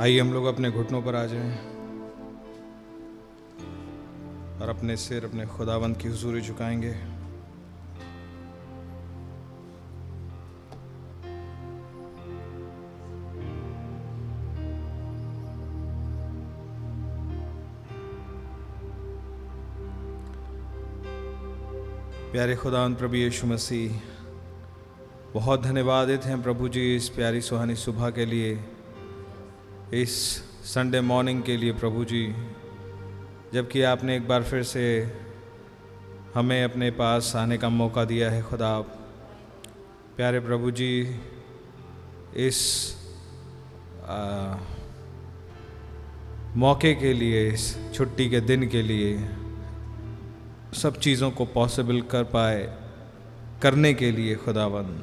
आइए हम लोग अपने घुटनों पर आ जाएँ और अपने सिर अपने खुदावंद की हुजूरी झुकाएँगे। प्यारे खुदावंद, प्रभु यीशु मसीह, बहुत धन्यवादित हैं प्रभु जी इस प्यारी सुहानी सुबह के लिए। इस संडे मॉर्निंग के लिए प्रभु जी जबकि आपने एक बार फिर से हमें अपने पास आने का मौका दिया है खुदा। प्यारे प्रभु जी इस आ, मौके के लिए इस छुट्टी के दिन के लिए सब चीज़ों को पॉसिबल कर पाए करने के लिए खुदावन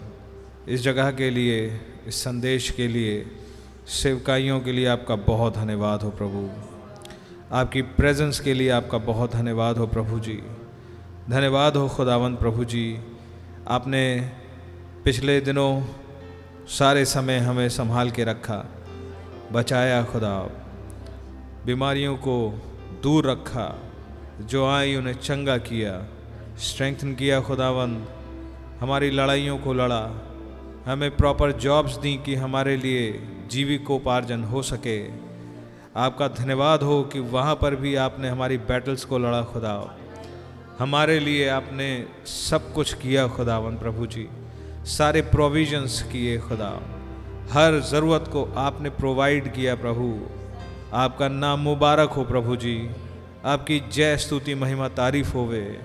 इस जगह के लिए इस संदेश के लिए सेवकाइयों के लिए आपका बहुत धन्यवाद हो प्रभु। आपकी प्रेजेंस के लिए आपका बहुत धन्यवाद हो प्रभु जी। धन्यवाद हो खुदावंद प्रभु जी। आपने पिछले दिनों सारे समय हमें संभाल के रखा, बचाया खुदा। बीमारियों को दूर रखा, जो आई उन्हें चंगा किया स्ट्रेंथन किया खुदावंद हमारी लड़ाइयों को लड़ा हमें प्रॉपर जॉब्स दी कि हमारे लिए जीविकोपार्जन हो सके। आपका धन्यवाद हो कि वहाँ पर भी आपने हमारी बैटल्स को लड़ा खुदा। हमारे लिए आपने सब कुछ किया खुदावन प्रभु जी। सारे प्रोविजंस किए खुदा। हर ज़रूरत को आपने प्रोवाइड किया प्रभु। आपका नाम मुबारक हो प्रभु जी। आपकी जय स्तुति महिमा तारीफ़ होवे।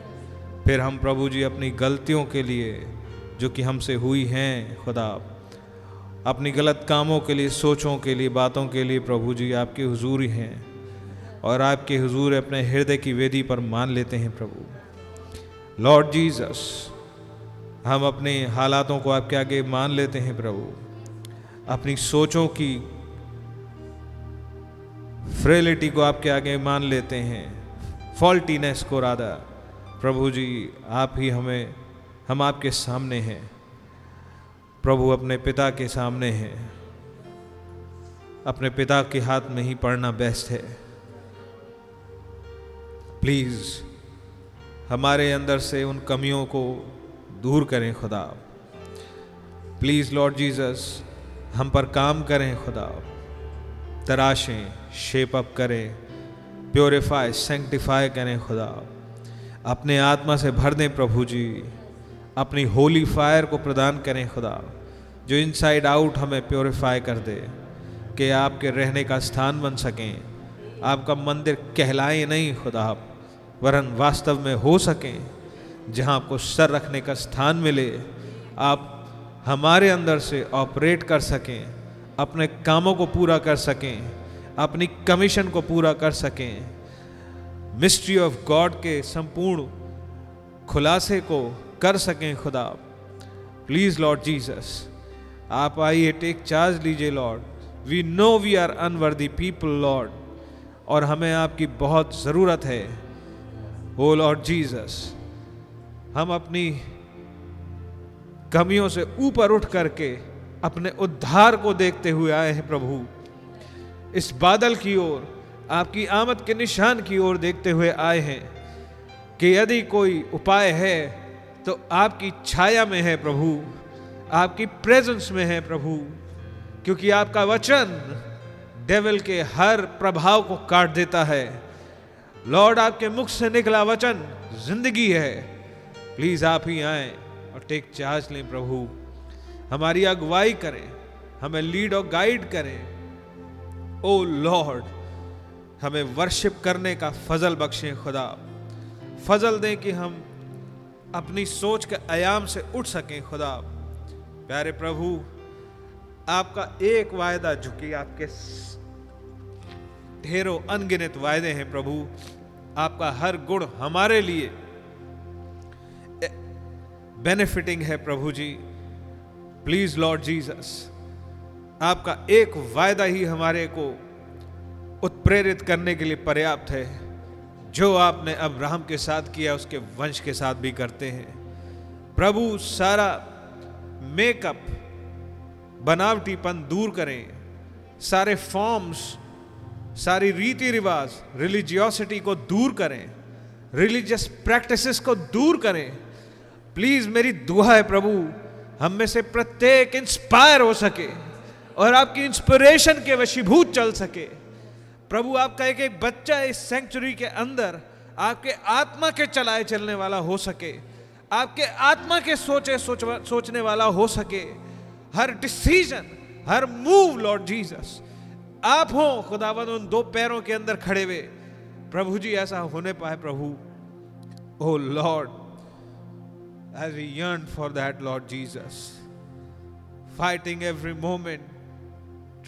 फिर हम प्रभु जी अपनी गलतियों के लिए जो कि हमसे हुई हैं, खुदा। अपनी गलत कामों के लिए, सोचों के लिए, बातों के लिए प्रभु जी आपके हुजूर हैं और आपके हुजूर अपने हृदय की वेदी पर मान लेते हैं प्रभु। लॉर्ड जीसस, हम अपने हालातों को आपके आगे मान लेते हैं प्रभु। अपनी सोचों की फ्रेलिटी को आपके आगे मान लेते हैं। फॉल्टीनेस को राधा, प्रभु जी, आप ही हमें हम आपके सामने हैं। प्रभु अपने पिता के सामने हैं। अपने पिता के हाथ में ही पढ़ना बेस्ट है। प्लीज़ हमारे अंदर से उन कमियों को दूर करें खुदा। प्लीज़ लॉर्ड जीसस हम पर काम करें खुदा। तराशें शेप अप करें। प्योरीफाई सेंटिफाई करें खुदा। अपने आत्मा से भर दें प्रभु जी। अपनी होली फायर को प्रदान करें खुदा, जो इनसाइड आउट हमें प्योरीफाई कर दे, कि आपके रहने का स्थान बन सकें। आपका मंदिर कहलाए नहीं खुदा, वरन वास्तव में हो सकें, जहाँ आपको सर रखने का स्थान मिले। आप हमारे अंदर से ऑपरेट कर सकें, अपने कामों को पूरा कर सकें, अपनी कमीशन को पूरा कर सकें। मिस्ट्री ऑफ़ गॉड के संपूर्ण खुलासे को कर सकें खुदा। प्लीज़ लॉर्ड जीसस आप आइए टेक चार्ज लीजिए lord we know we are unworthy people lord और हमें आपकी बहुत ज़रूरत है। ओ लॉर्ड जीसस हम अपनी कमियों से ऊपर उठ करके अपने उद्धार को देखते हुए आए हैं, प्रभु। इस बादल की ओर, आपकी आमद के निशान की ओर देखते हुए आए हैं कि यदि कोई उपाय है तो आपकी छाया में है प्रभु, आपकी प्रेजेंस में है प्रभु, क्योंकि आपका वचन डेविल के हर प्रभाव को काट देता है। लॉर्ड आपके मुख से निकला वचन ज़िंदगी है। प्लीज़ आप ही आए और टेक चार्ज लें प्रभु। हमारी अगुवाई करें, हमें लीड और गाइड करें। ओ लॉर्ड हमें वर्शिप करने का फजल बख्शें खुदा। फजल दें कि हम अपनी सोच के आयाम से उठ सकें खुदा। प्यारे प्रभु, आपका एक वायदा झुकी आपके ढेरों अनगिनत वायदे हैं प्रभु। आपका हर गुण हमारे लिए बेनिफिटिंग है प्रभु जी। प्लीज़ लॉर्ड जीसस आपका एक वायदा ही हमारे को उत्प्रेरित करने के लिए पर्याप्त है। जो आपने अब्राहम के साथ किया, उसके वंश के साथ भी करते हैं। प्रभु सारा मेकअप, बनावटीपन दूर करें। सारे फॉर्म्स, सारी रीति रिवाज रिलीजियोसिटी को दूर करें। रिलीजियस प्रैक्टिसेस को दूर करें। प्लीज़ मेरी दुआ है प्रभु, हम में से प्रत्येक इंस्पायर हो सके और आपकी इंस्पिरेशन के वशीभूत चल सके। प्रभु आपका एक एक बच्चा इस सेंचुरी के अंदर आपके आत्मा के चलाए चलने वाला हो सके, आपके आत्मा के सोचे सोच सोचने वाला हो सके। हर डिसीज़न हर मूव लॉर्ड जीसस आप हो खुदावन उन दो पैरों के अंदर खड़े हुए। प्रभु जी, ऐसा होने पाए प्रभु। ओ lord as we yearn for that lord Jesus fighting every moment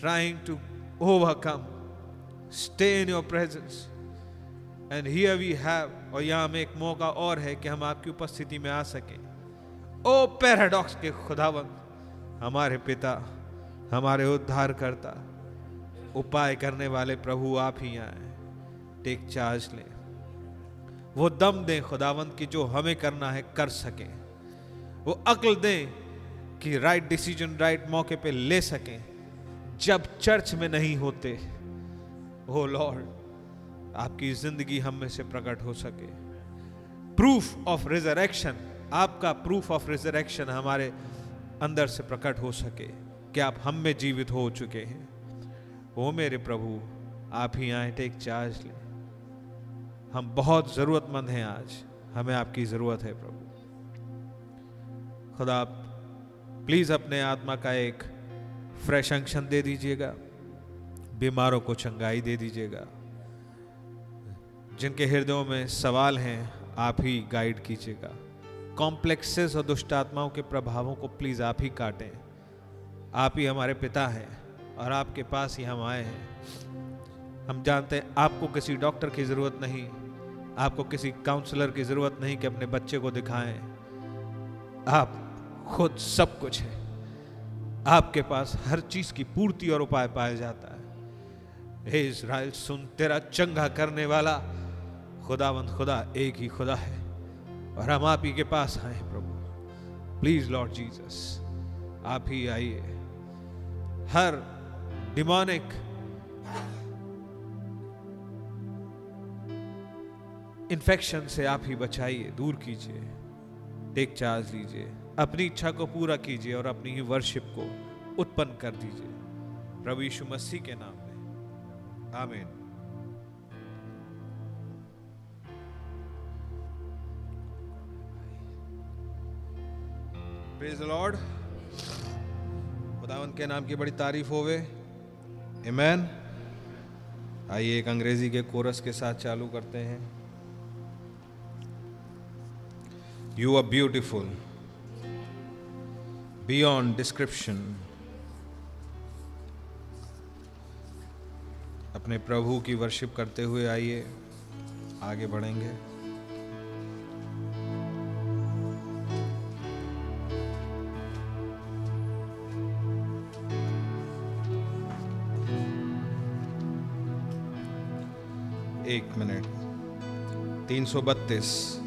trying to overcome stay in your presence and here we have और यहाँ में एक मौका और है कि हम आपकी उपस्थिति में आ सके। ओ पैराडॉक्स के खुदावंत, हमारे पिता, हमारे उद्धार करता उपाय करने वाले प्रभु आप ही आए टेक चार्ज लें। वो दम दें खुदावंत की जो हमें करना है, कर सकें। वो अक्ल दें कि राइट डिसीज़न राइट मौके पे ले सकें। जब चर्च में नहीं होते ओ लॉर्ड, आपकी ज़िंदगी हम में से प्रकट हो सके। प्रूफ ऑफ़ रिजरेक्शन आपका प्रूफ ऑफ़ रिजरेक्शन हमारे अंदर से प्रकट हो सके कि आप हम में जीवित हो चुके हैं। ओ मेरे प्रभु, आप ही आए, टेक चार्ज ले। हम बहुत ज़रूरतमंद हैं आज, हमें आपकी ज़रूरत है प्रभु। खुदा, आप प्लीज़ अपने आत्मा का एक फ्रेश अंक्शन दे दीजिएगा। बीमारों को चंगाई दे दीजिएगा। जिनके हृदयों में सवाल हैं, आप ही गाइड कीजिएगा। कॉम्प्लेक्सेस और दुष्ट आत्माओं के प्रभावों को प्लीज़ आप ही काटें। आप ही हमारे पिता हैं और आपके पास ही हम आए हैं। हम जानते हैं आपको किसी डॉक्टर की ज़रूरत नहीं, आपको किसी काउंसलर की ज़रूरत नहीं कि अपने बच्चे को दिखाएँ। आप खुद सब कुछ है। आपके पास हर चीज़ की पूर्ति और उपाय पाया जाता है। हे इज़राइल, सुन, तेरा चंगा करने वाला खुदावंद खुदा एक ही खुदा है और हम आप ही के पास आए प्रभु। प्लीज़ लॉर्ड जीसस आप ही आइए। हर डिमोनिक इन्फेक्शन से आप ही बचाइए, दूर कीजिए टेक चार्ज लीजिए अपनी इच्छा को पूरा कीजिए और अपनी ही वर्शिप को उत्पन्न कर दीजिए। प्रभु यीशु मसीह के नाम। आमीन प्रेज लॉर्ड खुदावन के नाम की बड़ी तारीफ़ होवे। इमैन आइए एक अंग्रेज़ी के कोरस के साथ चालू करते हैं। You are beautiful beyond description अपने प्रभु की वर्शिप करते हुए आइए आगे बढ़ेंगे। एक मिनट तीन सौ बत्तीस।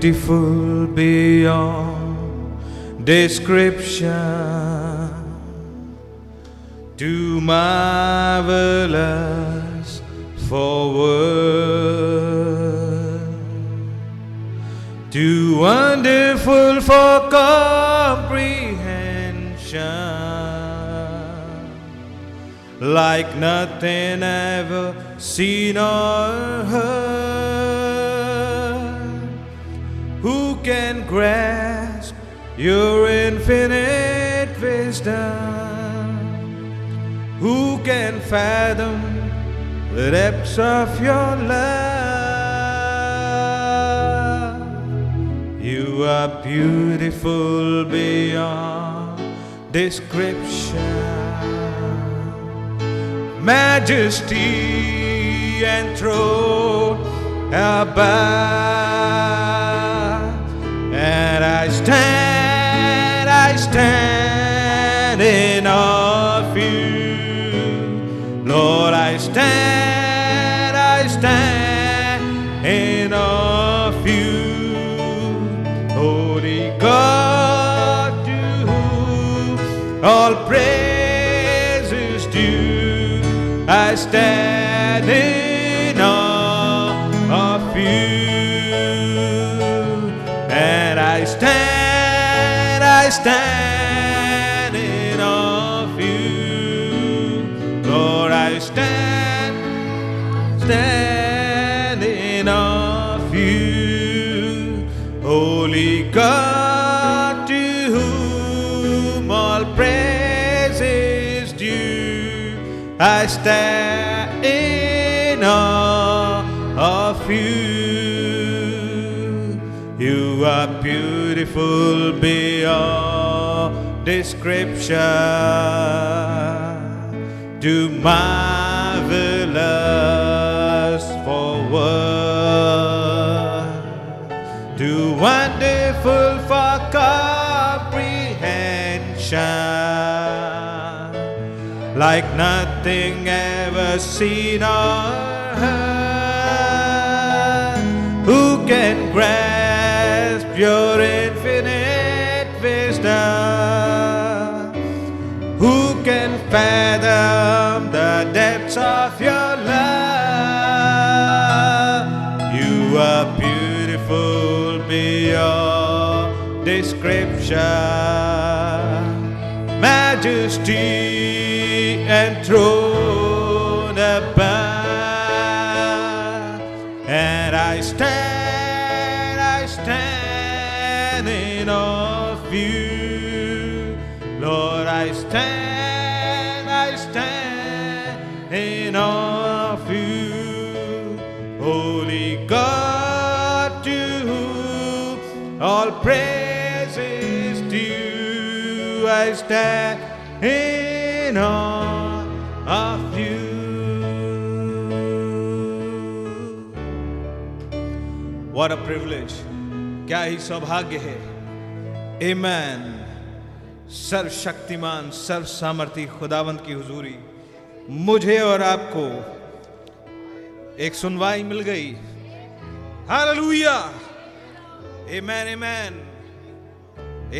Beautiful beyond description, too marvelous for words, too wonderful for comprehension, like nothing ever seen or heard. Grasp your infinite wisdom? Who can fathom the depths of your love? You are beautiful beyond description. Majesty and throne above, stand, I stand in awe of you, Lord. I stand, I stand in awe of you, Holy God, to whom all praise is due. I stand I stand in awe of you. You are beautiful beyond description. Too marvelous for word, too wonderful for comprehension, like nothing ever seen or heard. Who can grasp your infinite wisdom? Who can fathom the depths of your love? You are beautiful beyond description, majesty and above. And I stand, I stand in awe of you. Lord, I stand, I stand in awe of you. Holy God, to whom all praise is due. I stand What a privilege. क्या ही सौभाग्य है. Amen. सर्वशक्तिमान सर्व सामर्थी खुदावंत की हुजूरी. मुझे और आपको एक सुनवाई मिल गई. हालेलुया आमेन आमेन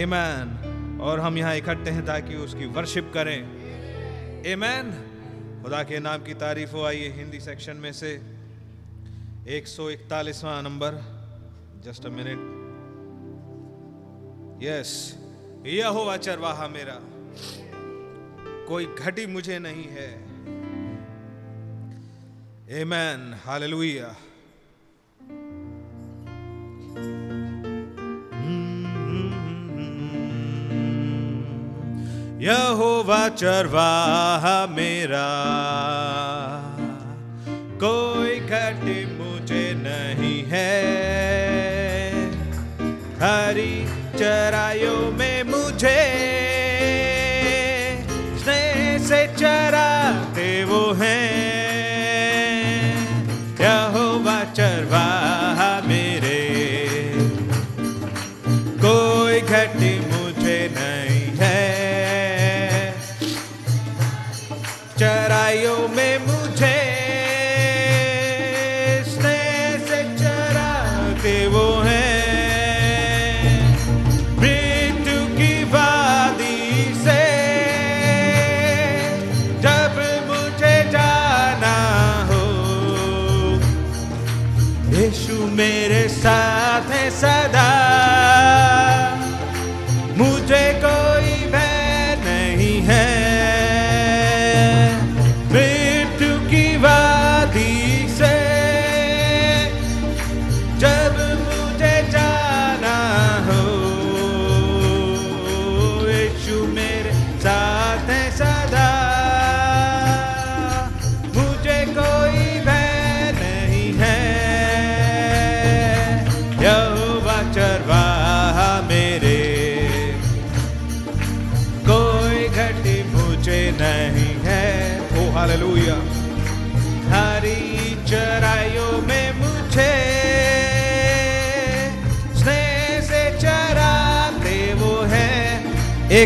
आमेन और हम यहाँ इकट्ठे हैं ताकि उसकी वर्शिप करें. आमेन खुदा के नाम की तारीफ़ हो, आइए हिंदी सेक्शन में से 141वां number just a minute yes यहोवा चरवाहा मेरा कोई घटी मुझे नहीं है Amen. Hallelujah. यहोवा चरवाहा मेरा चराइयों में मुझे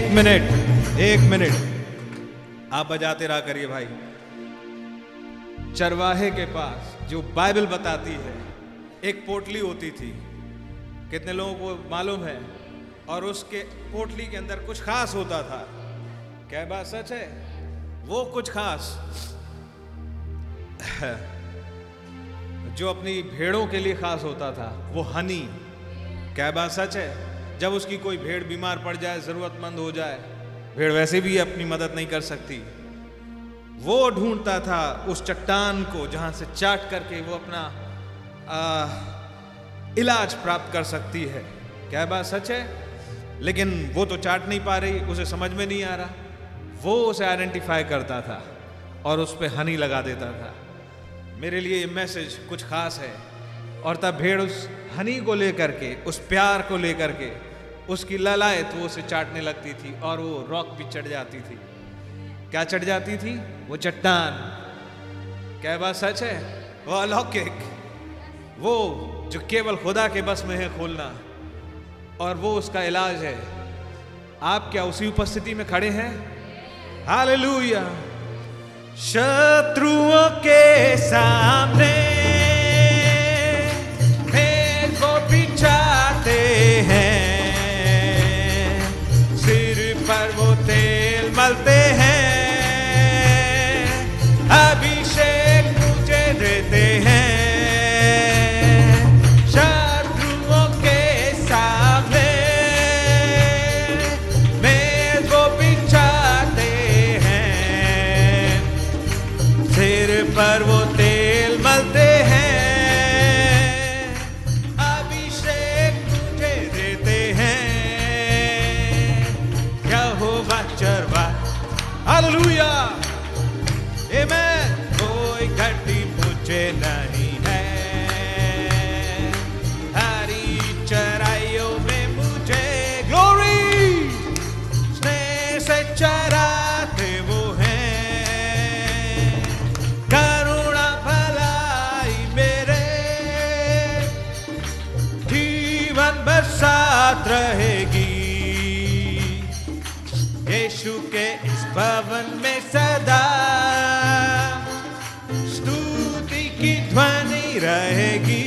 एक मिनट एक मिनट। आप बजाते रहा करिए भाई। चरवाहे के पास जो बाइबल बताती है, एक पोटली होती थी। कितने लोगों को मालूम है? और उसके पोटली के अंदर कुछ खास होता था। क्या बात सच है? वो कुछ खास। जो अपनी भेड़ों के लिए खास होता था, वो हनी। क्या बात सच है? जब उसकी कोई भेड़ बीमार पड़ जाए जरूरतमंद हो जाए भेड़ वैसे भी अपनी मदद नहीं कर सकती। वो ढूंढता था उस चट्टान को जहाँ से चाट करके वो अपना आ, इलाज प्राप्त कर सकती है। क्या बात सच है? लेकिन वो तो चाट नहीं पा रही उसे समझ में नहीं आ रहा। वो उसे आइडेंटिफाई करता था और उस पर हनी लगा देता था। मेरे लिए ये मैसेज कुछ खास है। और तब भेड़ उस हनी को लेकर के उस प्यार को लेकर के उसकी ललायत वो उसे चाटने लगती थी और वो रॉक भी चढ़ जाती थी। क्या चढ़ जाती थी? वो चट्टान। क्या बात सच है? वो अलौकिक। वो जो केवल खुदा के बस में है खोलना। और वो उसका इलाज है। आप क्या उसी उपस्थिति में खड़े हैं? हालेलुया। शत्रुओं के सामने रहेगी।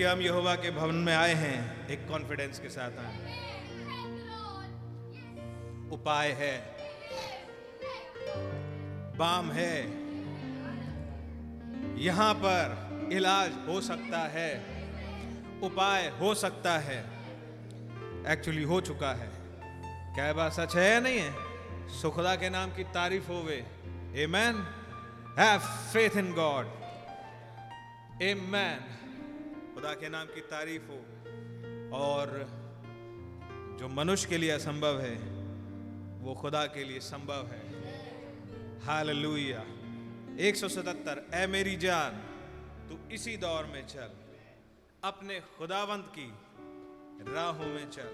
जबकि हम यहोवा के भवन में आए हैं, एक कॉन्फिडेंस के साथ आए। उपाय है। बाम है। यहाँ पर इलाज हो सकता है। उपाय हो सकता है। एक्चुअली हो चुका है। क्या बात सच है या नहीं है? सुखदा के नाम की तारीफ़ हो वे a man have faith in God a man खुदा के नाम की तारीफ़ हो। और जो मनुष्य के लिए असंभव है, वो खुदा के लिए संभव है। हाल लुया एक सौ सतहत्तर ए मेरी जान, तू इसी दौर में चल, अपने खुदावंत की राहों में चल।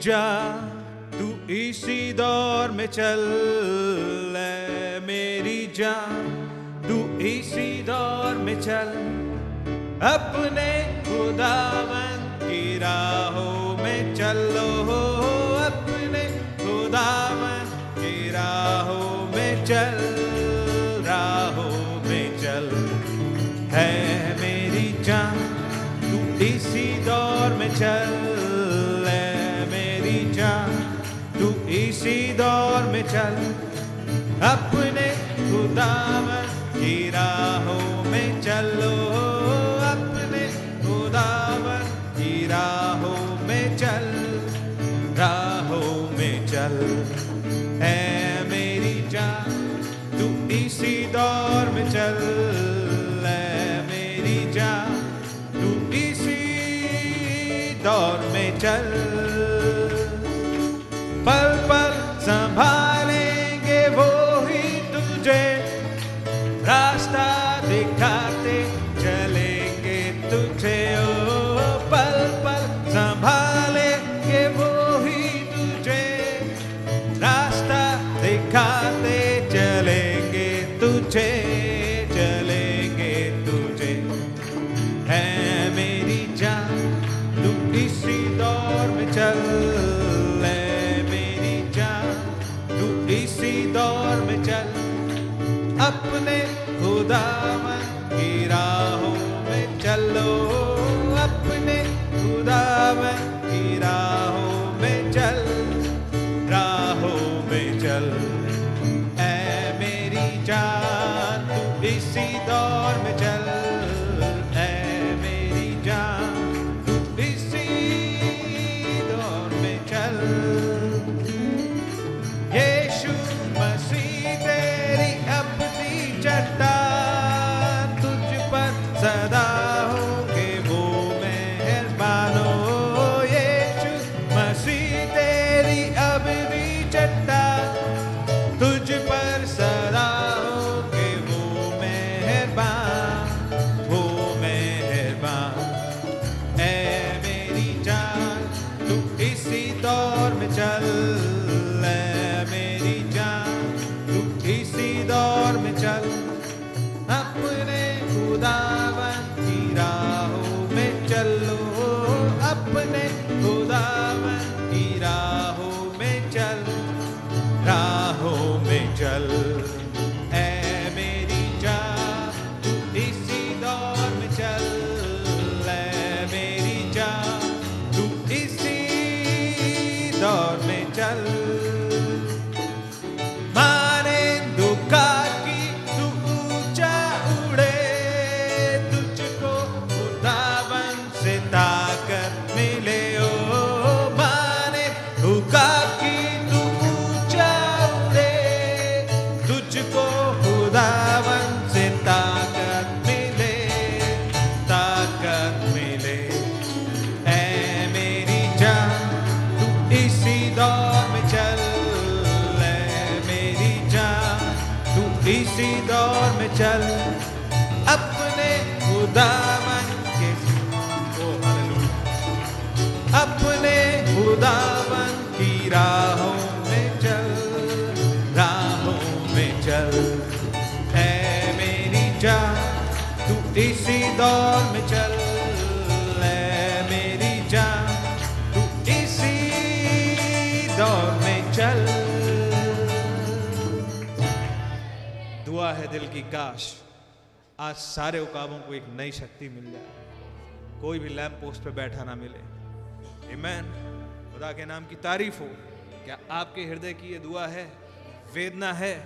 जा, तू इसी दौर में चल मेरी जा तू इसी दौर में चल, अपने खुदावन की राहों में चलो। हो अपने खुदावन की राहों में चल, राहों में चल। है मेरी तू इसी दौर में चल। दौर में चल अपने खुदावन की राहों में चलो। दिल की काश, आज सारे उकाबों को एक नई शक्ति मिल जाए। कोई भी लैम्प पोस्ट पे बैठा ना मिले। इमैन खुदा के नाम की तारीफ़ हो। क्या आपके हृदय की ये दुआ है? वेदना है।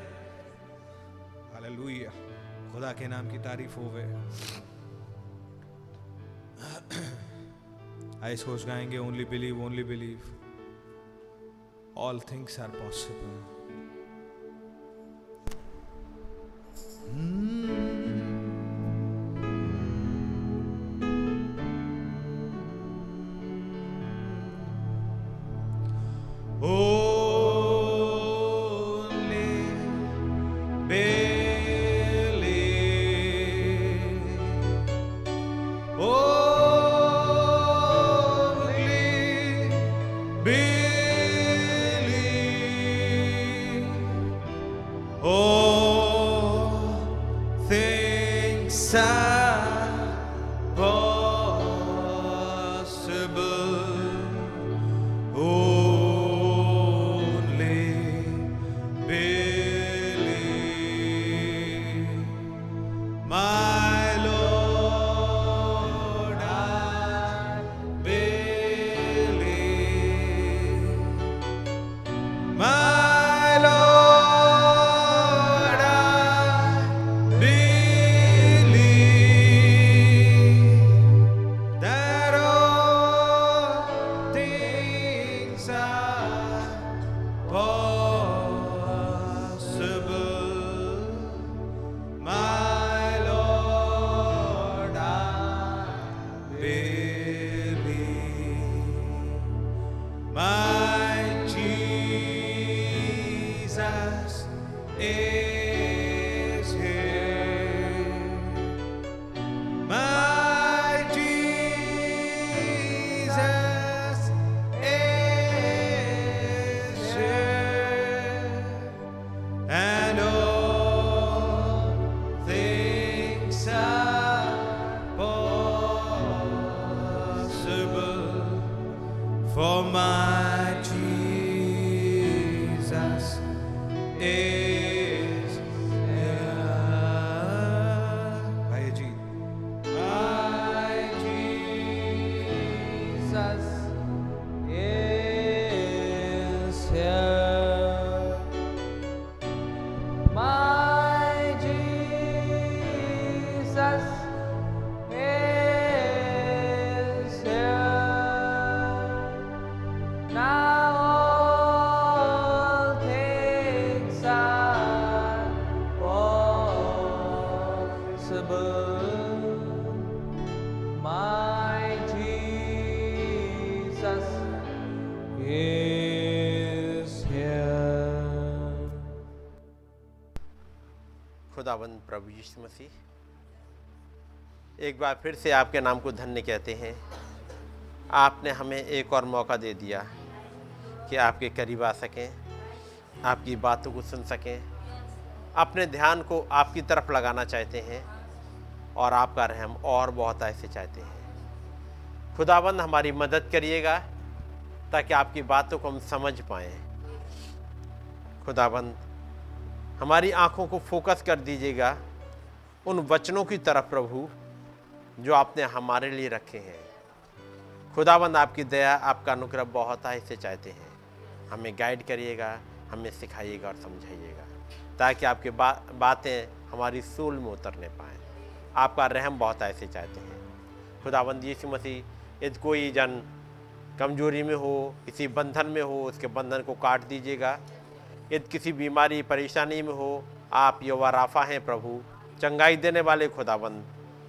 हालेलुया खुदा के नाम की तारीफ़ हो वे। आई सोच गाएँगे only believe only believe all things are possible Mm. यीशु मसीह। एक बार फिर से आपके नाम को धन्य कहते हैं। आपने हमें एक और मौका दे दिया कि आपके करीब आ सकें, आपकी बातों को सुन सकें, अपने ध्यान को आपकी तरफ़ लगाना चाहते हैं और आपका रहम और बहुत ऐसे चाहते हैं। खुदाबंद, हमारी मदद करिएगा ताकि आपकी बातों को हम समझ पाएँ। खुदाबंद, हमारी आँखों को फोकस कर दीजिएगा उन वचनों की तरफ़ प्रभु जो आपने हमारे लिए रखे हैं। खुदाबंद आपकी दया आपका अनुग्रह बहुत आय से चाहते हैं। हमें गाइड करिएगा हमें सिखाइएगा और समझाइएगा ताकि आपकी बा, बातें हमारी सूल में उतरने पाएँ। आपका रहम बहुत ऐसे चाहते हैं। खुदाबंद यीशु मसीह यदि कोई जन कमज़ोरी में हो किसी बंधन में हो उसके बंधन को काट दीजिएगा। यदि किसी बीमारी परेशानी में हो आप युवा राफा हैं प्रभु चंगाई देने वाले खुदाबंद,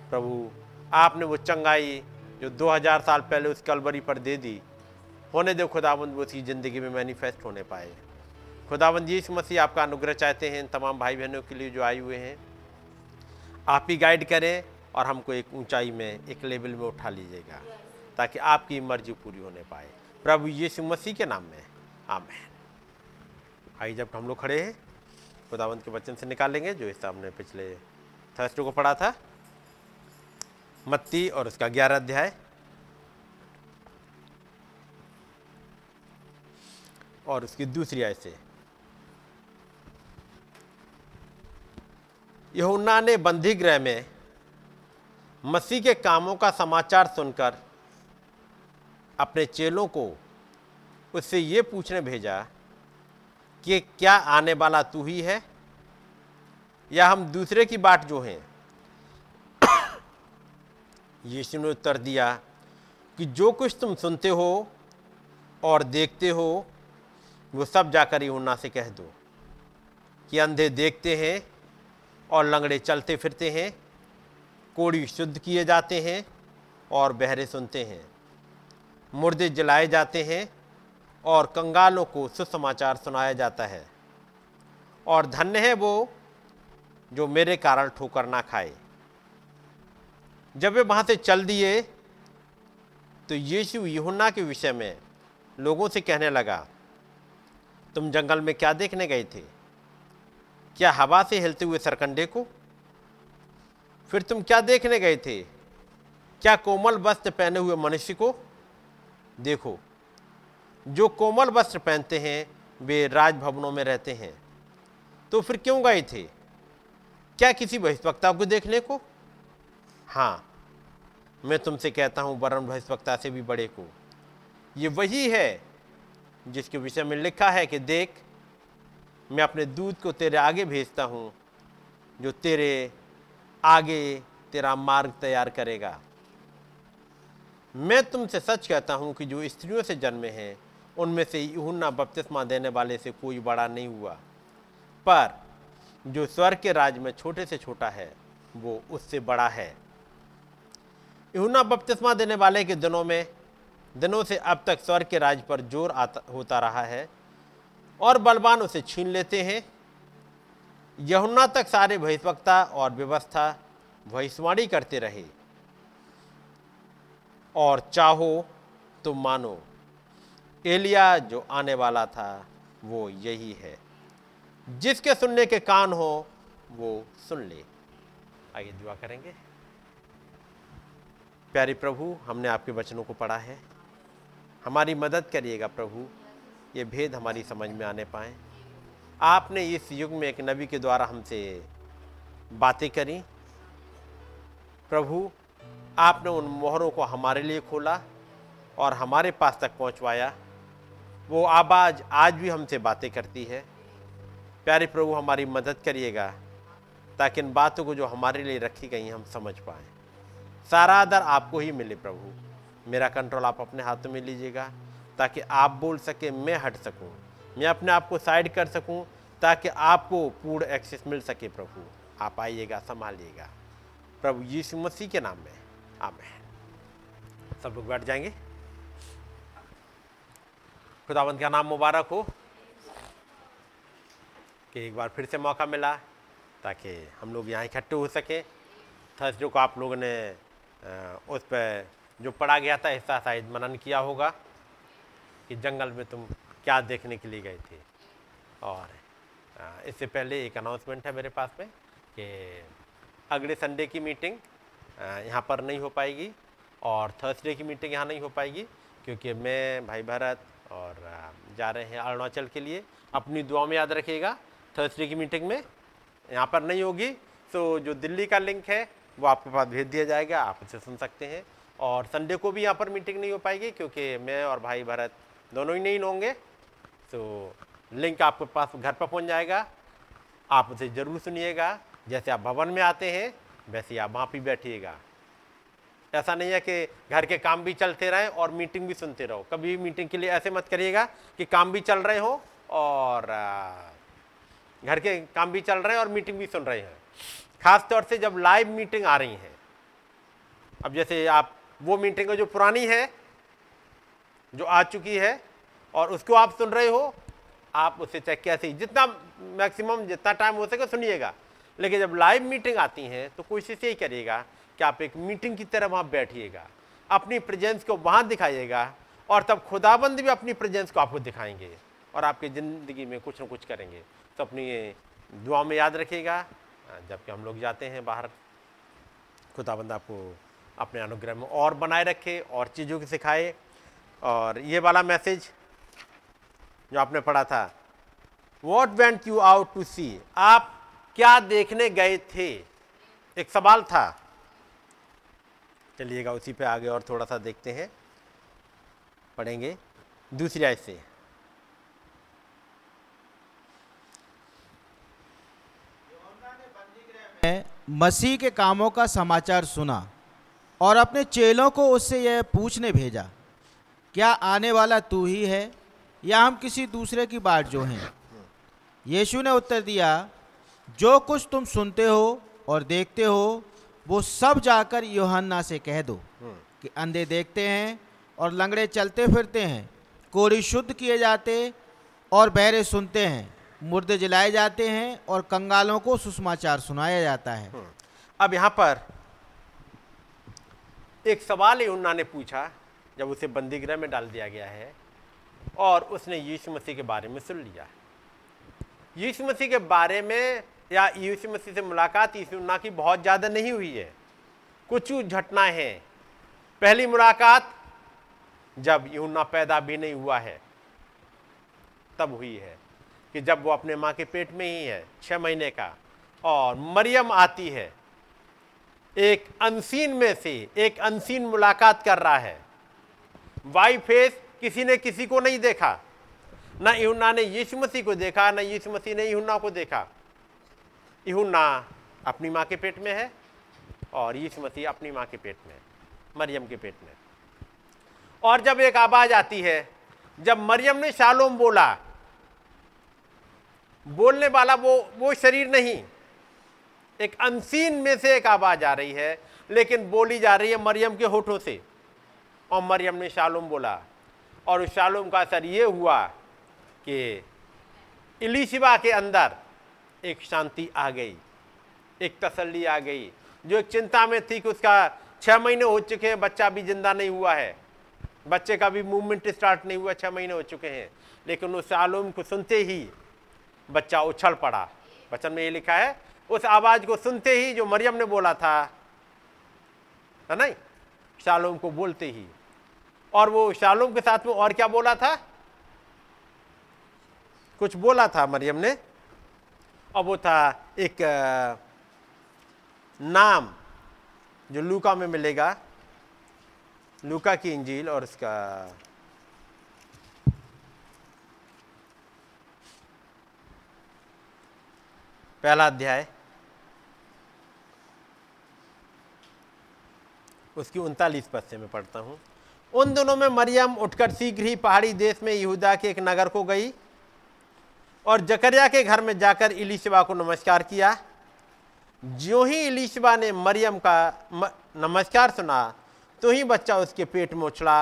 प्रभु, आपने वो चंगाई जो 2000 साल पहले उस कलवरी पर दे दी, होने दो खुदाबंद, वो उसकी ज़िंदगी में मैनिफेस्ट होने पाए। खुदाबंद यीशु मसीह आपका अनुग्रह चाहते हैं, तमाम भाई बहनों के लिए जो आए हुए हैं। आप ही गाइड करें और हमको एक ऊंचाई में, एक लेवल में उठा लीजिएगा, ताकि आपकी मर्ज़ी पूरी होने पाए। प्रभु यीशु मसीह के नाम में, आमेन। आइए जब हम लोग खड़े हैं खुदावंत के वचन से निकालेंगे, जो इस हमने पिछले थर्सडे को पढ़ा था। मत्ती और उसका ग्यारह अध्याय। और उसकी दूसरी आय से। यहुन्ना ने बंदी गृह में मसीह के कामों का समाचार सुनकर अपने चेलों को उससे ये पूछने भेजा कि क्या आने वाला तू ही है? या हम दूसरे की बात जो है यीशु ने उत्तर दिया कि जो कुछ तुम सुनते हो और देखते हो, वो सब जाकर यूना से कह दो कि अंधे देखते हैं और लंगड़े चलते फिरते हैं, कोड़ी शुद्ध किए जाते हैं और बहरे सुनते हैं, मुर्दे जलाए जाते हैं और कंगालों को सुसमाचार सुनाया जाता है। और धन्य है वो जो मेरे कारण ठोकर ना खाए। जब वे वहाँ से चल दिए तो यीशु यूहन्ना के विषय में लोगों से कहने लगा, तुम जंगल में क्या देखने गए थे? क्या हवा से हिलते हुए सरकंडे को? फिर तुम क्या देखने गए थे? क्या कोमल वस्त्र पहने हुए मनुष्य को? देखो, जो कोमल वस्त्र पहनते हैं, वे राजभवनों में रहते हैं। तो फिर क्यों गए थे? क्या किसी बहिष्वक्ता को देखने को? हाँ मैं तुमसे कहता हूँ, वरण बहिष्वक्ता से भी बड़े को। ये वही है जिसके विषय में लिखा है कि देख, मैं अपने दूध को तेरे आगे भेजता हूँ, जो तेरे आगे तेरा मार्ग तैयार करेगा। मैं तुमसे सच कहता हूँ कि जो स्त्रियों से जन्मे हैं, उनमें से यूहन्ना बपतिस्मा देने वाले से कोई बड़ा नहीं हुआ। पर जो स्वर्ग के राज में छोटे से छोटा है, वो उससे बड़ा है। यूहन्ना बपतिस्मा देने वाले के दिनों में, दिनों से अब तक स्वर्ग के राज पर ज़ोर आता, होता रहा है और बलवान उसे छीन लेते हैं। यहुन्ना तक सारे भविष्यवक्ता और व्यवस्था भविष्यवाणी करते रहे। और चाहो तो मानो, एलिया जो आने वाला था, वो यही है। जिसके सुनने के कान हो, वो सुन ले। आइए दुआ करेंगे। प्यारे प्रभु, हमने आपके वचनों को पढ़ा है। हमारी मदद करिएगा प्रभु, ये भेद हमारी समझ में आने पाए। आपने इस युग में एक नबी के द्वारा हमसे बातें करी। प्रभु, आपने उन मोहरों को हमारे लिए खोला और हमारे पास तक पहुंचवाया। वो आवाज़ आज भी हमसे बातें करती है। प्यारे प्रभु, हमारी मदद करिएगा, ताकि इन बातों को जो हमारे लिए रखी गई हम समझ पाएँ। सारा आदर आपको ही मिले प्रभु। मेरा कंट्रोल आप अपने हाथों में लीजिएगा, ताकि आप बोल सके, मैं हट सकूँ, मैं अपने आप को साइड कर सकूँ, ताकि आपको पूर्ण एक्सेस मिल सके प्रभु। आप आइएगा, संभालिएगा। प्रभु यीशु मसीह के नाम में आमेन सब लोग बैठ जाएँगे। खुदावंत का नाम मुबारक हो। कि एक बार फिर से मौका मिला ताकि हम लोग यहाँ इकट्ठे हो सकें। थर्सडे को आप लोगों ने उस पर जो पढ़ा गया था, हिस्सा शायद मनन किया होगा कि जंगल में तुम क्या देखने के लिए गए थे। और इससे पहले एक अनाउंसमेंट है मेरे पास में कि अगले संडे की मीटिंग यहाँ पर नहीं हो पाएगी और थर्सडे की मीटिंग यहाँ नहीं हो पाएगी क्योंकि मैं, भाई भारत और जा रहे हैं अरुणाचल के लिए। अपनी दुआ में याद रखिएगा थर्सडे की मीटिंग में। यहाँ पर नहीं होगी तो जो दिल्ली का लिंक है, वो आपके पास भेज दिया जाएगा, आप उसे सुन सकते हैं। और संडे को भी यहाँ पर मीटिंग नहीं हो पाएगी, क्योंकि मैं और भाई भरत दोनों ही नहीं होंगे। तो लिंक आपके पास घर पर पहुँच जाएगा। आप उसे ज़रूर सुनिएगा। जैसे आप भवन में आते हैं, वैसे आप वहाँ पर बैठिएगा। ऐसा नहीं है कि घर के काम भी चलते रहें और मीटिंग भी सुनते रहो। कभी मीटिंग के लिए ऐसे मत करिएगा कि काम भी चल रहे हो और घर के काम भी चल रहे हैं और मीटिंग भी सुन रहे हैं। खास तौर से जब लाइव मीटिंग आ रही है, अब जैसे आप, वो मीटिंग जो पुरानी है, जो आ चुकी है, और उसको आप सुन रहे हो, आप उसे चेक किया सही। जितना मैक्सिमम जितना टाइम हो सके सुनिएगा। लेकिन जब लाइव मीटिंग आती है तो कोशिश यही करिएगा कि आप एक मीटिंग की तरह वहाँ बैठिएगा। अपनी प्रेजेंस को वहाँ दिखाइएगा, और तब खुदाबंद भी अपनी प्रेजेंस को आपको दिखाएँगे, और आपकी ज़िंदगी में कुछ ना कुछ करेंगे। तो अपनी दुआ में याद रखिएगा। जबकि हम लोग जाते हैं बाहर, खुदाबंद आपको अपने अनुग्रह में और बनाए रखे, और चीज़ों की सिखाए। और ये वाला मैसेज जो आपने पढ़ा था what went you out to see आप क्या देखने गए थे? एक सवाल था। चलिएगा उसी पे आगे और थोड़ा सा देखते हैं, पढ़ेंगे। दूसरी आय से। मसीह के कामों का समाचार सुना और अपने चेलों को उससे यह पूछने भेजा, क्या आने वाला तू ही है या हम किसी दूसरे की बाट जो हैं? यीशु ने उत्तर दिया, जो कुछ तुम सुनते हो और देखते हो, वो सब जाकर योहन्ना से कह दो कि अंधे देखते हैं और लंगड़े चलते फिरते हैं, कोड़ी शुद्ध किए जाते और बहरे सुनते हैं। मुर्दे जलाए जाते हैं और कंगालों को सुषमाचार सुनाया जाता है। हम्म। अब यहाँ पर एक सवाल यूना ने पूछा, जब उसे बंदीगृह में डाल दिया गया है और उसने यीशु मसीह के बारे में सुन लिया। यीशु मसीह के बारे में या यीशु मसीह से मुलाकात यूना की बहुत ज़्यादा नहीं हुई है। कुछ घटनाएँ हैं। पहली मुलाकात जब यूना पैदा भी नहीं हुआ है, तब हुई है। कि जब वो अपने माँ के पेट में ही है छः महीने का, और मरियम आती है, एक अनसीन में से एक अनसीन मुलाकात कर रहा है। वाई फेस किसी ने किसी को नहीं देखा। न यूना ने यीशु मसीह को देखा, न यीशु मसीह ने यूना को देखा। यूना अपनी माँ के पेट में है, और यीशु मसीह अपनी माँ के पेट में मरियम के पेट में और जब एक आवाज़ आती है, जब मरियम ने शालोम बोला बोलने वाला वो वो शरीर नहीं। एक अनसीन में से एक आवाज़ आ रही है, लेकिन बोली जा रही है मरियम के होठों से। और मरियम ने शालूम बोला, और उस शालूम का असर ये हुआ कि इलीशिबा के अंदर एक शांति आ गई, एक तसल्ली आ गई, जो एक चिंता में थी कि उसका छः महीने हो चुके हैं, बच्चा भी ज़िंदा नहीं हुआ है। बच्चे का भी मूवमेंट स्टार्ट नहीं हुआ छः महीने हो चुके हैं। लेकिन उस आलूम को सुनते ही बच्चा उछल पड़ा। वचन में ये लिखा है, उस आवाज़ को सुनते ही जो मरियम ने बोला था, है नहीं? शालोम को बोलते ही। और वो शालोम के साथ में और क्या बोला था? कुछ बोला था मरियम ने। और वो था एक नाम जो लूका में मिलेगा, लूका की इंजील और उसका पहला अध्याय। उसकी उनतालीस पद से मैं पढ़ता हूँ। उन दिनों में मरियम उठकर शीघ्र ही पहाड़ी देश में यहूदा के एक नगर को गई और जकरिया के घर में जाकर इलीशबा को नमस्कार किया। जो ही इलीशबा ने मरियम का नमस्कार सुना तो ही बच्चा उसके पेट में उछला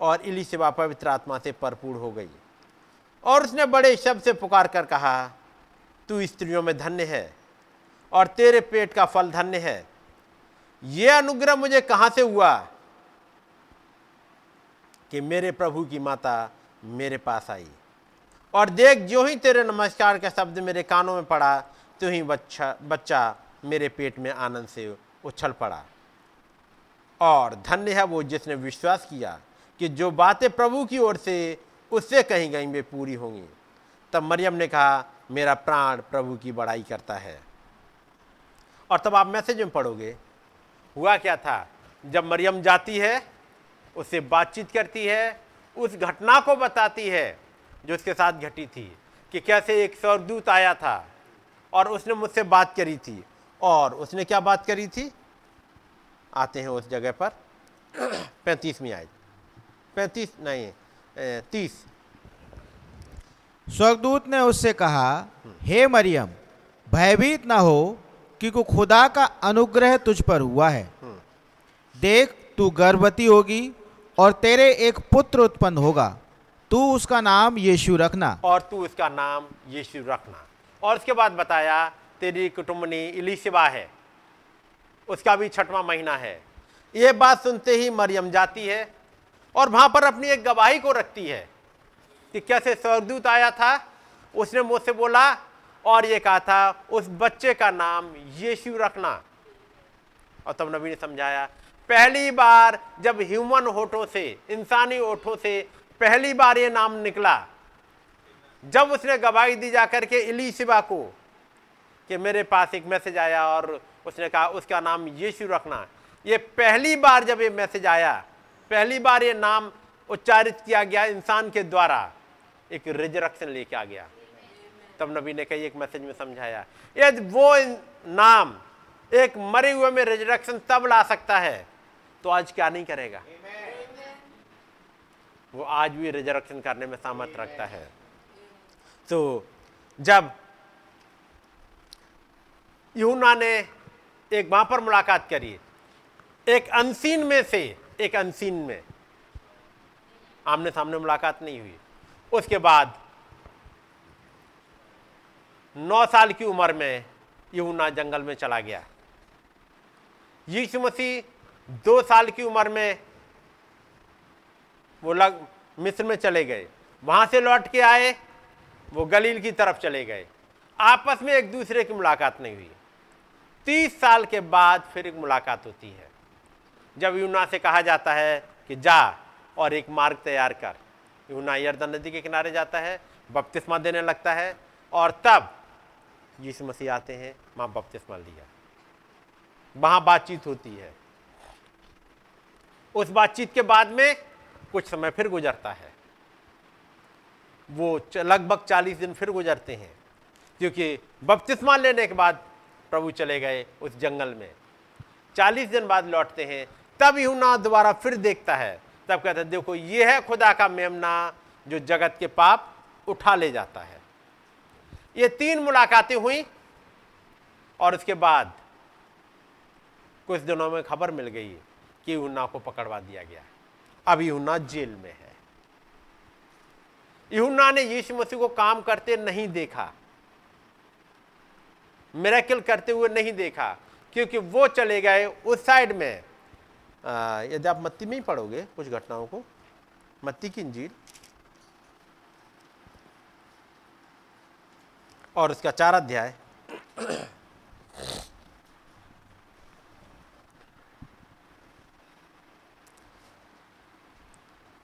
और इलीशबा पवित्र आत्मा से भरपूर हो गई। और उसने बड़े शब्द से पुकार कर कहा तू स्त्रियों में धन्य है और तेरे पेट का फल धन्य है। यह अनुग्रह मुझे कहाँ से हुआ? कि मेरे प्रभु की माता मेरे पास आई। और देख जो ही तेरे नमस्कार का शब्द मेरे कानों में पड़ा तो ही बच्चा बच्चा मेरे पेट में आनंद से उछल पड़ा। और धन्य है वो जिसने विश्वास किया कि जो बातें प्रभु की ओर से उससे कहीं कहीं वे पूरी होंगी। तब मरियम ने कहा मेरा प्राण प्रभु की बड़ाई करता है। और तब आप मैसेज में पढ़ोगे, हुआ क्या था? जब मरियम जाती है, उससे बातचीत करती है, उस घटना को बताती है, जो उसके साथ घटी थी, कि कैसे एक स्वर्गदूत आया था, और उसने मुझसे बात करी थी। और उसने क्या बात करी थी? आते हैं उस जगह पर, पैंतीसवीं आय पैंतीस, नहीं तीस। स्वर्गदूत ने उससे कहा, हे मरियम, भयभीत ना हो क्योंकि खुदा का अनुग्रह तुझ पर हुआ है। देख, तू गर्भवती होगी और तेरे एक पुत्र उत्पन्न होगा। तू उसका नाम यीशु रखना। और तू उसका नाम यीशु रखना। और उसके बाद बताया, तेरी कुटुंबनी इलिशिबा है। उसका भी छठवां महीना है। ये बात सुनते ही मरियम जाती है और वहाँ पर अपनी एक गवाही को रखती है। कि कैसे स्वर्गदूत आया था? उसने मुझसे बोला, और ये कहा था, उस बच्चे का नाम यीशु रखना। और तब नबी ने समझाया, पहली बार जब ह्यूमन होठों से, इंसानी होठों से पहली बार ये नाम निकला, जब उसने गवाही दी जाकर के इलीशिबा को, कि मेरे पास एक मैसेज आया और उसने कहा, उसका नाम यीशु रखना। ये पहली बार जब ये मैसेज आया, पहली बार ये नाम उच्चारित किया गया इंसान के द्वारा एक रिजरक्शन लेके आ गया। तब नबी ने कही, एक मैसेज में समझाया, यदि वो नाम, एक मरे हुए में रिजरक्शन तब ला सकता है तो आज क्या नहीं करेगा? वो आज भी रिजरक्शन करने में सामर्थ रखता है। तो जब यूना ने एक वहाँ पर मुलाकात करी, एक अनसीन में से, एक अनसीन में आमने सामने मुलाकात नहीं हुई। उसके बाद नौ साल की उम्र में यूना जंगल में चला गया। यीशु मसीह दो साल की उम्र में वो लग मिस्र में चले गए। वहाँ से लौट के आए, वो गलील की तरफ़ चले गए। आपस में एक दूसरे की मुलाकात नहीं हुई। तीस साल के बाद फिर एक मुलाकात होती है। जब यूना से कहा जाता है कि जा और एक मार्ग तैयार कर। यूना यर्दन नदी के किनारे जाता है, बपतिस्मा देने लगता है, और तब यीशु मसीह आते हैं वहाँ बपतिस्मा लिया वहाँ बातचीत होती है। उस बातचीत के बाद में कुछ समय फिर गुजरता है। वो लगभग चालीस दिन फिर गुजरते हैं, क्योंकि बपतिस्मा लेने के बाद प्रभु चले गए उस जंगल में। चालीस दिन बाद लौटते हैं, तब यूना दोबारा फिर देखता है तब कहता देखो ये है खुदा का मेमना जो जगत के पाप उठा ले जाता है। ये तीन मुलाकातें हुई और उसके बाद कुछ दिनों में खबर मिल गई कि यूना को पकड़वा दिया गया। अब यूना जेल में है। यूना ने यीशु मसीह को काम करते नहीं देखा। मेरेकल करते हुए नहीं देखा, क्योंकि वो चले गए उस साइड में। यदि आप मत्ती में ही पढ़ोगे कुछ घटनाओं को, मत्ती की इंजील, और उसका चार अध्याय।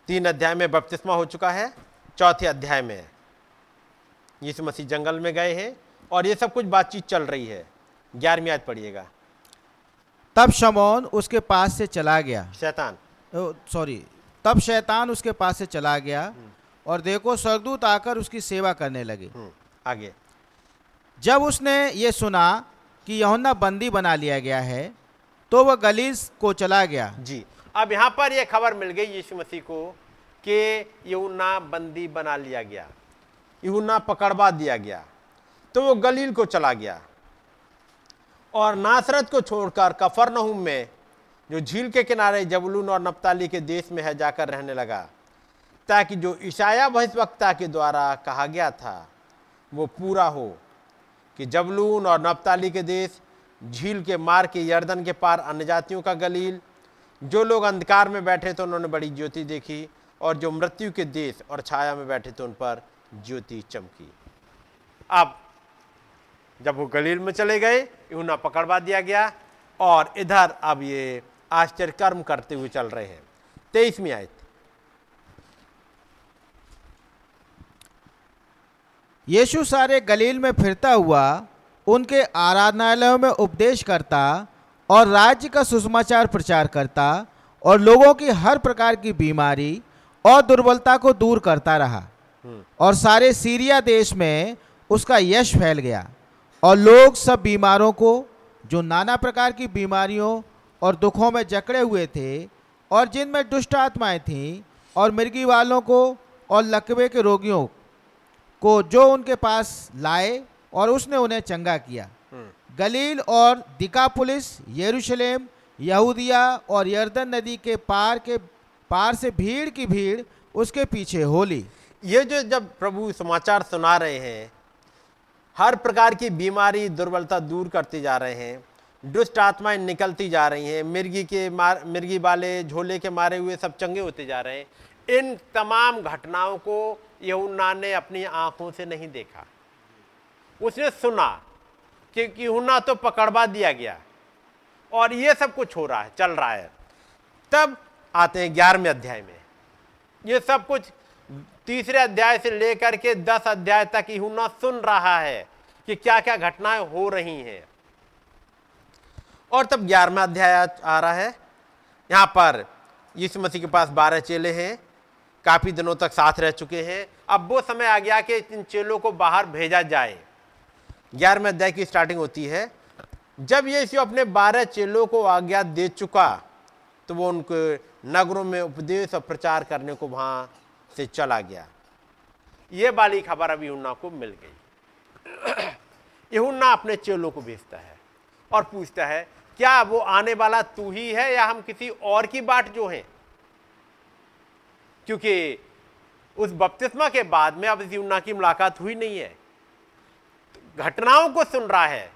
तीन अध्याय में बपतिस्मा हो चुका है, चौथे अध्याय में। यीशु मसीह जंगल में गए हैं, और ये सब कुछ बातचीत चल रही है। ग्यारहवीं आज पढ़िएगा। तब शमौन उसके पास से चला गया। शैतान। सॉरी तब शैतान उसके पास से चला गया और देखो स्वर्गदूत आकर उसकी सेवा करने लगे। हम्म, आगे। जब उसने ये सुना कि यहुन्ना बंदी बना लिया गया है तो वह गलील को चला गया। जी अब यहाँ पर यह खबर मिल गई यीशु मसीह को कि यूना बंदी बना लिया गया यूना पकड़वा दिया गया तो वो गलील को चला गया। और नासरत को छोड़कर कफरनहुम में, जो झील के किनारे जबलून और नप्ताली के देश में है, जाकर रहने लगा। ताकि जो ईशाया भविष्यवक्ता के द्वारा कहा गया था, वो पूरा हो कि जबलून और नप्ताली के देश झील के मार के यर्दन के पार अन्य जातियों का गलील, जो लोग अंधकार में बैठे थे, उन्होंने बड़ी ज्योति देखी और जो मृत्यु के देश और छाया में बैठे थे, उन पर ज्योति चमकी। अब जब वो गलील में चले गए यूना पकड़वा दिया गया और इधर अब ये आश्चर्य कर्म करते हुए चल रहे हैं। तेईसवीं आयत। यीशु सारे गलील में फिरता हुआ उनके आराधनालयों में उपदेश करता और राज्य का सुसमाचार प्रचार करता और लोगों की हर प्रकार की बीमारी और दुर्बलता को दूर करता रहा। और सारे सीरिया देश में उसका यश फैल गया। और लोग सब बीमारों को जो नाना प्रकार की बीमारियों और दुखों में जकड़े हुए थे और जिनमें दुष्ट आत्माएँ थीं और मिर्गी वालों को और लकवे के रोगियों को जो उनके पास लाए और उसने उन्हें चंगा किया। गलील और दिकापुलिस यरूशलेम यहूदिया और यर्दन नदी के पार के पार से भीड़ की भीड़ उसके पीछे होली ये जो जब प्रभु समाचार सुना रहे हैं हर प्रकार की बीमारी दुर्बलता दूर करते जा रहे हैं, दुष्ट आत्माएँ निकलती जा रही हैं, मिर्गी के मार, मिर्गी वाले झोले के मारे हुए सब चंगे होते जा रहे हैं। इन तमाम घटनाओं को यहुन्ना ने अपनी आँखों से नहीं देखा। उसने सुना कि यूना तो पकड़वा दिया गया और ये सब कुछ हो रहा है, चल रहा है। तब आते हैं ग्यारहवें अध्याय में। ये सब कुछ तीसरे अध्याय से लेकर के दस अध्याय तक यूना सुन रहा है कि क्या क्या घटनाएँ हो रही हैं। और तब ग्यारहवा अध्याय आ रहा है। यहाँ पर यीशु मसीह के पास बारह चेले हैं, काफ़ी दिनों तक साथ रह चुके हैं। अब वो समय आ गया कि इन चेलों को बाहर भेजा जाए। ग्यारहवें अध्याय की स्टार्टिंग होती है। जब यीशु अपने बारह चेलों को आज्ञा दे चुका तो वो उनके नगरों में उपदेश और प्रचार करने को वहाँ से चला गया। ये वाली खबर अब यूना को मिल गई। यूना अपने चेलों को भेजता है और पूछता है, क्या वो आने वाला तू ही है या हम किसी और की बाट जो हैं? क्योंकि उस बपतिस्मा के बाद में अब यूना की मुलाकात हुई नहीं है। घटनाओं को सुन रहा है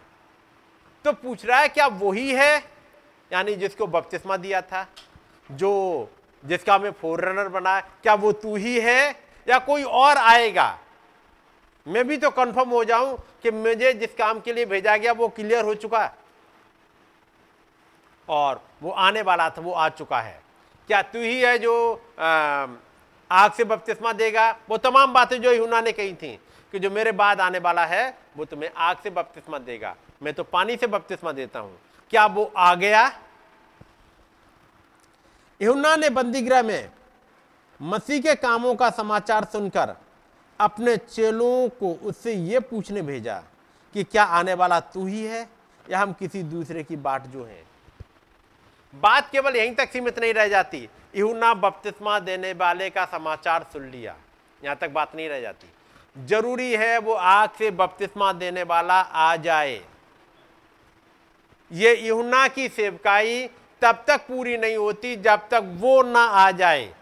तो पूछ रहा है, क्या वही है? यानी जिसको बपतिस्मा दिया था, जो जिसका मैं फोर रनर बना क्या वो तू ही है या कोई और आएगा? मैं भी तो कंफर्म हो जाऊँ कि मुझे जिस काम के लिए भेजा गया, वो क्लियर हो चुका है। और वो आने वाला था, वो आ चुका है। क्या तू ही है जो आग से बपतिस्मा देगा? वो तमाम बातें जो यूना ने कही थी कि जो मेरे बाद आने वाला है, वो तुम्हें आग से बपतिस्मा देगा। मैं तो पानी से बपतिस्मा देता हूँ। क्या वो आ गया? यहुन्ना ने बंदीगृह में मसीह के कामों का समाचार सुनकर अपने चेलों को उससे यह पूछने भेजा कि क्या आने वाला तू ही है या हम किसी दूसरे की बाट जो है? बात केवल यहीं तक सीमित नहीं रह जाती। यहुन्ना बपतिस्मा देने वाले का समाचार सुन लिया। यहाँ तक बात नहीं रह जाती। ज़रूरी है वो आग से बपतिस्मा देने वाला आ जाए। ये यूना की सेवकाई तब तक पूरी नहीं होती जब तक वो ना आ जाए।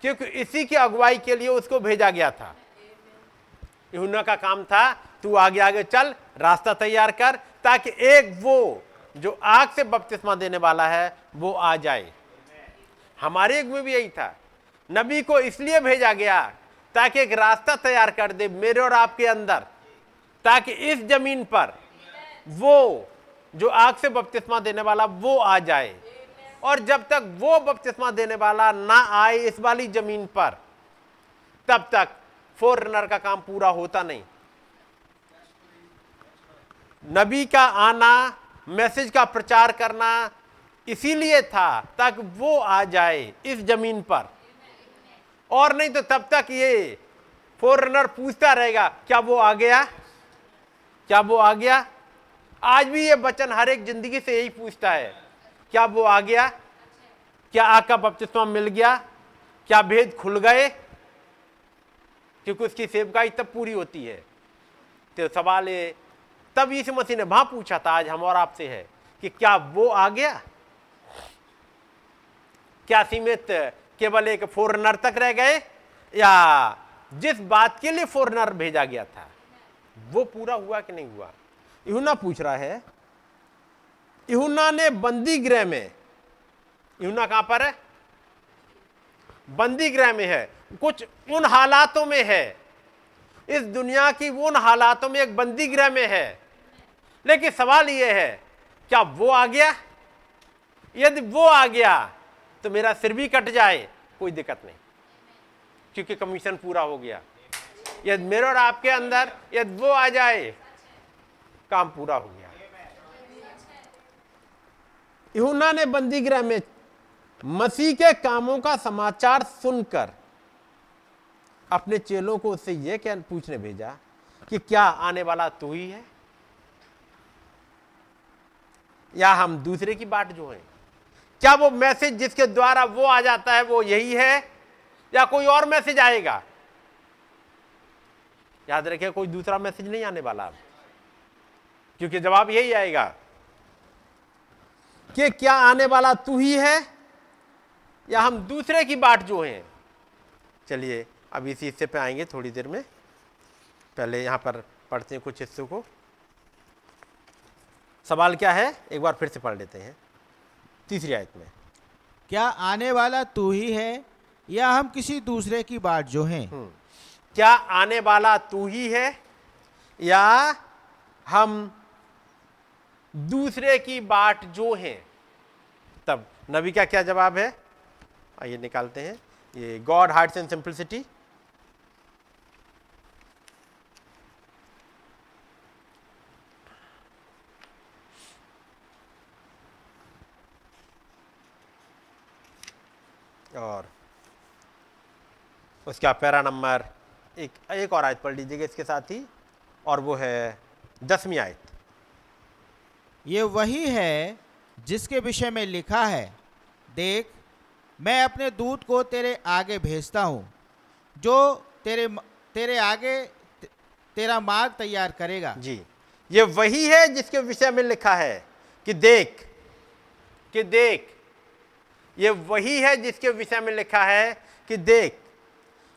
क्योंकि इसी की अगुवाई के लिए उसको भेजा गया था। यूना का काम था, तू आगे आगे चल, रास्ता तैयार कर, ताकि एक वो जो आग से बपतिस्मा देने वाला है, वो आ जाए। हमारे युग में भी यही था। नबी को इसलिए भेजा गया ताकि एक रास्ता तैयार कर दे मेरे और आपके अंदर, ताकि इस ज़मीन पर वो जो आग से बपतिस्मा देने वाला वो आ जाए। और जब तक वो बपतिस्मा देने वाला ना आए इस वाली ज़मीन पर, तब तक फोर रनर का काम पूरा होता नहीं। नबी का आना मैसेज का प्रचार करना इसीलिए था ताकि वो आ जाए इस ज़मीन पर। और नहीं तो तब तक ये फोर रनर पूछता रहेगा, क्या वो आ गया? क्या वो आ गया? आज भी ये बचन हर एक ज़िंदगी से यही पूछता है, क्या वो आ गया? क्या आका बपतिस्मा मिल गया? क्या भेद खुल गए? क्योंकि उसकी सेवकाई तब पूरी होती है। तो सवाल ये, तब यीशु मसीह ने वहाँ पूछा था, आज हम और आपसे है, कि क्या वो आ गया? क्या सीमित केवल एक फोरनर तक रह गए? या जिस बात के लिए फोरनर भेजा गया था, वो पूरा हुआ कि नहीं हुआ? इहुना पूछ रहा है इहुना ने बंदी गृह में इहुना कहाँ पर है? बंदी गृह में है। कुछ उन हालातों में है। इस दुनिया की उन हालातों में एक बंदी गृह में है। लेकिन सवाल यह है, क्या वो आ गया? यदि वो आ गया तो मेरा सिर भी कट जाए, कोई दिक्कत नहीं। क्योंकि कमीशन पूरा हो गया। यदि मेरे और आपके अंदर, यदि वो आ जाए काम पूरा हो गया। यूना ने बंदी गृह में मसीह के कामों का समाचार सुनकर अपने चेलों को उससे यह क्या पूछने भेजा कि क्या आने वाला तू ही है? या हम दूसरे की बात जो है? क्या वो मैसेज जिसके द्वारा वो आ जाता है वो यही है? या कोई और मैसेज आएगा? याद रखिए, कोई दूसरा मैसेज नहीं आने वाला अब। क्योंकि जवाब यही आएगा। कि क्या आने वाला तू ही है या हम दूसरे की बात जो है? चलिए अब इसी हिस्से पे आएँगे थोड़ी देर में। पहले यहाँ पर पढ़ते हैं कुछ हिस्सों को। सवाल क्या है? एक बार फिर से पढ़ लेते हैं। तीसरी आयत में। क्या आने वाला तू ही है या हम किसी दूसरे की बात जो हैं? क्या आने वाला तू ही है या हम दूसरे की बात जो है। तब, नबी का क्या जवाब है? आइए निकालते हैं। ये गॉड हार्ट्स एंड सिंपलिसिटी और उसका पैरा नंबर एक एक और आयत पढ़ लीजिएगा इसके साथ ही, और वो है दसवीं आयत। ये वही है जिसके विषय में लिखा है। देख, मैं अपने दूत को तेरे आगे भेजता हूँ, जो तेरे तेरे आगे तेरा मार्ग तैयार करेगा। जी। ये वही है जिसके विषय में लिखा है कि देख कि देख। ये वही है जिसके विषय में लिखा है कि देख,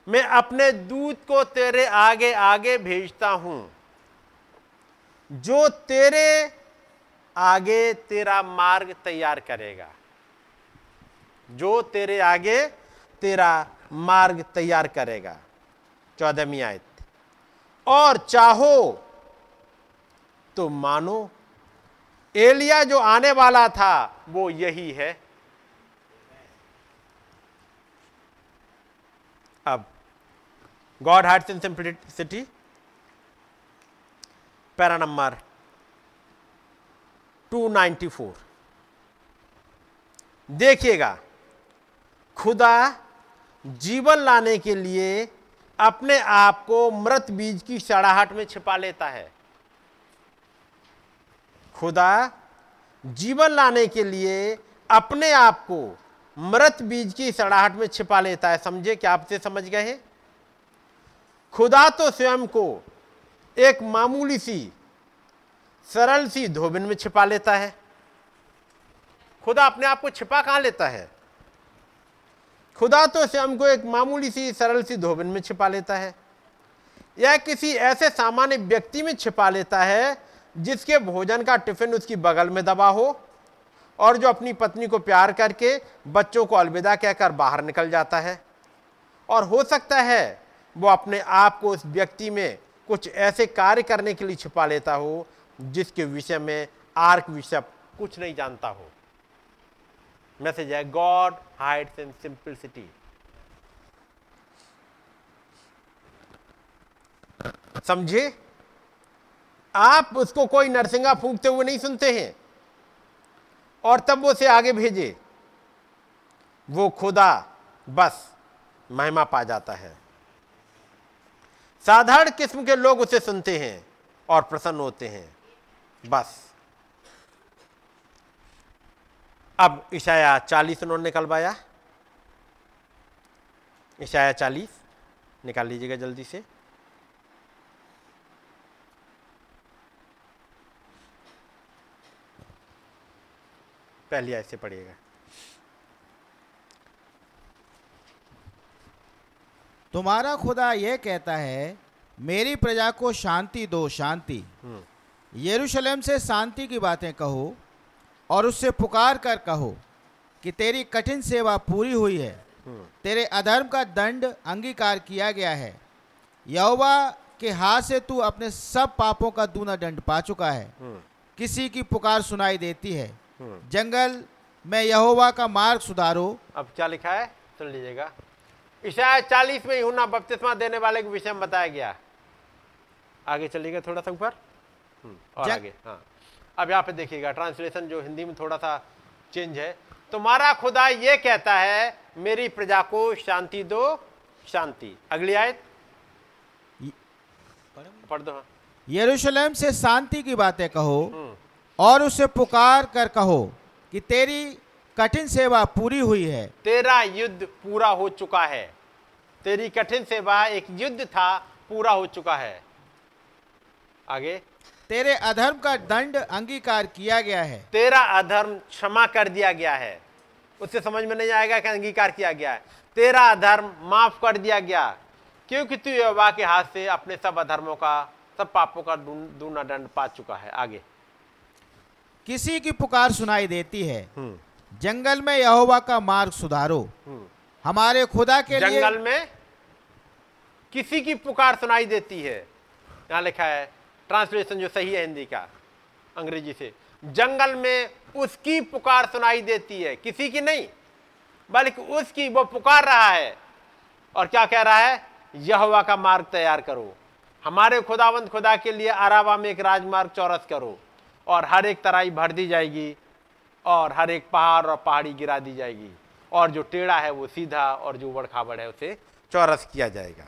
मैं अपने दूत को तेरे आगे आगे भेजता हूँ, जो तेरे आगे तेरा मार्ग तैयार करेगा। जो तेरे आगे तेरा मार्ग तैयार करेगा। चौदहवीं आयत। और चाहो तो मानो, एलिया जो आने वाला था, वो यही है। अब God heart in simplicity para number 294 देखिएगा, खुदा जीवन लाने के लिए अपने आप को मृत बीज की सड़ाहट में छिपा लेता है। खुदा जीवन लाने के लिए अपने आप को मृत बीज की सड़ाहट में छिपा लेता है। समझे, क्या आपसे समझ गए खुदा तो स्वयं को एक मामूली सी सरल सी धोबिन में छिपा लेता है। खुदा अपने आप को छिपा कहाँ लेता है? खुदा तो स्वयं को एक मामूली सी, सरल सी धोबन में छिपा लेता है। या किसी ऐसे सामान्य व्यक्ति में छिपा लेता है, जिसके भोजन का टिफ़िन उसकी बगल में दबा हो और जो अपनी पत्नी को प्यार करके बच्चों को अलविदा कहकर बाहर निकल जाता है। और हो सकता है वो अपने आप को उस व्यक्ति में कुछ ऐसे कार्य करने के लिए छिपा लेता हो जिसके विषय में आर्क विषय कुछ नहीं जानता हो। मैसेज है, गॉड हाइड्स इन सिंपलिसिटी। समझे? आप उसको कोई नरसिंगा फूंकते हुए नहीं सुनते हैं। और तब वो उसे आगे भेजे। वो खुदा, बस, महिमा पा जाता है। साधारण किस्म के लोग उसे सुनते हैं और प्रसन्न होते हैं। बस। अब ईशाया चालीस उन्होंने निकलवाया। ईशाया चालीस निकाल लीजिएगा जल्दी से। पहली ऐसे पढ़िएगा। तुम्हारा खुदा यह कहता है मेरी प्रजा को शांति दो शांति। यरूशलेम से शांति की बातें कहो और उससे पुकार कर कहो कि तेरी कठिन सेवा पूरी हुई है। तेरे अधर्म का दंड अंगीकार किया गया है। यहोवा के हाथ से तू अपने सब पापों का दूना दंड पा चुका है। किसी की पुकार सुनाई देती है। जंगल में यहोवा का मार्ग सुधारो। अब क्या लिखा है? सुन लीजिएगा। ईशाया चालीस में यूना बपतिस्मा देने वाले के विषय में बताया गया। आगे चलिएगा थोड़ा सा ऊपर। हम्म, और आगे हाँ। अब यहाँ पे देखिएगा ट्रांसलेशन जो हिंदी में थोड़ा सा चेंज है। तुम्हारा खुदा ये कहता है मेरी प्रजा को शांति दो शांति। अगली आयत। पढ़ दो हाँ। यरूशलेम से शांति की बातें कहो हम्म, और उसे पुकार कर कहो कि तेरी कठिन सेवा पूरी हुई है। तेरा युद्ध पूरा हो चुका है। तेरी कठिन सेवा एक युद्ध था पूरा हो चुका है। आगे। तेरे अधर्म का दंड अंगीकार किया गया है। तेरा अधर्म क्षमा कर दिया गया है। उससे समझ में नहीं आएगा कि अंगीकार किया गया है। तेरा अधर्म माफ़ कर दिया गया। क्योंकि तू यहोवा के हाथ से अपने सब अधर्मों का सब पापों का दूना दंड पा चुका है। आगे। किसी की पुकार सुनाई देती है। हम्म, जंगल में यहोवा का मार्ग सुधारो। हम्म। हमारे खुदा के जंगल लिए जंगल में किसी की पुकार सुनाई देती है। यहाँ लिखा है ट्रांसलेशन जो सही है हिंदी का अंग्रेज़ी से। जंगल में उसकी पुकार सुनाई देती है किसी की नहीं बल्कि उसकी वो पुकार रहा है। और क्या कह रहा है? यहवा का मार्ग तैयार करो। हमारे खुदावंत खुदा के लिए अराबा में एक राजमार्ग चौरस करो और हर एक तराई भर दी जाएगी और हर एक पहाड़ और पहाड़ी गिरा दी जाएगी और जो टेढ़ा है वो सीधा और जो उबड़ खाबड़ है उसे चौरस किया जाएगा।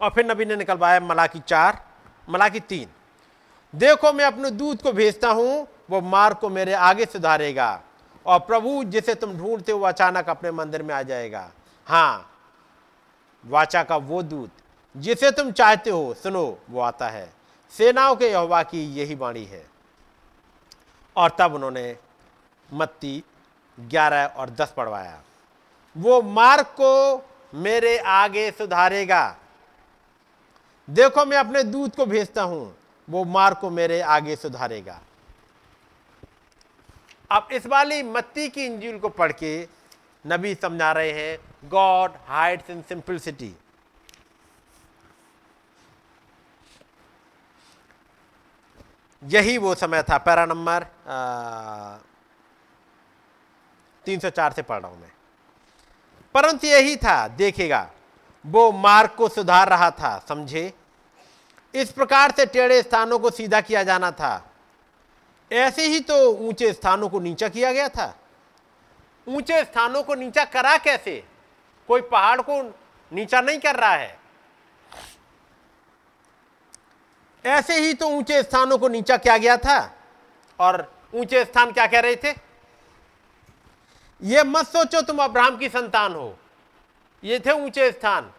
और फिर नबी ने निकलवाया मलाकी चार मलाकी तीन। देखो, मैं अपने दूध को भेजता हूँ, वो मार्ग को मेरे आगे सुधारेगा और प्रभु, जिसे तुम ढूंढते हो अचानक अपने मंदिर में आ जाएगा। हाँ वाचा का वो दूत, जिसे तुम चाहते हो, सुनो, वो आता है। सेनाओं के यहोवा की यही वाणी है। और तब उन्होंने मत्ती ग्यारह और दस पढ़वाया। वो मार्ग को मेरे आगे सुधारेगा देखो, मैं अपने दूत को भेजता हूँ, वो मार्ग को मेरे आगे सुधारेगा। अब इस वाली मत्ती की इंजील को पढ़ के नबी समझा रहे हैं, गॉड हाइड्स इन सिंपलिसिटी। यही वो समय था, पैरा नंबर तीन सौ चार से पढ़ रहा हूँ मैं। परंतु यही था देखेगा वो मार्ग को सुधार रहा था, समझे? इस प्रकार से टेढ़े स्थानों को सीधा किया जाना था। ऐसे ही तो ऊँचे स्थानों को नीचा किया गया था। ऊँचे स्थानों को नीचा करा कैसे? कोई पहाड़ को नीचा नहीं कर रहा है। ऐसे ही तो ऊँचे स्थानों को नीचा किया गया था। और ऊँचे स्थान क्या कह रहे थे? ये मत सोचो तुम अब्राहम की संतान हो। ये थे ऊँचे स्थान।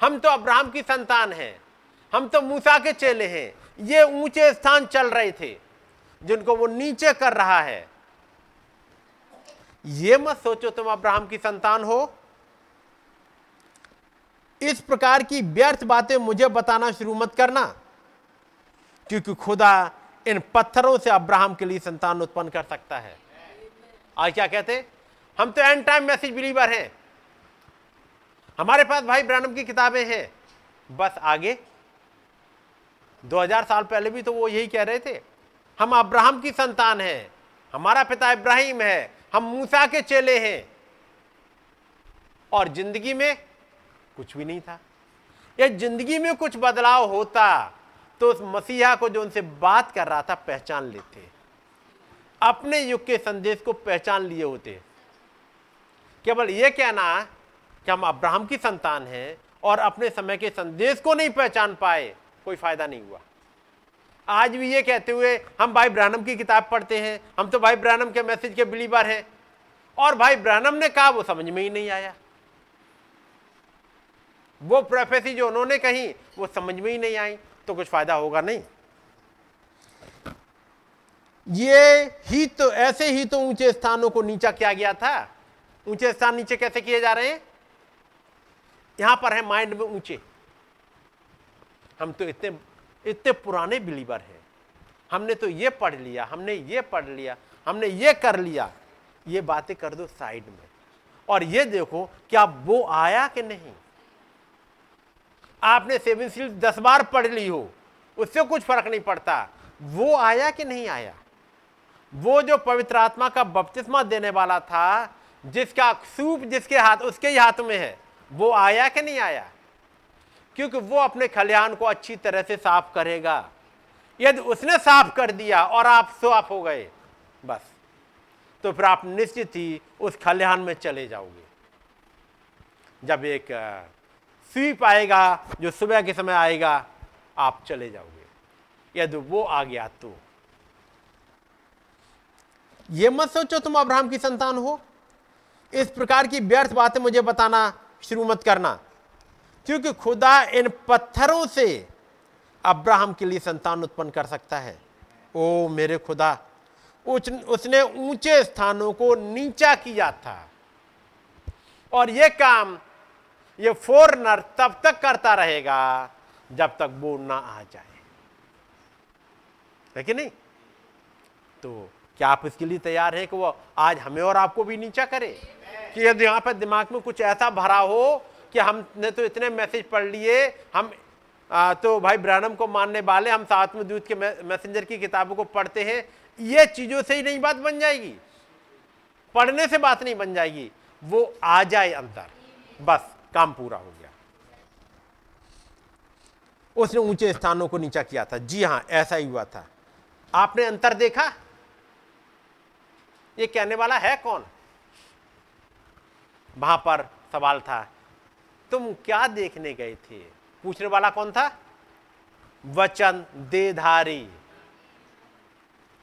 हम तो अब्राहम की संतान हैं। हम तो मूसा के चेले हैं। ये ऊँचे स्थान चल रहे थे, जिनको वो नीचे कर रहा है। ये मत सोचो तुम अब्राहम की संतान हो। इस प्रकार की व्यर्थ बातें मुझे बताना शुरू मत करना, क्योंकि खुदा इन पत्थरों से अब्राहम के लिए संतान उत्पन्न कर सकता है। आज क्या कहते हम तो एंड टाइम मैसेज बिलीवर हैं। हमारे पास भाई ब्रानम की किताबें हैं। बस आगे। 2000 साल पहले भी तो वो यही कह रहे थे, हम अब्राहम की संतान हैं, हमारा पिता इब्राहिम है, हम मूसा के चेले हैं। और ज़िंदगी में कुछ भी नहीं था। या ज़िंदगी में कुछ बदलाव होता तो उस मसीहा को जो उनसे बात कर रहा था, पहचान लेते। अपने युग के संदेश को पहचान लिए होते। केवल यह कहना कि हम अब्राहम की संतान हैं और अपने समय के संदेश को नहीं पहचान पाए, कोई फ़ायदा नहीं हुआ। आज भी ये कहते हुए हम भाई ब्रानम की किताब पढ़ते हैं, हम तो भाई ब्रानम के मैसेज के बिलीवर हैं। और भाई ब्रानम ने कहा, वो समझ में ही नहीं आया। वो प्रोफेसी जो उन्होंने कही, वो समझ में ही नहीं आई तो कुछ फ़ायदा होगा नहीं। ये ही तो ऐसे ही तो ऊँचे स्थानों को नीचा किया गया था। ऊँचे स्थान नीचे कैसे किए जा रहे हैं? यहाँ पर है माइंड में ऊँचे। हम तो इतने इतने पुराने बिलीवर हैं। हमने तो ये पढ़ लिया, हमने ये पढ़ लिया, हमने ये कर लिया। ये बातें कर दो साइड में। और ये देखो, क्या वो आया कि नहीं? आपने सेवन सील दस बार पढ़ ली हो, उससे कुछ फ़र्क नहीं पड़ता। वो आया कि नहीं आया? वो जो पवित्र आत्मा का बपतिस्मा देने वाला था, जिसका सूप जिसके हाथ, उसके ही हाथ में है। वो आया कि नहीं आया? क्योंकि वो अपने खलिहान को अच्छी तरह से साफ़ करेगा। यदि उसने साफ़ कर दिया और आप साफ़ हो गए, बस। तो फिर आप निश्चित ही उस खलिहान में चले जाओगे। जब एक स्वीप आएगा, जो सुबह के समय आएगा, आप चले जाओगे। यदि वो आ गया तो। ये मत सोचो तुम अब्राहम की संतान हो। इस प्रकार की व्यर्थ बातें मुझे बताना शुरू मत करना। क्योंकि खुदा इन पत्थरों से अब्राहम के लिए संतान उत्पन्न कर सकता है। ओ मेरे खुदा उसने ऊँचे स्थानों को नीचा किया था। और यह काम, ये फोरनर तब तक करता रहेगा, जब तक वो ना आ जाए। कि नहीं? तो क्या आप इसके लिए तैयार हैं कि वो आज हमें और आपको भी नीचा करे? कि यदि यहाँ पर दिमाग में कुछ ऐसा भरा हो कि हमने तो इतने मैसेज पढ़ लिए हम आ, तो भाई ब्रहणम को मानने वाले हम साथ में दूध के मैसेंजर की किताबों को पढ़ते हैं ये चीज़ों से ही नहीं बात बन जाएगी। पढ़ने से बात नहीं बन जाएगी। वो आ जाए अंतर बस काम पूरा हो गया। उसने ऊँचे स्थानों को नीचा किया था। जी हाँ ऐसा ही हुआ था। आपने अंतर देखा? ये कहने वाला है कौन? वहाँ पर सवाल था, तुम क्या देखने गए थे? पूछने वाला कौन था? वचन देधारी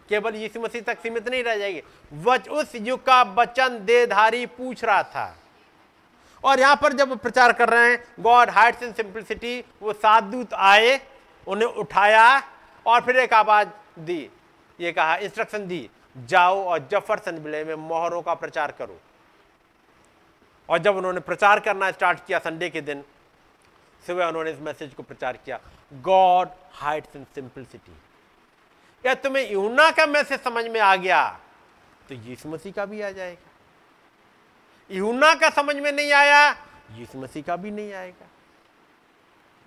केवल यीशु मसीह तक सीमित नहीं रह जाएगी। वच, उस युग का वचन देधारी पूछ रहा था। और यहाँ पर जब प्रचार कर रहे हैं, गॉड हाइट्स इन सिंपलिसिटी, वो साधुत आए, उन्हें उठाया और फिर एक आवाज़ दी। ये कहा, इंस्ट्रक्शन दी। जाओ और जफरसन विलय में मोहरों का प्रचार करो। और जब उन्होंने प्रचार करना स्टार्ट किया संडे के दिन, सुबह उन्होंने इस मैसेज को प्रचार किया, गॉड हाइट्स इन सिंपलिसिटी या तुम्हें यूना का मैसेज समझ में आ गया तो यीशु मसीह का भी आ जाएगा। यूना का समझ में नहीं आया, यीशु मसीह का भी नहीं आएगा।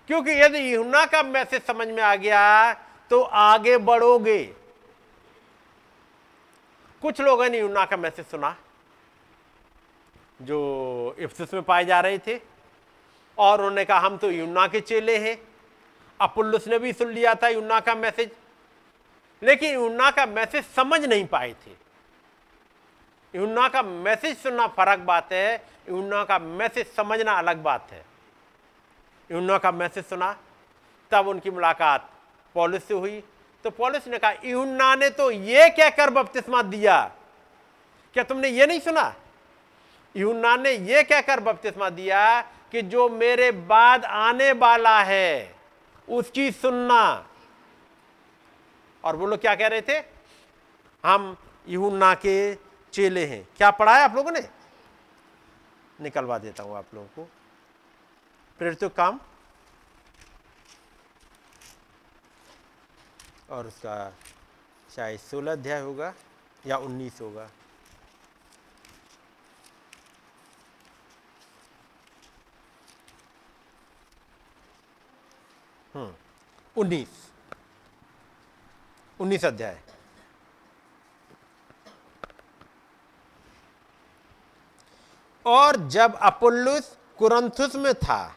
क्योंकि यदि यूना का मैसेज समझ में आ गया तो आगे बढ़ोगे। कुछ लोगों ने यूना का मैसेज सुना, जो इफ्सिस में पाए जा रहे थे, और उन्होंने कहा, हम तो यूना के चेले हैं। अपुल्लुस ने भी सुन लिया था यूना का मैसेज, लेकिन यूना का मैसेज समझ नहीं पाए थे। यूना का मैसेज सुनना फ़र्क बात है यूना का मैसेज समझना अलग बात है। यूना का मैसेज सुना, तब उनकी मुलाकात पॉलिस से हुई तो पॉलिस ने कहा यूना ने तो ये कहकर बपतिस्मा दिया? क्या तुमने ये नहीं सुना? यूना ने ये कहकर बपतिस्मा दिया कि जो मेरे बाद आने वाला है, उसकी सुनना। और वो लोग क्या कह रहे थे? हम यूना के चेले हैं। क्या पढ़ा है आप लोगों ने? निकलवा देता हूँ आप लोगों को। प्रेरित काम और उसका शायद सोलह अध्याय होगा या उन्नीस होगा। हम्म उन्नीस। उन्नीस अध्याय। और जब अपुल्लुस कुरंथुस में था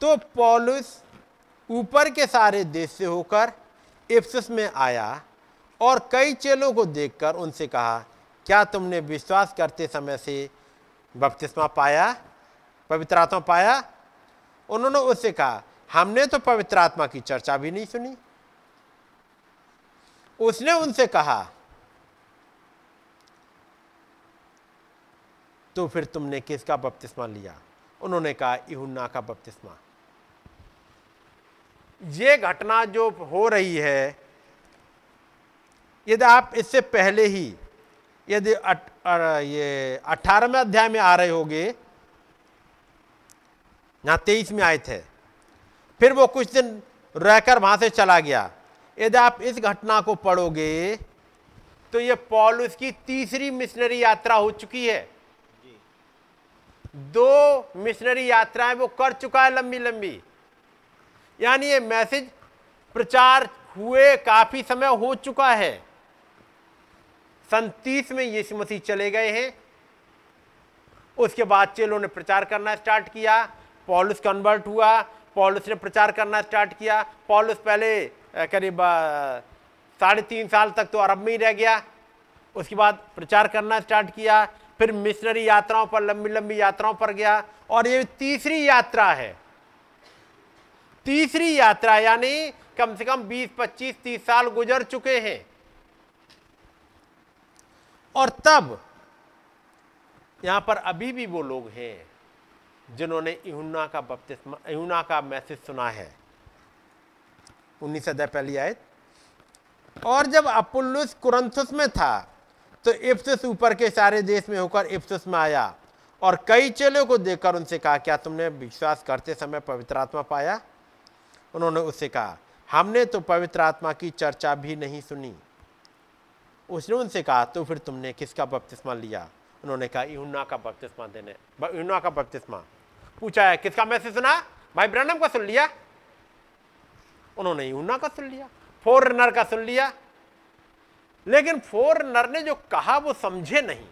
तो पौलुस ऊपर के सारे देश से होकर इफ्सुस में आया और कई चेलों को देखकर उनसे कहा, क्या तुमने विश्वास करते समय से बपतिस्मा पाया, पवित्र आत्मा पाया? उन्होंने उससे कहा, हमने तो पवित्र आत्मा की चर्चा भी नहीं सुनी। उसने उनसे कहा तो फिर तुमने किसका बपतिस्मा लिया? उन्होंने कहा, इहुन्ना का बपतिस्मा। ये घटना जो हो रही है यदि आप इससे पहले ही यदि अट, ये अठारहवें अध्याय में आ रहे होगे यहाँ तेईस में आए थे फिर वो कुछ दिन रहकर वहाँ से चला गया। यदि आप इस घटना को पढ़ोगे तो ये पॉलुस की तीसरी मिशनरी यात्रा हो चुकी है। दो मिशनरी यात्राएँ वो कर चुका है लंबी लंबी यानी ये मैसेज प्रचार हुए काफ़ी समय हो चुका है। संतीस में यीशु मसीह चले गए हैं। उसके बाद चेलों ने प्रचार करना स्टार्ट किया, पॉलिस कन्वर्ट हुआ, पॉलिस ने प्रचार करना स्टार्ट किया। पॉलिस पहले करीब साढ़े तीन साल तक तो अरब में ही रह गया। उसके बाद प्रचार करना स्टार्ट किया। फिर मिशनरी यात्राओं पर लंबी लंबी यात्राओं पर गया। और ये तीसरी यात्रा है। तीसरी यात्रा यानी कम से कम 20, 25, 30 साल गुजर चुके हैं। और तब यहाँ पर अभी भी वो लोग हैं जिन्होंने इहुन्ना का बपतिस्मा इहुन्ना का मैसेज सुना है। उन्नीस अध्याय पहली आयत। और जब अपुल्लुस कुरंथुस में था तो इफ्सुस ऊपर के सारे देश में होकर इफ्सुस में आया और कई चेलों को देखकर उनसे कहा क्या तुमने विश्वास करते समय पवित्र आत्मा पाया? उन्होंने उससे कहा, हमने तो पवित्र आत्मा की चर्चा भी नहीं सुनी। उसने उनसे कहा तो फिर तुमने किसका बपतिस्मा लिया? उन्होंने कहा यूना का बपतिस्मा देने यूना का बपतिस्मा। पूछा है किसका मैसेज सुना? भाई ब्रनम का सुन लिया? उन्होंने यूना का सुन लिया फोर फोरनर का सुन लिया। लेकिन फोर फोरनर ने जो कहा, वो समझे नहीं।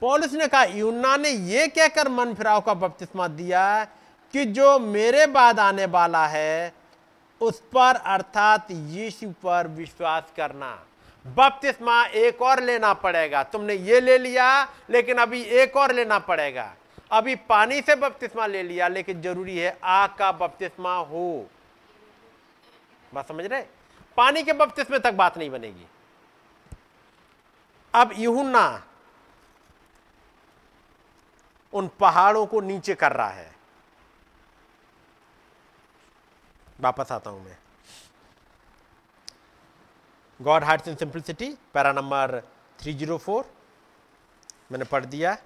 पॉलिस ने कहा यूना ने यह कहकर मन फिराव का बपतिस्मा दिया कि जो मेरे बाद आने वाला है, उस पर अर्थात यीशु पर विश्वास करना। बपतिस्मा एक और लेना पड़ेगा। तुमने ये ले लिया, लेकिन अभी एक और लेना पड़ेगा। अभी पानी से बपतिस्मा ले लिया, लेकिन ज़रूरी है आग का बपतिस्मा हो। बात समझ रहे? पानी के बपतिस्मे तक बात नहीं बनेगी। अब यूना उन पहाड़ों को नीचे कर रहा है। वापस आता हूँ मैं। God hearts in simplicity para number 304 मैंने पढ़ दिया।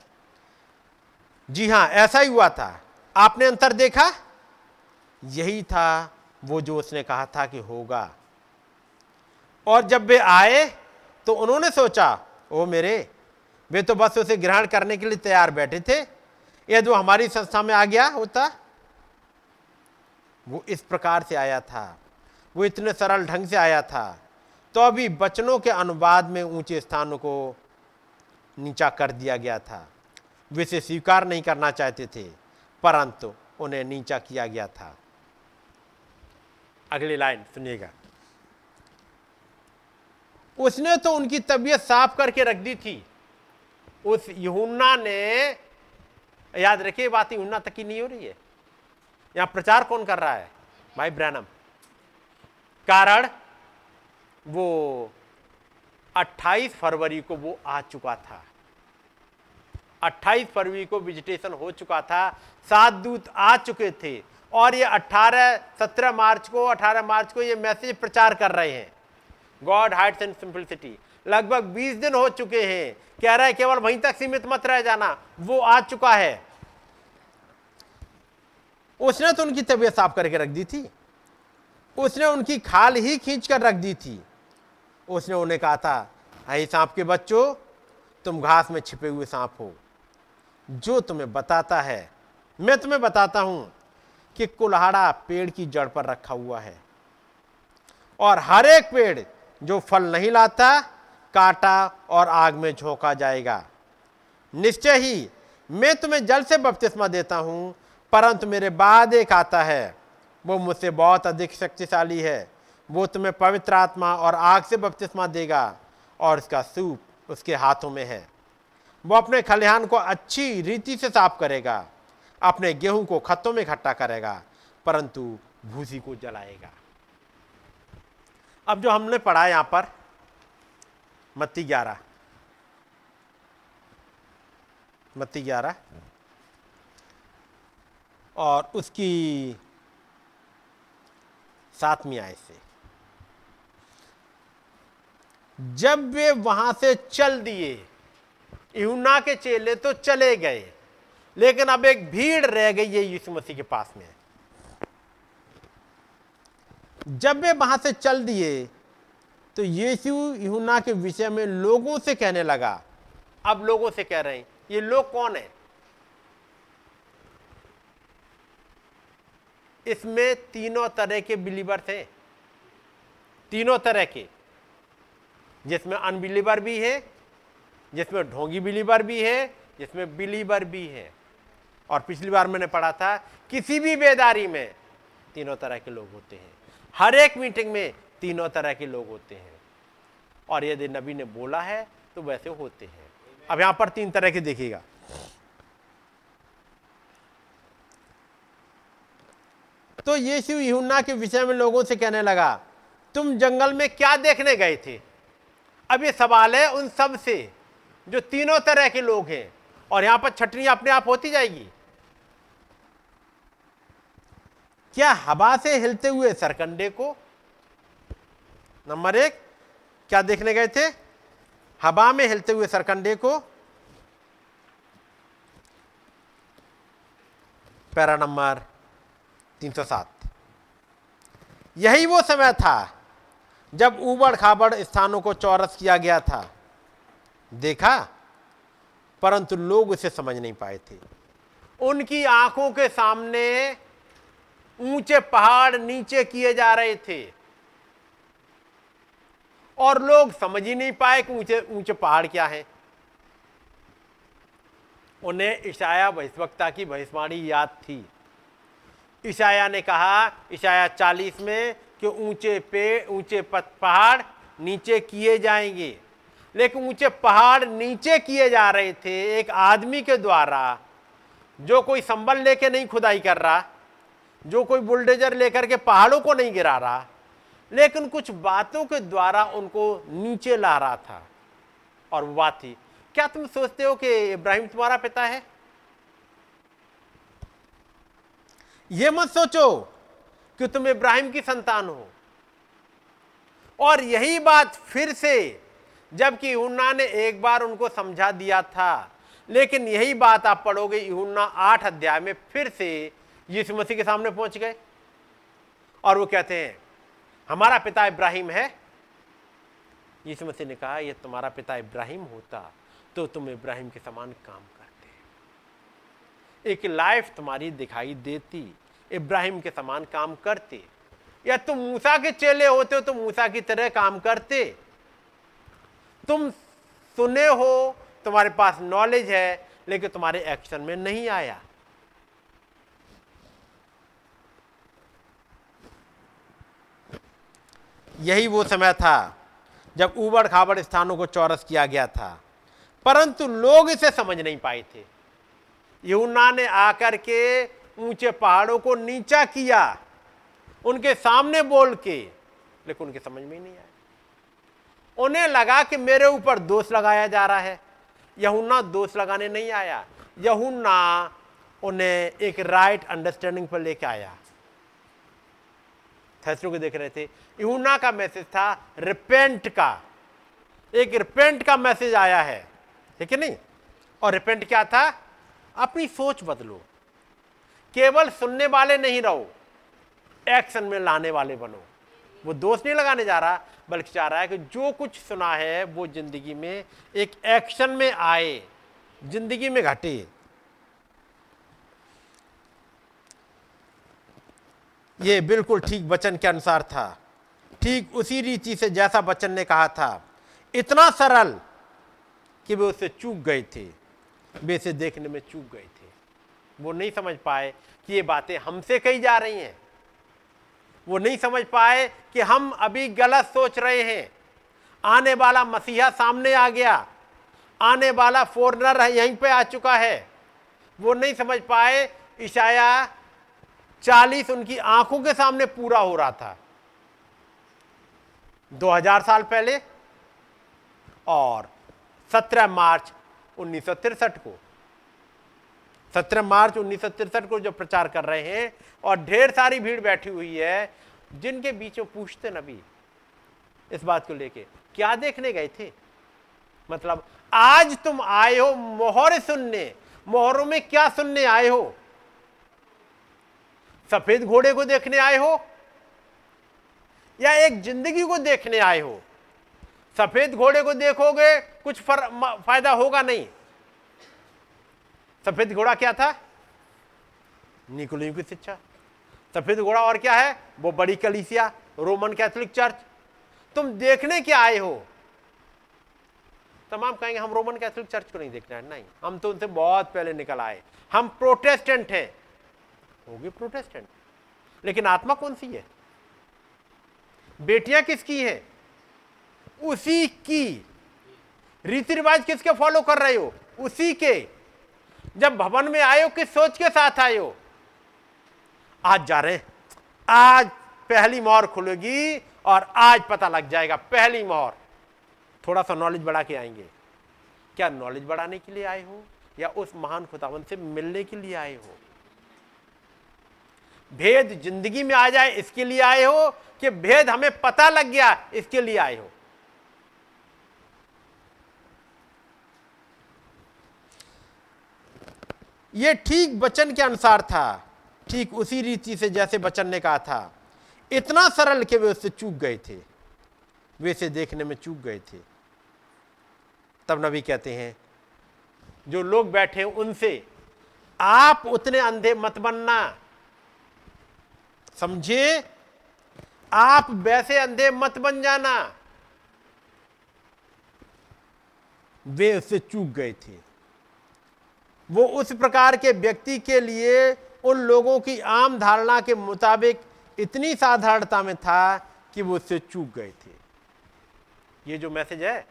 जी हाँ, ऐसा ही हुआ था। आपने अंतर देखा? यही था, वो जो उसने कहा था कि होगा। और जब वे आए तो उन्होंने सोचा, ओ मेरे, वे तो बस उसे ग्रहण करने के लिए तैयार बैठे थे। यदि वो हमारी संस्था में आ गया होता वो इस प्रकार से आया था। वो इतने सरल ढंग से आया था। तो अभी बचनों के अनुवाद में ऊँचे स्थानों को नीचा कर दिया गया था। वे इसे स्वीकार नहीं करना चाहते थे, परंतु उन्हें नीचा किया गया था। अगली लाइन सुनिएगा। उसने तो उनकी तबीयत साफ़ करके रख दी थी। उस यूना ने, याद रखिए बात यूना तक की नहीं हो रही है। यहाँ प्रचार कौन कर रहा है? भाई ब्रैनम कारण, वो 28 फरवरी को वो आ चुका था। 28 फरवरी को विजिटेशन हो चुका था। सात दूत आ चुके थे। और ये 18 17 मार्च को 18 मार्च को ये मैसेज प्रचार कर रहे हैं। गॉड हाइट्स इन सिंपलिसिटी लगभग 20 दिन हो चुके हैं। कह रहा है केवल वहीं तक सीमित मत रह जाना। वो आ चुका है। उसने तो उनकी तबीयत साफ़ करके रख दी थी। उसने उनकी खाल ही खींच कर रख दी थी। उसने उन्हें कहा था आई सांप के बच्चों, तुम घास में छिपे हुए सांप हो। जो तुम्हें बताता है, मैं तुम्हें बताता हूँ कि कुल्हाड़ा पेड़ की जड़ पर रखा हुआ है। और हर एक पेड़ जो फल नहीं लाता, काटा और आग में झोंका जाएगा। निश्चय ही मैं तुम्हें जल से बपतिस्मा देता हूँ परंतु मेरे बाद एक आता है। वो मुझसे बहुत अधिक शक्तिशाली है। वो तुम्हें पवित्र आत्मा और आग से बपतिस्मा देगा और उसका सूप उसके हाथों में है। वो अपने खलिहान को अच्छी रीति से साफ़ करेगा। अपने गेहूँ को खत्तों में इकट्ठा करेगा, परंतु भूसी को जलाएगा। अब जो हमने पढ़ा यहाँ पर, मत्ती ग्यारह। मत्ती ग्यारह? और उसकी सातवीं आय से। जब वे वहाँ से चल दिए, यूना के चेले तो चले गए, लेकिन अब एक भीड़ रह गई है यीशु मसीह के पास में। जब वे वहाँ से चल दिए तो यीशु यूना के विषय में लोगों से कहने लगा। अब लोगों से कह रहे हैं, ये लोग कौन है? इसमें तीनों तरह के बिलीवर थे। तीनों तरह के। जिसमें अनबिलीवर भी है, जिसमें ढोंगी बिलीवर भी है, जिसमें बिलीवर भी है। और पिछली बार मैंने पढ़ा था, किसी भी बेदारी में तीनों तरह के लोग होते हैं। हर एक मीटिंग में तीनों तरह के लोग होते हैं। और यदि नबी ने बोला है तो वैसे होते हैं। अब यहाँ पर तीन तरह के देखिएगा। तो यीशु यूना के विषय में लोगों से कहने लगा, तुम जंगल में क्या देखने गए थे? अब ये सवाल है उन सबसे, जो तीनों तरह के लोग हैं। और यहाँ पर छटनी अपने आप होती जाएगी। क्या हवा से हिलते हुए सरकंडे को? नंबर एक, क्या देखने गए थे? हवा में हिलते हुए सरकंडे को। पैरा नंबर 307 यही वो समय था जब उबड़ खाबड़ स्थानों को चौरस किया गया था। देखा? परंतु लोग उसे समझ नहीं पाए थे। उनकी आँखों के सामने ऊँचे पहाड़ नीचे किए जा रहे थे। और लोग समझ ही नहीं पाए कि ऊँचे ऊँचे पहाड़ क्या है। उन्हें ईशाया भविष्यवक्ता की भविष्यवाणी याद थी। ईशाया ने कहा, ईशाया चालीस में कि ऊँचे पे, ऊँचे पहाड़ नीचे किए जाएँगे। लेकिन ऊँचे पहाड़ नीचे किए जा रहे थे एक आदमी के द्वारा, जो कोई संबल लेके नहीं खुदाई कर रहा, जो कोई बुलडोजर लेकर के पहाड़ों को नहीं गिरा रहा, लेकिन कुछ बातों के द्वारा उनको नीचे ला रहा था। और वो बात थी, क्या तुम सोचते हो कि इब्राहिम तुम्हारा पिता है? ये मत सोचो कि तुम इब्राहिम की संतान हो। और यही बात फिर से, जबकि यूना ने एक बार उनको समझा दिया था, लेकिन यही बात आप पढ़ोगे यूना आठ अध्याय में फिर से यीशु मसीह के सामने पहुँच गए। और वो कहते हैं, हमारा पिता इब्राहिम है। यीशु मसीह ने कहा यह तुम्हारा पिता इब्राहिम होता तो तुम इब्राहिम के समान काम करते एक लाइफ तुम्हारी दिखाई देती। इब्राहिम के समान काम करते। या तुम मूसा के चेले होते हो तो मूसा की तरह काम करते। तुम सुने हो, तुम्हारे पास नॉलेज है, लेकिन तुम्हारे एक्शन में नहीं आया। यही वो समय था, जब उबड़ खाबड़ स्थानों को चौरस किया गया था। परंतु लोग इसे समझ नहीं पाए थे। यूना ने आकर के ऊँचे पहाड़ों को नीचा किया, उनके सामने बोल के। लेकिन उनके समझ में ही नहीं आया। उन्हें लगा कि मेरे ऊपर दोष लगाया जा रहा है। यहुन्ना दोष लगाने नहीं आया। यहुन्ना उन्हें एक राइट अंडरस्टैंडिंग पर लेके आया। थैसलों को देख रहे थे। यूना का मैसेज था रिपेंट का। एक रिपेंट का मैसेज आया है। ठीक है नहीं? और रिपेंट क्या था? अपनी सोच बदलो। केवल सुनने वाले नहीं रहो, एक्शन में लाने वाले बनो। वो दोष नहीं लगाने जा रहा, बल्कि चाह रहा है कि जो कुछ सुना है, वो ज़िंदगी में एक एक्शन में आए, ज़िंदगी में घटे। ये बिल्कुल ठीक वचन के अनुसार था। ठीक उसी रीति से जैसा वचन ने कहा था। इतना सरल कि वे उससे चूक गए थे। इसे देखने में चूक गए थे। वो नहीं समझ पाए कि ये बातें हमसे कही जा रही हैं। वो नहीं समझ पाए कि हम अभी गलत सोच रहे हैं। आने वाला मसीहा सामने आ गया। आने वाला फॉरनर यहीं पे आ चुका है। वो नहीं समझ पाए ईशाया चालीस उनकी आँखों के सामने पूरा हो रहा था। 2000 साल पहले और 17 मार्च उन्नीस को। 17 मार्च उन्नीस को जो प्रचार कर रहे हैं और ढेर सारी भीड़ बैठी हुई है, जिनके बीच में पूछते नबी इस बात को लेके, क्या देखने गए थे? मतलब आज तुम आए हो मोहर सुनने, मोहरों में क्या सुनने आए हो? सफ़ेद घोड़े को देखने आए हो? या एक ज़िंदगी को देखने आए हो? सफ़ेद घोड़े को देखोगे, कुछ फ़ायदा होगा नहीं। सफ़ेद घोड़ा क्या था? निकोलियों की शिक्षा। सफ़ेद घोड़ा और क्या है? वो बड़ी कलीसिया, रोमन कैथोलिक चर्च। तुम देखने क्या आए हो। तमाम कहेंगे, हम रोमन कैथोलिक चर्च को नहीं देखना है। नहीं, हम तो उनसे बहुत पहले निकल आए। हम प्रोटेस्टेंट हैं। होगी प्रोटेस्टेंट। लेकिन आत्मा कौन सी है? बेटियाँ किसकी हैं? उसी की रीति रिवाज किसके फॉलो कर रहे हो? उसी के। जब भवन में हो, किस सोच के साथ हो? आज जा रहे आज पहली मोहर खुलेगी और आज पता लग जाएगा, पहली मोहर। थोड़ा सा नॉलेज बढ़ा के आएँगे। क्या नॉलेज बढ़ाने के लिए आए हो? या उस महान खुदावन से मिलने के लिए आए हो? भेद ज़िंदगी में आ जाए, इसके लिए आए हो कि भेद हमें पता लग गया, इसके लिए आए हो? यह ठीक वचन के अनुसार था, ठीक उसी रीति से जैसे बचन ने कहा था। इतना सरल कि वे उससे चूक गए थे। वे इसे देखने में चूक गए थे। तब नबी कहते हैं, जो लोग बैठे उनसे, आप उतने अंधे मत बनना। समझे? आप वैसे अंधे मत बन जाना। वे उससे चूक गए थे। वो उस प्रकार के व्यक्ति के लिए उन लोगों की आम धारणा के मुताबिक इतनी साधारणता में था कि वो उससे चूक गए थे। ये जो मैसेज है,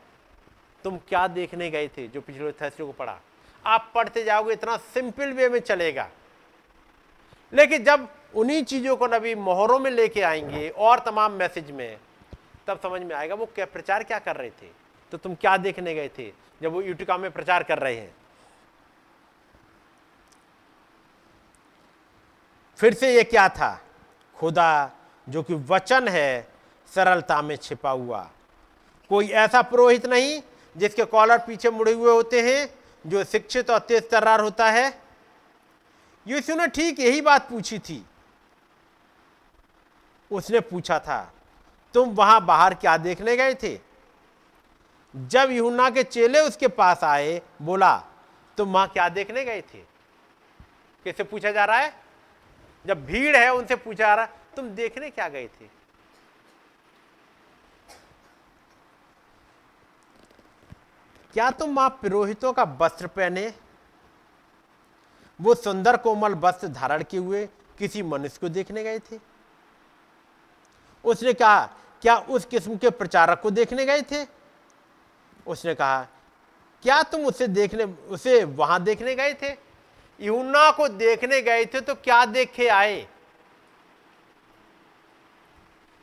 तुम क्या देखने गए थे जो पिछले थर्सडे को पढ़ा? आप पढ़ते जाओगे, इतना सिंपल वे में चलेगा। लेकिन जब उन्हीं चीज़ों को नबी मोहरों में लेके आएँगे और तमाम मैसेज में, तब समझ में आएगा, वो क्या प्रचार क्या कर रहे थे? तो तुम क्या देखने गए थे जब वो यूटिका में प्रचार कर रहे हैं? फिर से ये क्या था? खुदा, जो कि वचन है, सरलता में छिपा हुआ। कोई ऐसा पुरोहित नहीं, जिसके कॉलर पीछे मुड़े हुए होते हैं, जो शिक्षित और तेज तर्रार होता है। यीशु ने ठीक यही बात पूछी थी। उसने पूछा था, तुम वहाँ बाहर क्या देखने गए थे? जब यूना के चेले उसके पास आए, बोला, तुम वहाँ क्या देखने गए थे? कैसे पूछा जा रहा है? जब भीड़ है, उनसे पूछा रहा, तुम देखने क्या गए थे? क्या तुम वहाँ पुरोहितों का वस्त्र पहने? वो सुंदर कोमल वस्त्र धारण किए हुए किसी मनुष्य को देखने गए थे। उसने कहा, क्या उस किस्म के प्रचारक को देखने गए थे? उसने कहा, क्या तुम उसे देखने, उसे वहाँ देखने गए थे? यूना को देखने गए थे तो क्या देखे आए?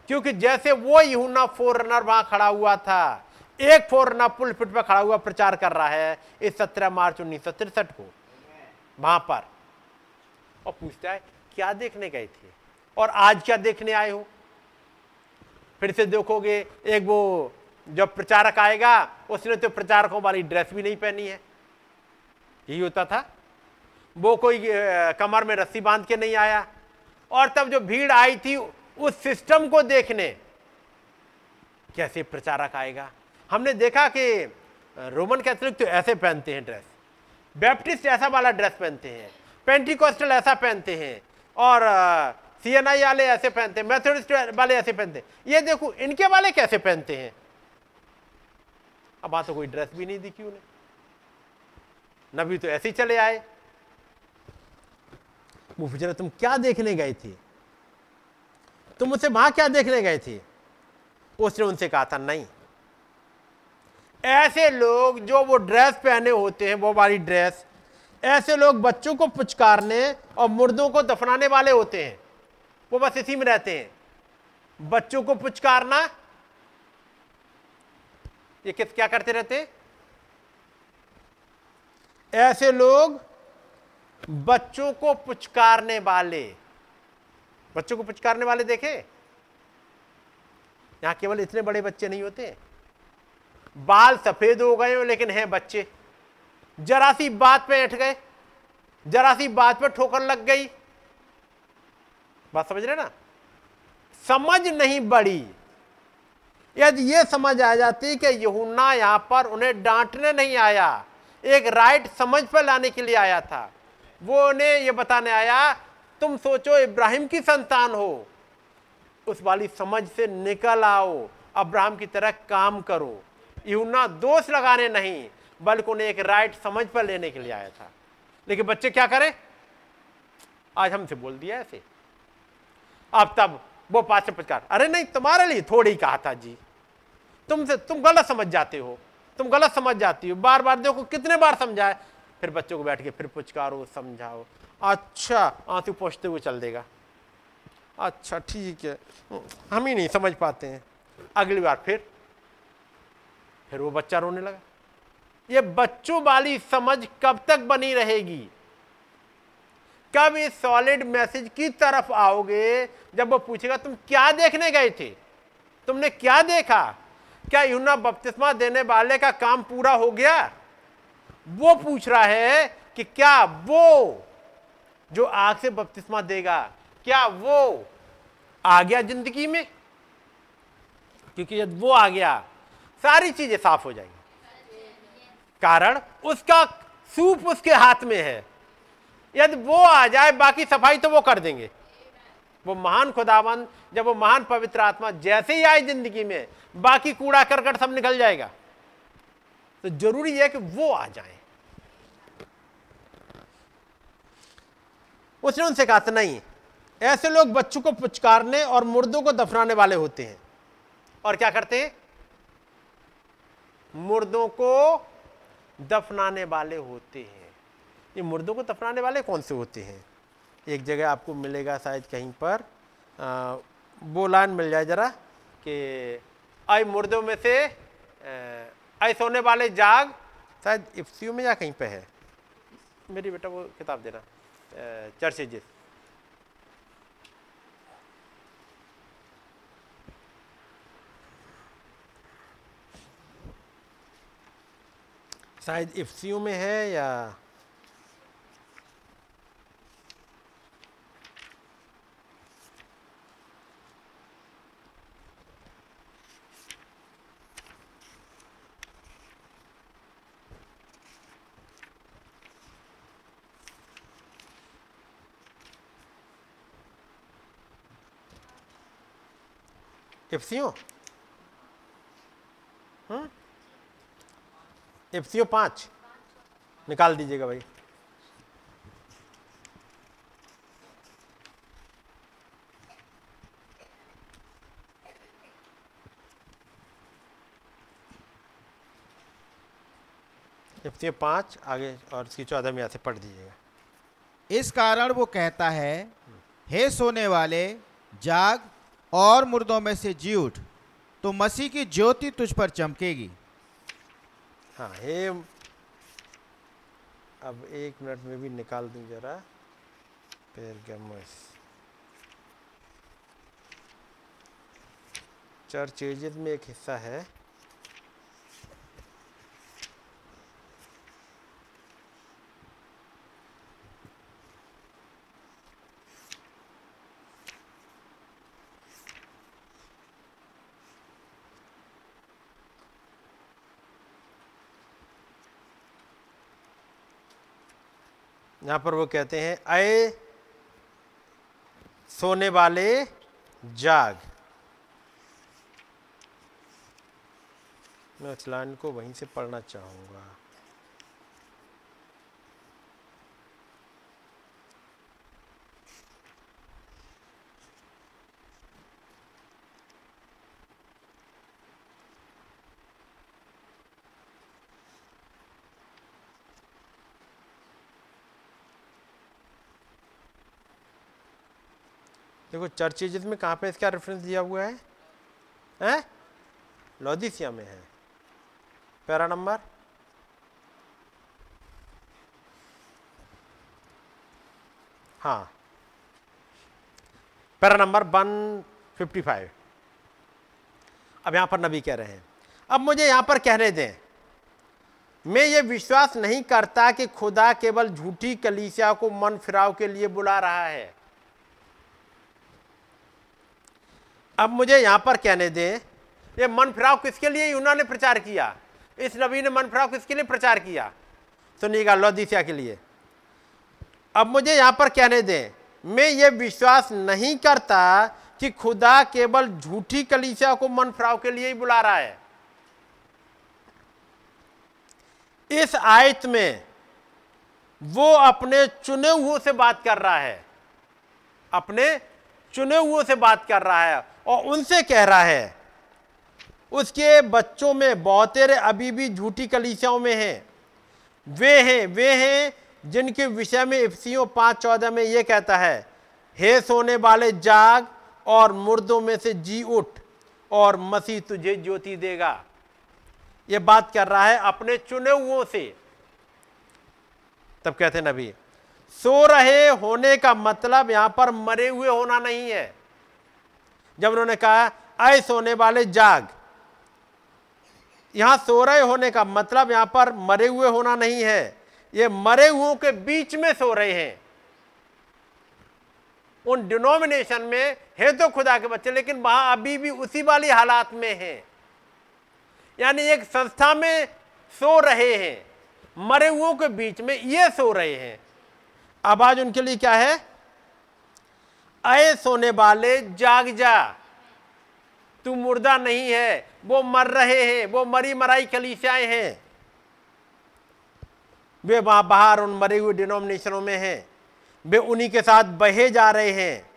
क्योंकि जैसे वो यूना फोरनर वहाँ खड़ा हुआ था, एक फोरनर पुलपिट पर खड़ा हुआ प्रचार कर रहा है इस सत्रह मार्च उन्नीस सौ तिरसठ को, वहाँ पर। और पूछता है, क्या देखने गए थे? और आज क्या देखने आए हो? फिर से देखोगे, एक वो जब प्रचारक आएगा, उसने तो प्रचारकों वाली ड्रेस भी नहीं पहनी है। यही होता था। वो कोई कमर में रस्सी बाँध के नहीं आया। और तब जो भीड़ आई थी उस सिस्टम को देखने, कैसे प्रचारक आएगा? हमने देखा कि रोमन कैथोलिक तो ऐसे पहनते हैं ड्रेस। बैप्टिस्ट ऐसा वाला ड्रेस पहनते हैं। पेंटिकॉस्टल ऐसा पहनते हैं। और सी एन आई वाले ऐसे पहनते हैं। मैथोडिस्ट वाले ऐसे पहनते हैं। ये देखो, इनके वाले कैसे पहनते हैं? अब वहाँ तो कोई ड्रेस भी नहीं दिखी उन्हें। नबी तो ऐसे ही चले आए। वो पूछ रहे तुम क्या देखने गए थे? तुम उसे वहाँ क्या देखने गए थे? उसने उनसे कहा था, नहीं। ऐसे लोग जो वो ड्रेस पहने होते हैं, वो वाली ड्रेस, ऐसे लोग बच्चों को पुचकारने और मुर्दों को दफनाने वाले होते हैं, वो बस इसी में रहते हैं। बच्चों को पुचकारना, ये किस, क्या करते रहते ऐसे लोग बच्चों को पुचकारने वाले। बच्चों को पुचकारने वाले देखे? यहाँ केवल इतने बड़े बच्चे नहीं होते। बाल सफ़ेद हो गए हो, लेकिन हैं बच्चे। जरा सी बात पे ऐठ गए। जरा सी बात पे ठोकर लग गई। बात समझ रहे ना? समझ नहीं बड़ी। यदि ये समझ आ जाती कि यहुन्ना यहाँ पर उन्हें डांटने नहीं आया, एक राइट समझ पर लाने के लिए आया था वो उन्हें ये बताने आया, तुम सोचो इब्राहिम की संतान हो। उस वाली समझ से निकल आओ, अब्राहम की तरह काम करो। यूना दोष लगाने नहीं, बल्कि उन्हें एक राइट समझ पर लेने के लिए आया था। लेकिन बच्चे क्या करें? आज हमसे बोल दिया ऐसे। अब तब वो पास प्रचार अरे नहीं, तुम्हारे लिए थोड़ी कहा था जी। तुमसे तुम गलत समझ जाते हो। तुम गलत समझ जाती हो। बार बार देखो कितने बार समझाए फिर बच्चों को बैठ के फिर पुचकारो समझाओ। अच्छा। आँसू पहुँचते हुए चल देगा। अच्छा ठीक है। हम ही नहीं समझ पाते हैं। अगली बार फिर फिर वो बच्चा रोने लगा। ये बच्चों वाली समझ कब तक बनी रहेगी? कब इस सॉलिड मैसेज की तरफ़ आओगे जब वो पूछेगा तुम क्या देखने गए थे? तुमने क्या देखा? क्या यूना बपतिस्मा देने वाले का काम पूरा हो गया? वो पूछ रहा है कि क्या वो जो आग से बपतिस्मा देगा, क्या वो आ गया ज़िंदगी में? क्योंकि जब वो आ गया, सारी चीज़ें साफ़ हो जाएँगी। कारण उसका सूप उसके हाथ में है। यदि वो आ जाए, बाकी सफ़ाई तो वो कर देंगे। वो महान खुदावन, जब वो महान पवित्र आत्मा जैसे ही आए ज़िंदगी में, बाकी कूड़ा करकट सब निकल जाएगा। तो ज़रूरी है कि वो आ जाए। उसने उनसे कहा था नहीं ऐसे लोग बच्चों को पुचकारने और मुर्दों को दफनाने वाले होते हैं। और क्या करते हैं? मुर्दों को दफनाने वाले होते हैं। ये मुर्दों को दफनाने वाले कौन से होते हैं? एक जगह आपको मिलेगा शायद कहीं पर। आ, वो लाइन मिल जाए जरा कि आई मुर्दों में से आई सोने वाले जाग। शायद इफ्सियो में या कहीं पे है। मेरी बेटा वो किताब देना। चर्चेजिस। शायद इफ्सियों में है या एफसीओ एफसीओ पाँच निकाल दीजिएगा भाई एफसीओ पाँच आगे और इसकी चौदह में से पढ़ दीजिएगा। इस कारण वो कहता है, हे सोने वाले, जाग और मुर्दों में से जी उठ तो मसीह की ज्योति तुझ पर चमकेगी। हाँ हे अब एक मिनट में भी निकाल दूँ जरा। पेरगमस चर्च एजेस में एक हिस्सा है। यहाँ पर वो कहते हैं अय सोने वाले जाग। मैं लाइन को वहीं से पढ़ना चाहूँगा। देखो चर्चेज में कहाँ पे इसका रेफरेंस दिया हुआ है? हैं? लॉदिसिया में है। Para number? हाँ। Para number one fifty five. अब यहाँ पर नबी कह रहे हैं। अब मुझे यहाँ पर कहने दें। मैं ये विश्वास नहीं करता कि खुदा केवल झूठी कलीसिया को मन फिराव के लिए बुला रहा है। अब मुझे यहाँ पर कहने दें, ये मन फिराव किसके लिए? उन्होंने प्रचार किया। इस नबी ने मन फिराव किसके लिए प्रचार किया? सुनिएगा लौदीसिया के लिए। अब मुझे यहाँ पर कहने दें, मैं ये विश्वास नहीं करता कि खुदा केवल झूठी कलीसिया को मन फिराव के लिए ही बुला रहा है। इस आयत में वो अपने चुने हुए से बात कर रहा है। अपने चुने हुए से बात कर रहा है। और उनसे कह रहा है, उसके बच्चों में बहुतेरे अभी भी झूठी कलीसियाओं में हैं। वे हैं वे हैं जिनके विषय में इफ्सियों पाँच चौदह में यह कहता है, हे सोने वाले, जाग और मुर्दों में से जी उठ और मसीह तुझे ज्योति देगा। यह बात कर रहा है अपने चुने हुओं से। तब कहते नबी, सो रहे होने का मतलब यहाँ पर मरे हुए होना नहीं है। जब उन्होंने कहा, आए सोने वाले, जाग। यहाँ सो रहे होने का मतलब यहाँ पर मरे हुए होना नहीं है। ये मरे हुओं के बीच में सो रहे हैं। उन डिनोमिनेशन में है तो खुदा के बच्चे, लेकिन वहाँ अभी भी उसी वाली हालात में है। यानी एक संस्था में सो रहे हैं, मरे हुओं के बीच में ये सो रहे हैं। आवाज़ उनके लिए क्या है? अय सोने वाले, जाग जा। तू मुर्दा नहीं है, वो मर रहे हैं, वो मरी मराई कलीसियाएँ हैं। वे वहाँ बाहर उन मरे हुए डिनोमिनेशनों में हैं। वे उन्हीं के साथ बहे जा रहे हैं।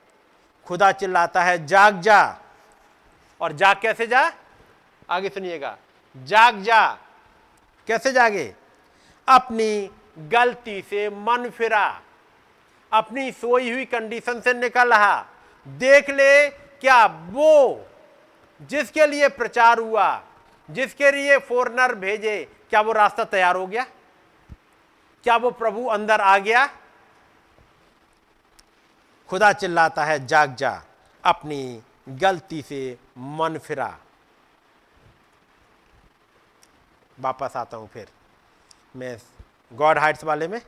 खुदा चिल्लाता है, जाग जा। और जाग कैसे जा? आगे सुनिएगा। जाग जा। कैसे जागे? अपनी गलती से मन फिरा। अपनी सोई हुई कंडीशन से निकल रहा। देख ले क्या वो जिसके लिए प्रचार हुआ, जिसके लिए फॉरनर भेजे, क्या वो रास्ता तैयार हो गया? क्या वो प्रभु अंदर आ गया? खुदा चिल्लाता है, जाग जा, अपनी गलती से मन फिरा। वापस आता हूँ फिर। मैं गॉड हाइट्स वाले में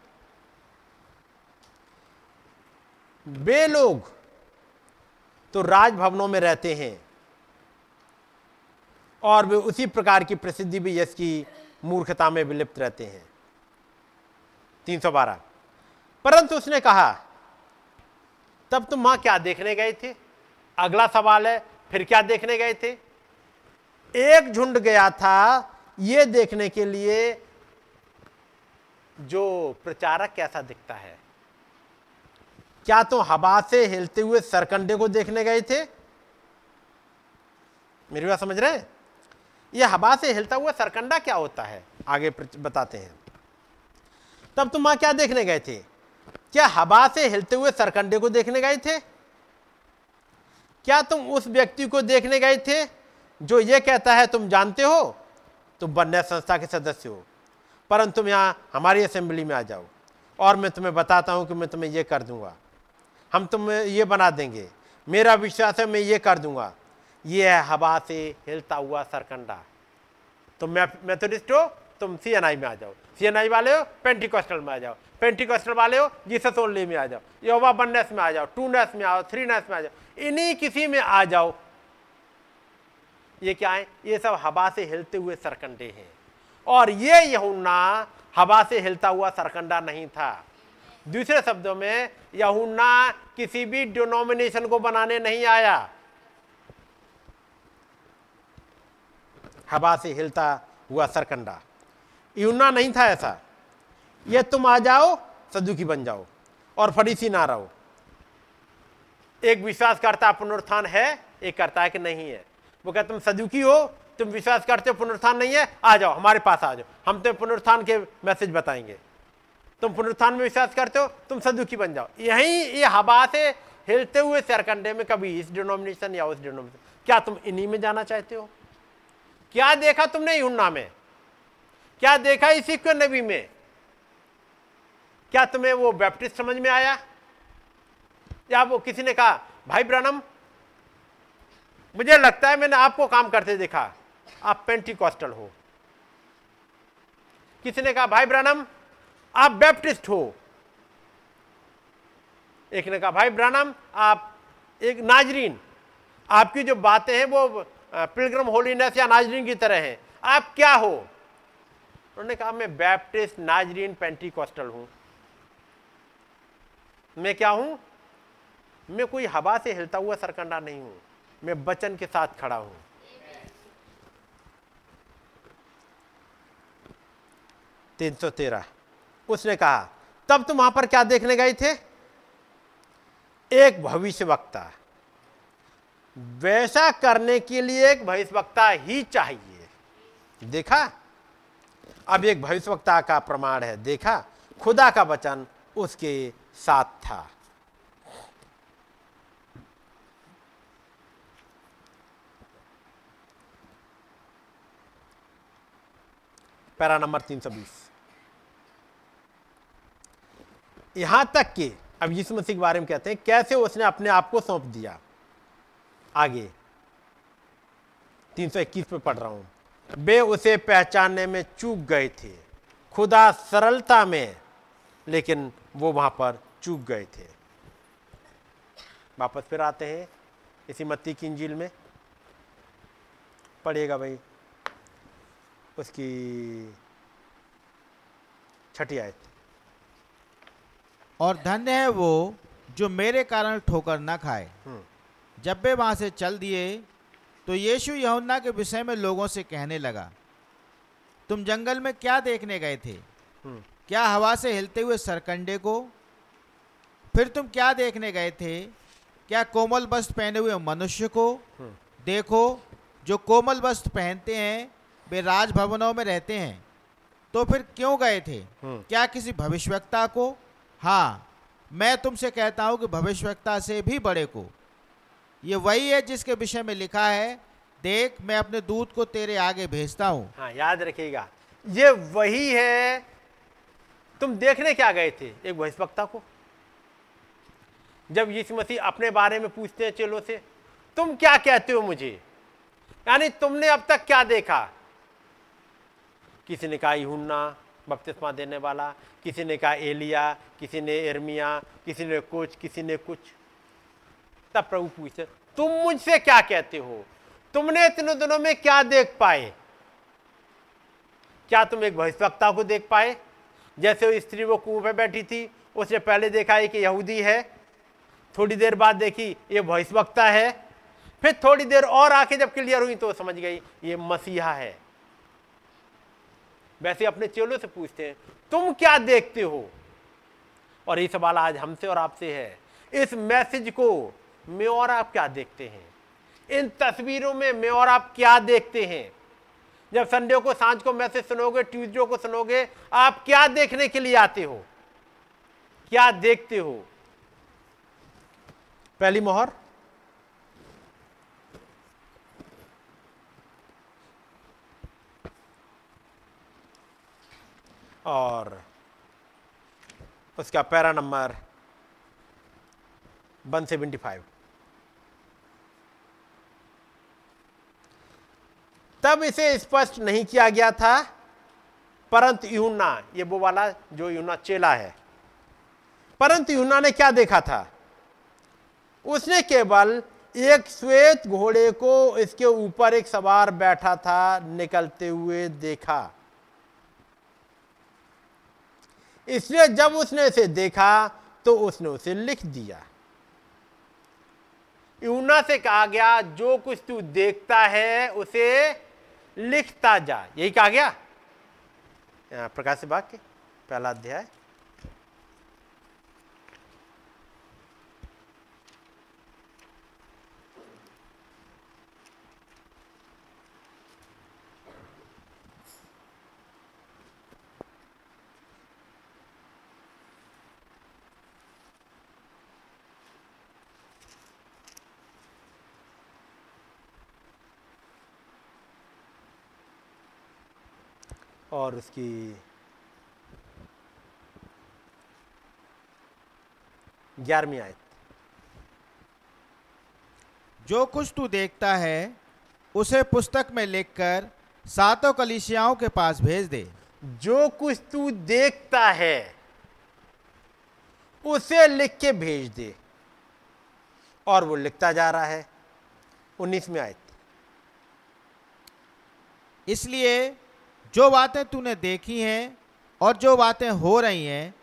वे लोग तो राजभवनों में रहते हैं। और वे उसी प्रकार की प्रसिद्धि भी यश की मूर्खता में विलिप्त रहते हैं। 312 परंतु उसने कहा, तब तुम माँ क्या देखने गए थे? अगला सवाल है, फिर क्या देखने गए थे? एक झुंड गया था यह देखने के लिए, जो प्रचारक कैसा दिखता है? क्या तो हवा से हिलते हुए सरकंडे को देखने गए थे? मेरी बात समझ रहे हैं? यह हवा से हिलता हुआ सरकंडा क्या होता है? आगे बताते हैं। तब तुम वहाँ क्या देखने गए थे? क्या हवा से हिलते हुए सरकंडे को देखने गए थे? क्या तुम उस व्यक्ति को देखने गए थे जो यह कहता है, तुम जानते हो? तुम बन्या संस्था के सदस्य हो। परंतु तुम यहाँ हमारी असेंबली में आ जाओ और मैं तुम्हें बताता हूँ कि मैं तुम्हें यह कर दूँगा। हम तुम्हें ये बना देंगे। मेरा विश्वास है, मैं ये कर दूँगा। ये है हवा से हिलता हुआ सरकंडा। तुम मेथोडिस्ट हो तुम सी एन आई में आ जाओ। सी एन आई वाले हो पेंटिकॉस्टल में आ जाओ। पेंटिकॉस्टल वाले हो जीसस ओनली में आ जाओ। योवा बननेस में आ जाओ टू नेस में आओ थ्री नेस में आ जाओ। इन्हीं किसी में आ जाओ। ये क्या है? ये सब हवा से हिलते हुए सरकंडे हैं। और ये यहुन्ना हवा से हिलता हुआ सरकंडा नहीं था। दूसरे शब्दों में, यहुन्ना किसी भी डिनोमिनेशन को बनाने नहीं आया। हवा से हिलता हुआ सरकंडा। यूना नहीं था ऐसा। ये तुम आ जाओ, सदुकी बन जाओ और फरीसी ना रहो। एक विश्वास करता पुनरुत्थान है, एक करता है कि नहीं है। वो कहते तुम सदुकी हो, तुम विश्वास करते हो, पुनरुत्थान नहीं है, आ जाओ, हमारे पास आ जाओ। हम तुम्हें पुनरुत्थान के मैसेज बताएँगे। तुम पुनरुत्थान में विश्वास करते हो, तुम सदुखी बन जाओ। यही ये हवा से हिलते हुए सरकंडे में कभी इस डिनोमिनेशन या उस डिनोमिनेशन। क्या तुम इन्हीं में जाना चाहते हो? क्या देखा तुमने यूना में? क्या देखा इसी को नबी में? क्या तुम्हें वो बैप्टिस्ट समझ में आया? या वो किसी ने कहा, भाई ब्रनम, मुझे लगता है मैंने आपको काम करते देखा। आप पेंटिकॉस्टल हो। किसी ने कहा, भाई ब्रनम आप बैप्टिस्ट हो। एक ने कहा, भाई ब्रानम, आप एक नाजरीन, आपकी जो बातें हैं वो पिलग्रम होलीनेस या नाजरीन की तरह हैं। आप क्या हो? उन्होंने कहा, मैं बैप्टिस्ट नाजरीन पेंटिकॉस्टल हूँ। मैं क्या हूँ? मैं कोई हवा से हिलता हुआ सरकंडा नहीं हूँ। मैं बचन के साथ खड़ा हूँ। तीन सौ तेरह। उसने कहा, तब तुम वहाँ पर क्या देखने गए थे? एक भविष्य वक्ता वैसा करने के लिए एक भविष्य वक्ता ही चाहिए। देखा? अब एक भविष्य वक्ता का प्रमाण है। देखा? खुदा का वचन उसके साथ था। पैरा नंबर 320 यहाँ तक कि, अब यीशु मसीह के बारे में कहते हैं, कैसे उसने अपने आप को सौंप दिया? आगे 321 पे पढ़ रहा हूँ। वे उसे पहचानने में चूक गए थे। खुदा सरलता में, लेकिन वो वहाँ पर चूक गए थे। वापस फिर आते हैं इसी मत्ती की इंजील में। पढ़िएगा भाई, उसकी छठी आयत। और धन्य है वो जो मेरे कारण ठोकर ना खाए। जब वे वहाँ से चल दिए तो यीशु यहुन्ना के विषय में लोगों से कहने लगा तुम जंगल में क्या देखने गए थे? क्या हवा से हिलते हुए सरकंडे को? फिर तुम क्या देखने गए थे? क्या कोमल वस्त्र पहने हुए मनुष्य को? देखो जो कोमल वस्त्र पहनते हैं वे राजभवनों में रहते हैं। तो फिर क्यों गए थे? क्या किसी भविष्यवक्ता को हाँ मैं तुमसे कहता हूँ कि भविष्यवक्ता से भी बड़े को। ये वही है जिसके विषय में लिखा है, देख, मैं अपने दूत को तेरे आगे भेजता हूँ। हाँ याद रखिएगा, ये वही है, तुम देखने क्या गए थे एक भविष्यवक्ता को? जब यीशु मसीह अपने बारे में पूछते हैं चेलों से, तुम क्या कहते हो मुझे? यानी तुमने अब तक क्या देखा? किसी ने कहा यून्ना बपतिस्मा देने वाला, किसी ने कहा एलिया, किसी ने एर्मिया, किसी ने कुछ, किसी ने कुछ। तब प्रभु पूछते, तुम मुझसे क्या कहते हो? तुमने इतने दिनों में क्या देख पाए? क्या तुम एक भविष्यवक्ता को देख पाए? जैसे वो स्त्री वो कुएँ पे बैठी थी, उसने पहले देखा है कि यहूदी है, थोड़ी देर बाद देखी ये भविष्यवक्ता है, फिर थोड़ी देर और आके जब क्लियर हुई तो समझ गई, ये मसीहा है। वैसे अपने चेलों से पूछते हैं, तुम क्या देखते हो? और ये सवाल आज हमसे और आपसे है। इस मैसेज को मैं और आप क्या देखते हैं? इन तस्वीरों में मैं और आप क्या देखते हैं? जब संडे को, साँझ को मैसेज सुनोगे, ट्यूजडे को सुनोगे, आप क्या देखने के लिए आते हो? क्या देखते हो? पहली मोहर? और उसका para number one seventy five. तब इसे स्पष्ट नहीं किया गया था, परंतु यूना ये वो वाला जो यूना चेला है, परंतु यूना ने क्या देखा था? उसने केवल एक श्वेत घोड़े को इसके ऊपर एक सवार बैठा था, निकलते हुए देखा। इसलिए जब उसने इसे देखा तो उसने उसे लिख दिया। यूना से कहा गया, जो कुछ तू देखता है, उसे लिखता जा। यही कहा गया? प्रकाश बाग के पहला अध्याय। और उसकी ग्यारहवीं आयत। जो कुछ तू देखता है उसे पुस्तक में लिखकर सातों कलिसियाओं के पास भेज दे। जो कुछ तू देखता है उसे लिख के भेज दे। और वो लिखता जा रहा है उन्नीस में आयत। इसलिए जो बातें तूने देखी हैं और जो बातें हो रही हैं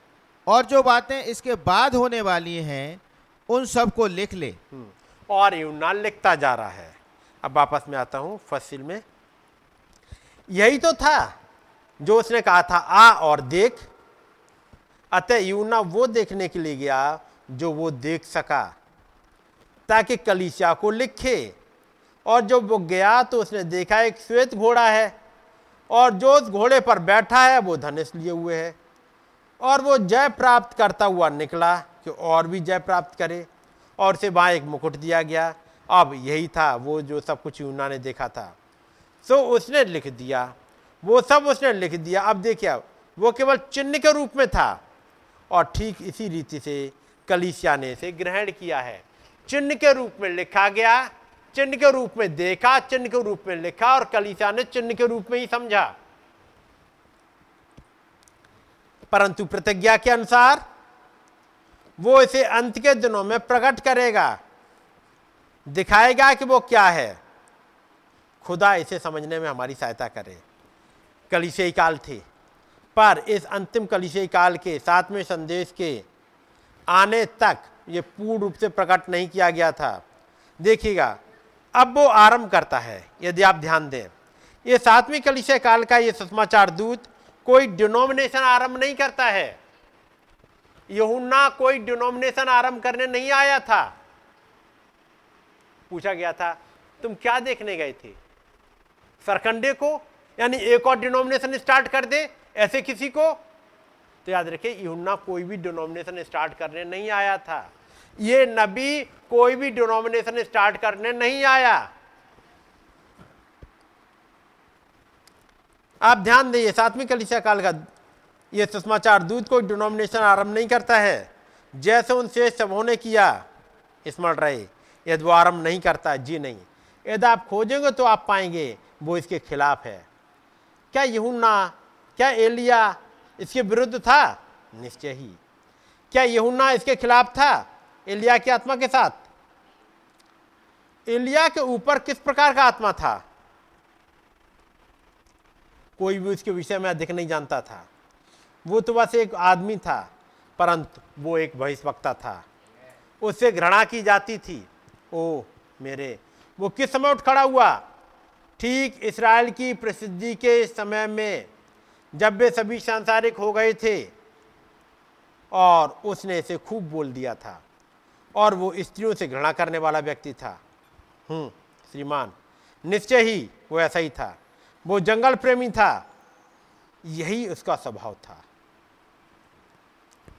और जो बातें इसके बाद होने वाली हैं उन सबको लिख ले। हम्म, और यूना लिखता जा रहा है। अब वापस में आता हूँ फसिल में। यही तो था जो उसने कहा था आ और देख। अतः यूना वो देखने के लिए गया जो वो देख सका ताकि कलिसिया को लिखे। और जब वो गया तो उसने देखा एक श्वेत घोड़ा है। और जो उस घोड़े पर बैठा है, वो धनुष लिए हुए है। और वो जय प्राप्त करता हुआ निकला कि और भी जय प्राप्त करे। और उसे वहाँ एक मुकुट दिया गया। अब यही था, वो जो सब कुछ यूना ने देखा था। सो उसने लिख दिया। वो सब उसने लिख दिया। अब देखिए, वो केवल चिन्ह के रूप में था। और ठीक इसी रीति से कलिसिया ने इसे ग्रहण किया है। चिन्ह के रूप में लिखा गया चिन्ह के रूप में देखा, चिन्ह के रूप में लिखा और कलिसिया ने चिन्ह के रूप में ही समझा। परंतु प्रतिज्ञा के अनुसार वो इसे अंत के दिनों में प्रकट करेगा। दिखाएगा कि वो क्या है। खुदा इसे समझने में हमारी सहायता करे। कलिशई काल थे, पर इस अंतिम कलिशई काल के सातवें संदेश के आने तक ये पूर्ण रूप से प्रकट नहीं किया गया था। देखिएगा अब वो आरंभ करता है, यदि आप ध्यान दें। ये सातवीं कलिशय काल का ये सुषमाचार दूत कोई डिनोमिनेशन आरंभ नहीं करता है। यहुन्ना कोई डिनोमिनेशन आरंभ करने नहीं आया था। पूछा गया था, तुम क्या देखने गए थे? सरकंडे को, यानी एक और डिनोमिनेशन स्टार्ट कर दे, ऐसे किसी को? तो याद रखिए यूना कोई भी डिनोमिनेशन स्टार्ट करने नहीं आया था। ये नबी कोई भी डिनोमिनेशन स्टार्ट करने नहीं आया। आप ध्यान दिए सातवीं कलिसिया काल का ये सुषमाचार दूत कोई डिनोमिनेशन आरंभ नहीं करता है। जैसे उन शेष सबों ने किया, स्मरण रहे यदि वो आरंभ नहीं करता, जी नहीं। यदि आप खोजेंगे तो आप पाएँगे, वो इसके खिलाफ है। क्या यहुन्ना, क्या एलिया इसके विरुद्ध था? निश्चय ही। क्या यहुन्ना इसके खिलाफ था? एलिया की आत्मा के साथ? एलिया के ऊपर किस प्रकार का आत्मा था? कोई भी उसके विषय में अधिक नहीं जानता था। वो तो बस एक आदमी था, परंतु वो एक भविष्यवक्ता था। उससे घृणा की जाती थी। ओ मेरे, वो किस समय उठ खड़ा हुआ? ठीक इसराइल की प्रसिद्धि के समय में, जब वे सभी सांसारिक हो गए थे, और उसने इसे खूब बोल दिया था। और वो स्त्रियों से घृणा करने वाला व्यक्ति था। हम्म श्रीमान, निश्चय ही वो ऐसा ही था। वो जंगल प्रेमी था। यही उसका स्वभाव था।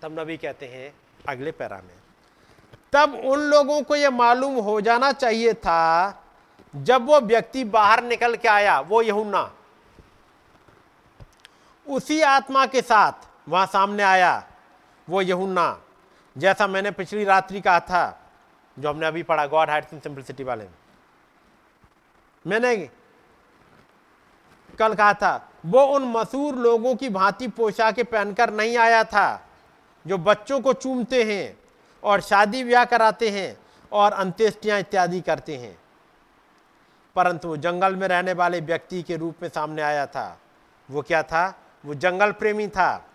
तब नबी कहते हैं, अगले पैरा में, तब उन लोगों को यह मालूम हो जाना चाहिए था, जब वो व्यक्ति बाहर निकल के आया, वो यहुन्ना, उसी आत्मा के साथ वहाँ सामने आया, वो यहुन्ना जैसा मैंने पिछली रात्रि कहा था, जो हमने अभी पढ़ा, गॉड हाइट सिंपलिसिटी वाले में। मैंने कल कहा था, वो उन मशहूर लोगों की भांति पोशाकें पहनकर नहीं आया था, जो बच्चों को चूमते हैं और शादी ब्याह कराते हैं और अंत्येष्टियाँ इत्यादि करते हैं। परंतु वो जंगल में रहने वाले व्यक्ति के रूप में सामने आया था। वो क्या था? वो जंगल प्रेमी था।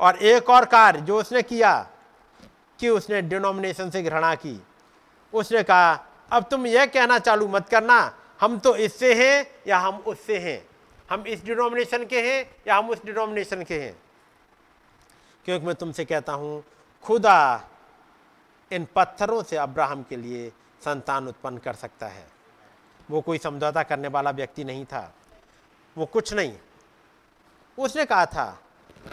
और एक और कार्य जो उसने किया कि उसने डिनोमिनेशन से घृणा की। उसने कहा, अब तुम यह कहना चालू मत करना, हम तो इससे हैं या हम उससे हैं? हम इस डिनोमिनेशन के हैं या हम उस डिनोमिनेशन के हैं? क्योंकि मैं तुमसे कहता हूँ, खुदा इन पत्थरों से अब्राहम के लिए संतान उत्पन्न कर सकता है। वो कोई समझौता करने वाला व्यक्ति नहीं था। वो कुछ नहीं। उसने कहा था,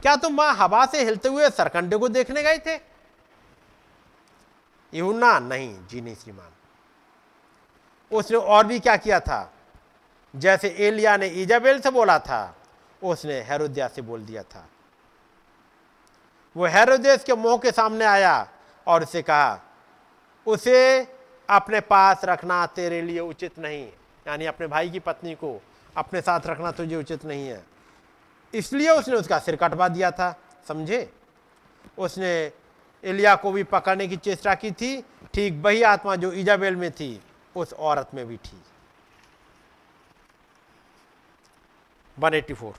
क्या तुम वहाँ हवा से हिलते हुए सरकंडे को देखने गए थे? यूना नहीं जी नहीं श्रीमान। उसने और भी क्या किया था? जैसे एलिया ने इजाबेल से बोला था, उसने हेरोदिया से बोल दिया था। वो हेरोदेस के मुँह के सामने आया और उसे कहा, उसे अपने पास रखना तेरे लिए उचित नहीं, यानी अपने भाई की पत्नी को अपने साथ रखना तुझे उचित नहीं है। इसलिए उसने उसका सिर कटवा दिया था, समझे? उसने इलिया को भी पकड़ने की चेष्टा की थी। ठीक वही आत्मा जो इजाबेल में थी, उस औरत में भी थी। 184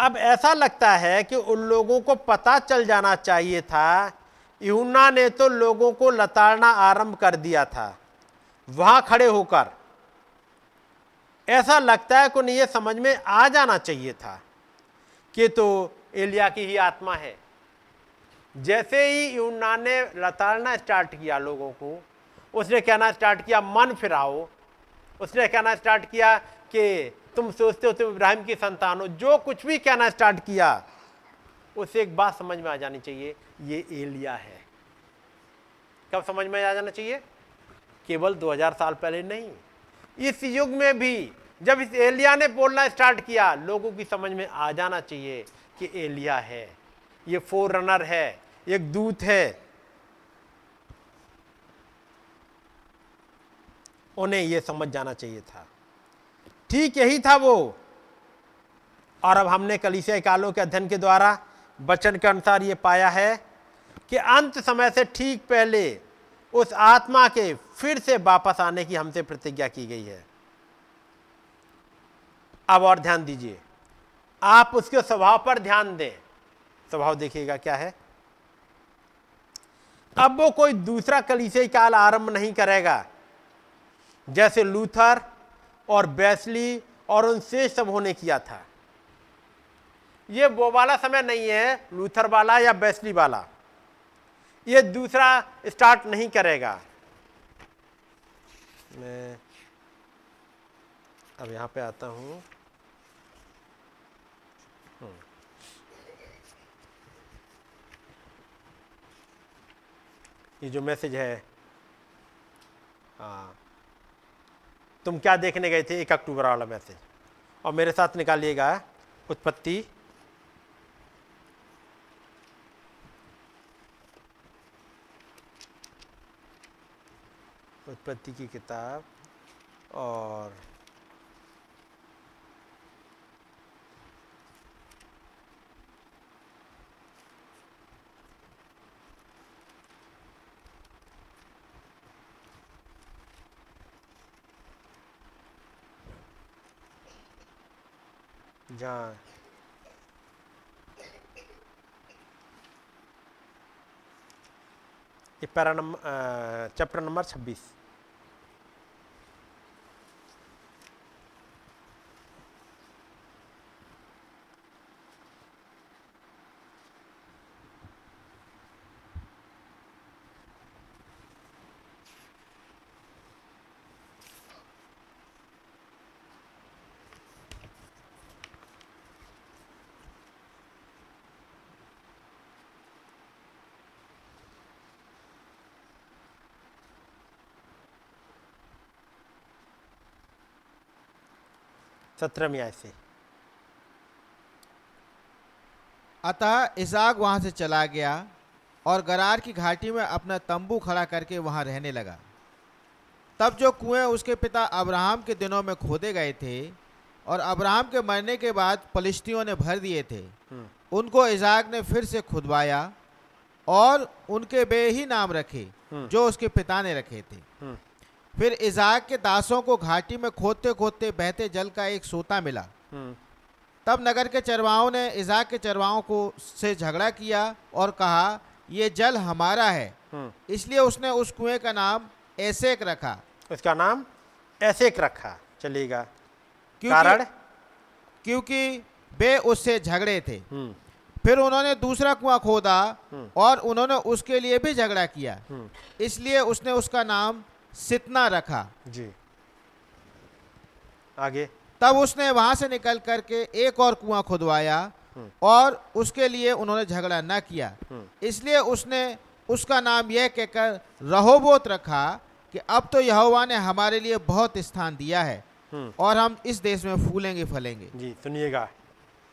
अब ऐसा लगता है कि उन लोगों को पता चल जाना चाहिए था। यूना ने तो लोगों को लताड़ना आरंभ कर दिया था। वहाँ खड़े होकर। ऐसा लगता है कि उन्हें यह समझ में आ जाना चाहिए था कि तो एलिया की ही आत्मा है। जैसे ही यूना ने लताड़ना स्टार्ट किया लोगों को, उसने कहना स्टार्ट किया, मन फिराओ उसने कहना स्टार्ट किया कि तुम सोचते हो तुम इब्राहिम की संतान हो, जो कुछ भी कहना स्टार्ट किया, उसे एक बात समझ में आ जानी चाहिए, ये एलिया है। कब समझ में आ जाना चाहिए? केवल 2000 साल पहले नहीं। इस युग में भी जब इस एलिया ने बोलना स्टार्ट किया, लोगों की समझ में आ जाना चाहिए कि एलिया है, ये फोर रनर है एक दूत है। उन्हें यह समझ जाना चाहिए था। ठीक यही था वो। और अब हमने कलिसिया कालों के अध्ययन के द्वारा वचन के अनुसार ये पाया है कि अंत समय से ठीक पहले उस आत्मा के फिर से वापस आने की हमसे प्रतिज्ञा की गई है। अब और ध्यान दीजिए। आप उसके स्वभाव पर ध्यान दें। स्वभाव देखिएगा क्या है? अब वो कोई दूसरा कलीसियाई काल आरंभ नहीं करेगा। जैसे लूथर और बैसली और उन शेष सब होने किया था। ये वो वाला समय नहीं है, लूथर वाला या बैसली वाला। ये दूसरा स्टार्ट नहीं करेगा। मैं अब यहाँ पे आता हूँ। ये जो मैसेज है हाँ। तुम क्या देखने गए थे? एक अक्टूबर वाला मैसेज और मेरे साथ निकालिएगा उत्पत्ति। उत्पत्ति की किताब और ये पैरा नंबर चैप्टर नंबर छब्बीस। सत्रहवीं आय से अतः इसाक वहाँ से चला गया और गरार की घाटी में अपना तंबू खड़ा करके वहाँ रहने लगा। तब जो कुएँ उसके पिता अब्राहम के दिनों में खोदे गए थे और अब्राहम के मरने के बाद पलिश्तियों ने भर दिए थे उनको इजाक ने फिर से खुदवाया और उनके बे ही नाम रखे जो उसके पिता ने रखे थे। हम्म, फिर इजाक के दासों को घाटी में खोदते खोदते बहते जल का एक सोता मिला। हम्म, तब नगर के चरवाओं ने इजाक के चरवाओं को से झगड़ा किया और कहा ये जल हमारा है। हम्म। इसलिए उसने उस कुएँ का नाम एसेक रखा। उसका नाम ऐसे रखा। चलेगा कारण? क्योंकि वे उससे झगड़े थे। हम्म, फिर उन्होंने दूसरा कुआँ खोदा और उन्होंने उसके लिए भी झगड़ा किया। इसलिए उसने उसका नाम सितना रखा। जी। आगे। तब उसने वहाँ से निकल करके एक और कुआँ खुदवाया और उसके लिए उन्होंने झगड़ा न किया। इसलिए उसने उसका नाम यह कहकर रहोबोत रखा कि अब तो यहोवा ने हमारे लिए बहुत स्थान दिया है हम्म। और हम इस देश में फूलेंगे फलेंगे। जी सुनिएगा।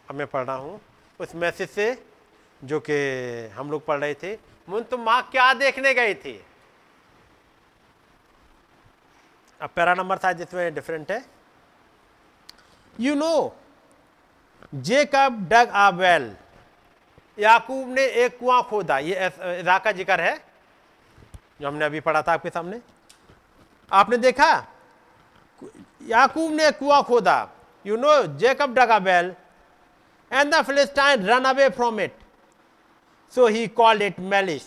अब मैं पढ़ रहा हूँ। उस मैसेज से जो कि हम लोग पढ़ रहे थे मुन तुम माँ क्या देखने गए थे? अब पैरा नंबर था जिसमें डिफरेंट है। You know Jacob dug a well याकूब ने एक कुआँ खोदा। ये इजा का ज़िक्र है, जो हमने अभी पढ़ा था आपके सामने। आपने देखा? याकूब ने कुआँ खोदा। You know Jacob dug a well and the Philistine run away from it so he called it malice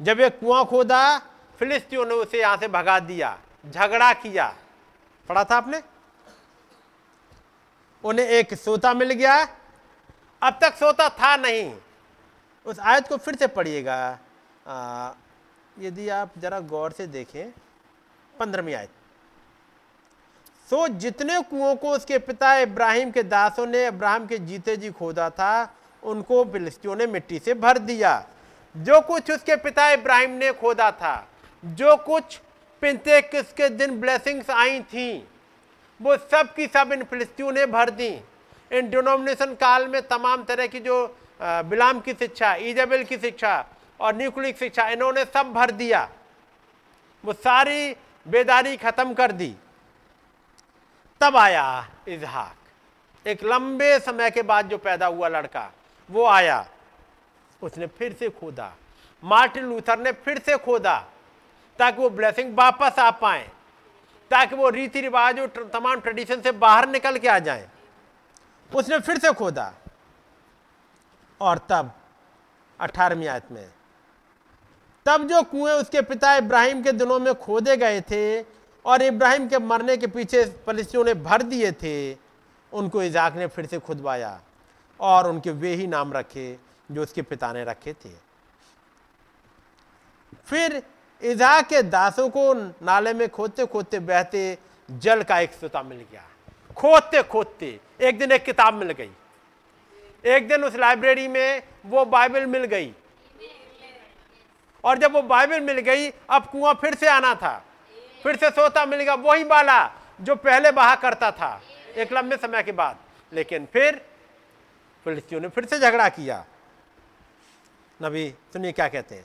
जब एक कुआँ खोदा फिलिस्तियों ने उसे यहाँ से भगा दिया, झगड़ा किया। पढ़ा था आपने? उन्हें एक सोता मिल गया। अब तक सोता था नहीं। उस आयत को फिर से पढ़िएगा। यदि आप जरा गौर से देखें, पंद्रहवीं आयत। सो जितने कुओं को उसके पिता इब्राहिम के दासों ने इब्राहिम के जीते जी खोदा था, उनको फिलिस्तियों ने मिट्टी से भर दिया। जो कुछ उसके पिता इब्राहिम ने खोदा था जो कुछ पिंते किसके दिन ब्लेसिंग्स आई थी, वो सब की सब इन फिलिस्तियों ने भर दी। इन डिनोमिनेशन काल में तमाम तरह की जो बिलाम की शिक्षा, ईजबेल की शिक्षा और न्यूक्लिक शिक्षा, इन्होंने सब भर दिया। वो सारी बेदारी खत्म कर दी। तब आया इजहाक। एक लंबे समय के बाद जो पैदा हुआ लड़का, वो आया। उसने फिर से खोदा। मार्टिन लूथर ने फिर से खोदा। ताकि वो ब्लेसिंग वापस आ पाए, ताकि वो रीति रिवाज और तमाम ट्रेडिशन से बाहर निकल के आ जाएँ। उसने फिर से खोदा। और तब, अठारहवीं आयत में, तब जो कुएँ उसके पिता इब्राहिम के दिनों में खोदे गए थे और इब्राहिम के मरने के पीछे फलिस्तियों ने भर दिए थे, उनको इजाक ने फिर से खुदवाया और उनके वे ही नाम रखे जो उसके पिता ने रखे थे। फिर इजाक के दासों को नाले में खोदते खोदते बहते जल का एक सोता मिल गया। खोदते खोदते एक दिन एक किताब मिल गई। एक दिन उस लाइब्रेरी में वो बाइबल मिल गई। और जब वो बाइबल मिल गई, अब कुआँ फिर से आना था। फिर से सोता मिल गया, वही वाला जो पहले बहा करता था, एक लंबे समय के बाद। लेकिन फिर ने फिर से झगड़ा किया। नबी, सुनिए क्या कहते हैं।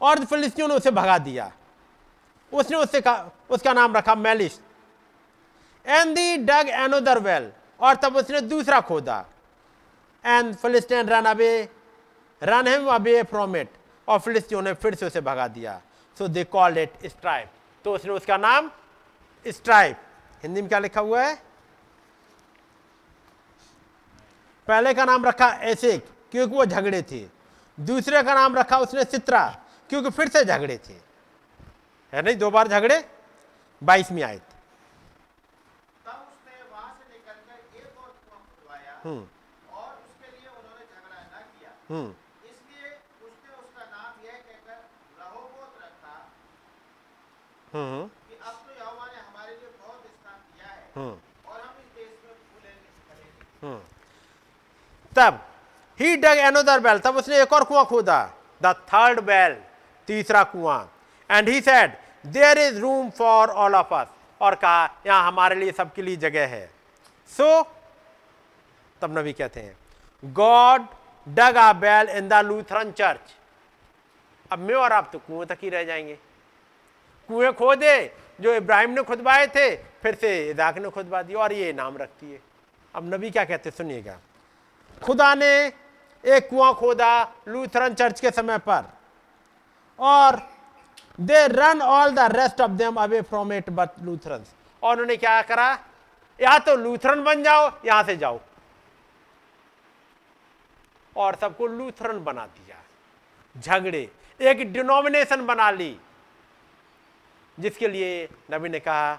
और फिलिस्तियों ने उसे भगा दिया। उसने उससे उसका नाम रखा malice and the dug another well और तब उसने दूसरा खोदा। And Philistine run away run him away from it और फिलिस्तियों ने फिर से उसे भगा दिया। So they called it strife तो उसने उसका नाम स्ट्राइप हिंदी में क्या लिखा हुआ है? पहले का नाम रखा एसेक, क्योंकि वो झगड़े थे। दूसरे का नाम रखा उसने सित्रा। क्योंकि फिर से झगड़े थे। है नहीं? दो बार झगड़े बाईस और कुआँ खुदवाया हम्म। हम्म। हम्म अब तो हम्म। में हम्म। तब ही डग एनोदर बेल तब उसने एक और कुआँ खोदा द थर्ड बेल तीसरा कुआँ। And he said there is room for all of us और कहा यहाँ हमारे लिए सबके लिए जगह है। सो so, तब नबी कहते हैं God dug a well in the Lutheran church अब मैं और आप तो कुएँ तक ही रह जाएँगे। कुएँ खोदे जो इब्राहिम ने खुदवाए थे फिर से इजाक ने खुदवा दिया और ये नाम रखती है अब नबी क्या कहते सुनिएगा। खुदा ने एक कुआँ खोदा लूथरन चर्च के समय पर। और they run all the rest of them away from it but Lutheran और उन्होंने क्या करा? या तो लूथरन बन जाओ, यहाँ से जाओ। और सबको लूथरन बना दिया। झगड़े। एक डिनोमिनेशन बना ली। जिसके लिए नबी ने कहा,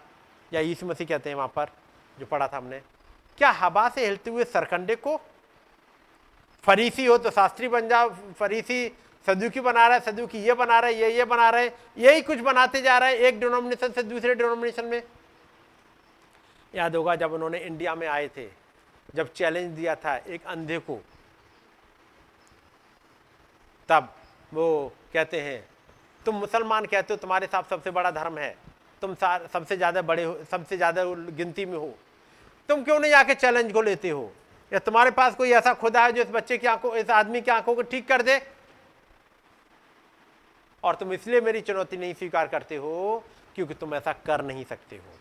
या यीशु मसीह कहते हैं वहाँ पर, जो पढ़ा था हमने, क्या हवा से हिलते हुए सरकंडे को? फरीसी हो तो शास्त्री बन जाओ, फरीसी सदुकी बना रहा है, सदुकी ये बना रहा है, ये ये बना रहे हैं, यही कुछ बनाते जा रहा है, एक डिनोमिनेशन से दूसरे डिनोमिनेशन में। याद होगा जब उन्होंने इंडिया में आए थे, जब चैलेंज दिया था एक अंधे को। तब वो कहते हैं, तुम मुसलमान कहते हो, तुम्हारे साथ सबसे बड़ा धर्म है, तुम सबसे ज़्यादा बड़े हो, सबसे ज़्यादा गिनती में हो। तुम क्यों नहीं आके चैलेंज को लेते हो? या तुम्हारे पास कोई ऐसा खुदा है जो इस बच्चे की आँखों, इस आदमी की आँखों को ठीक कर दे? और तुम इसलिए मेरी चुनौती नहीं स्वीकार करते हो क्योंकि तुम ऐसा कर नहीं सकते हो।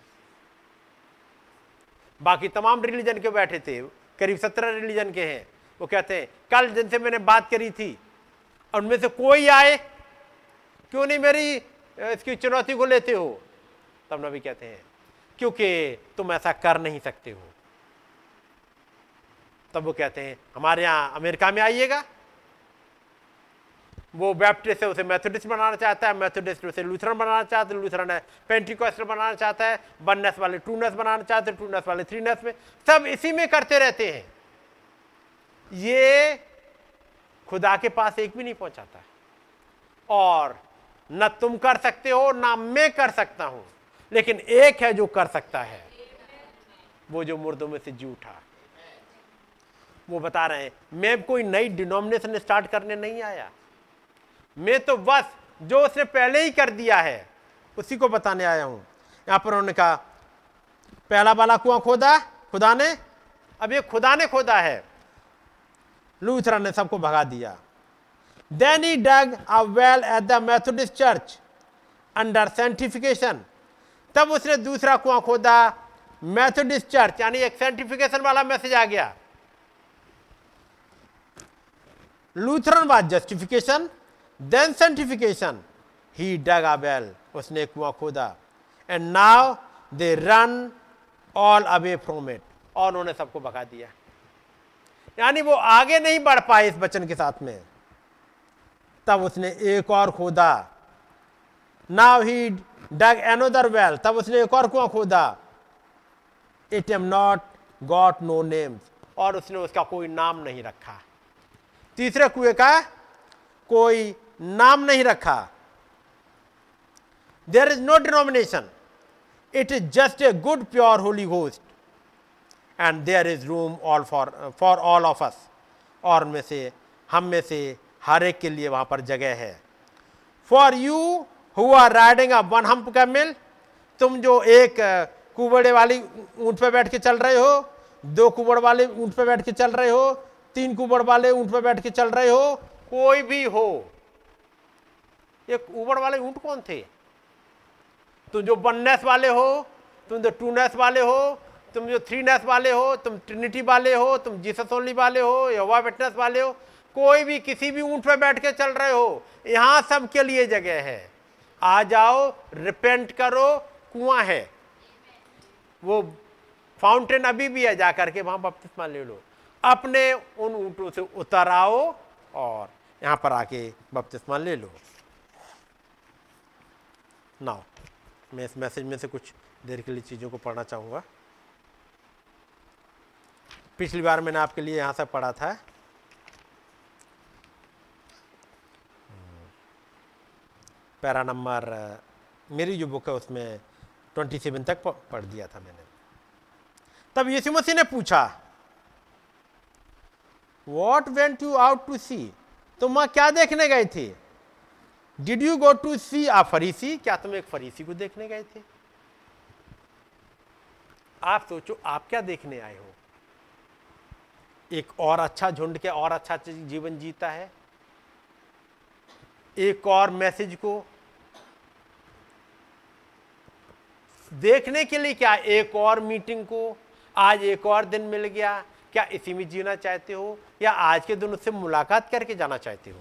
बाकी तमाम रिलीजन के बैठे थे, करीब सत्रह रिलीजन के हैं। वो कहते हैं, कल जिनसे मैंने बात करी थी, उनमें से कोई आए? क्यों नहीं मेरी इसकी चुनौती को लेते हो? तब नबी कहते हैं, क्योंकि तुम ऐसा कर नहीं सकते हो। तब वो कहते हैं, हमारे यहाँ अमेरिका में आइएगा वो बैप्टिस्ट है, उसे मैथोडिस्ट बनाना चाहता है मैथोडिस्ट उसे लूथरन बनाना चाहता है लूथरन है पेंटिकॉस्टल बनाना चाहता है वननेस वाले टूनेस बनाना चाहते हैं टूनेस वाले थ्रीनेस में। सब इसी में करते रहते हैं। ये खुदा के पास एक भी नहीं पहुंचाता और न तुम कर सकते हो, ना मैं कर सकता हूँ। लेकिन एक है जो कर सकता है, वो जो मुर्दों में से जी उठा। वो बता रहे हैं, मैं कोई नई डिनोमिनेशन स्टार्ट करने नहीं आया। मैं तो बस जो उसने पहले ही कर दिया है, उसी को बताने आया हूँ। यहाँ पर उन्होंने कहा, पहला वाला कुआँ खोदा, खुदा ने? अब ये खुदा ने खोदा है। लूथरा ने सबको भगा दिया। Then he dug a well at the Methodist church under sanctification तब उसने दूसरा कुआँ खोदा मैथोडिस्ट चर्च यानी एक सेंटिफिकेशन वाला मैसेज आ गया। Lutheran was justification then sanctification he dug a उसने कुआँ खोदा. And now they run all away from it और उन्होंने सबको भगा दिया. यानी वो आगे नहीं बढ़ पाए इस वचन के साथ में. तब उसने एक और खोदा. Now he dug another well तब उसने एक और कुआँ खोदा. It am not got no name और उसने उसका कोई नाम नहीं रखा. तीसरे कुएँ का कोई नाम नहीं रखा। There is no denomination it is just a good pure holy host and there is room all for for all of us और में से, हम में से हर एक के लिए वहाँ पर जगह है। For you who are riding a one hump camel तुम जो एक कुबड़े वाली ऊँट पर बैठ के चल रहे हो, दो कुबड़ वाले ऊँट पे बैठ के चल रहे हो, तीन कुबड़ वाले ऊँट पर बैठ के चल रहे हो, कोई भी हो एक उबड़ वाले ऊँट कौन थे? तुम जो वननेस वाले हो, तुम जो टू नेस वाले हो, तुम जो थ्री नेस वाले हो, तुम ट्रिनिटी वाले हो, तुम जीसस ओनली वाले हो यवा विटनेस वाले हो, कोई भी किसी भी ऊँट पे बैठ के चल रहे हो, यहाँ सबके लिए जगह है। आ जाओ रिपेंट करो, कुआँ है। वो फाउंटेन अभी भी है, जाकर के वहाँ बपतिस्मा ले लो। अपने उन ऊंटों से उतर आओ और यहाँ पर आके बपतिस्मा ले लो। नाउ मैं इस मैसेज में से कुछ देर के लिए चीज़ों को पढ़ना चाहूँगा। पिछली बार मैंने आपके लिए यहाँ से पढ़ा था। पैरा नंबर, मेरी जो बुक है उसमें ट्वेंटी सेवन तक पढ़ दिया था मैंने। तब यीशु मसीह ने पूछा what went you out to see तुम वहाँ क्या देखने गए थे? Did you go to see a Pharisee क्या तुम एक फरीसी को देखने गए थे? आप सोचो, आप क्या देखने आए हो? एक और अच्छा झुंड के और अच्छा जीवन जीता है? एक और मैसेज को देखने के लिए क्या, एक और मीटिंग को? आज एक और दिन मिल गया। क्या इसी में जीना चाहते हो? या आज के दिन उससे मुलाकात करके जाना चाहते हो?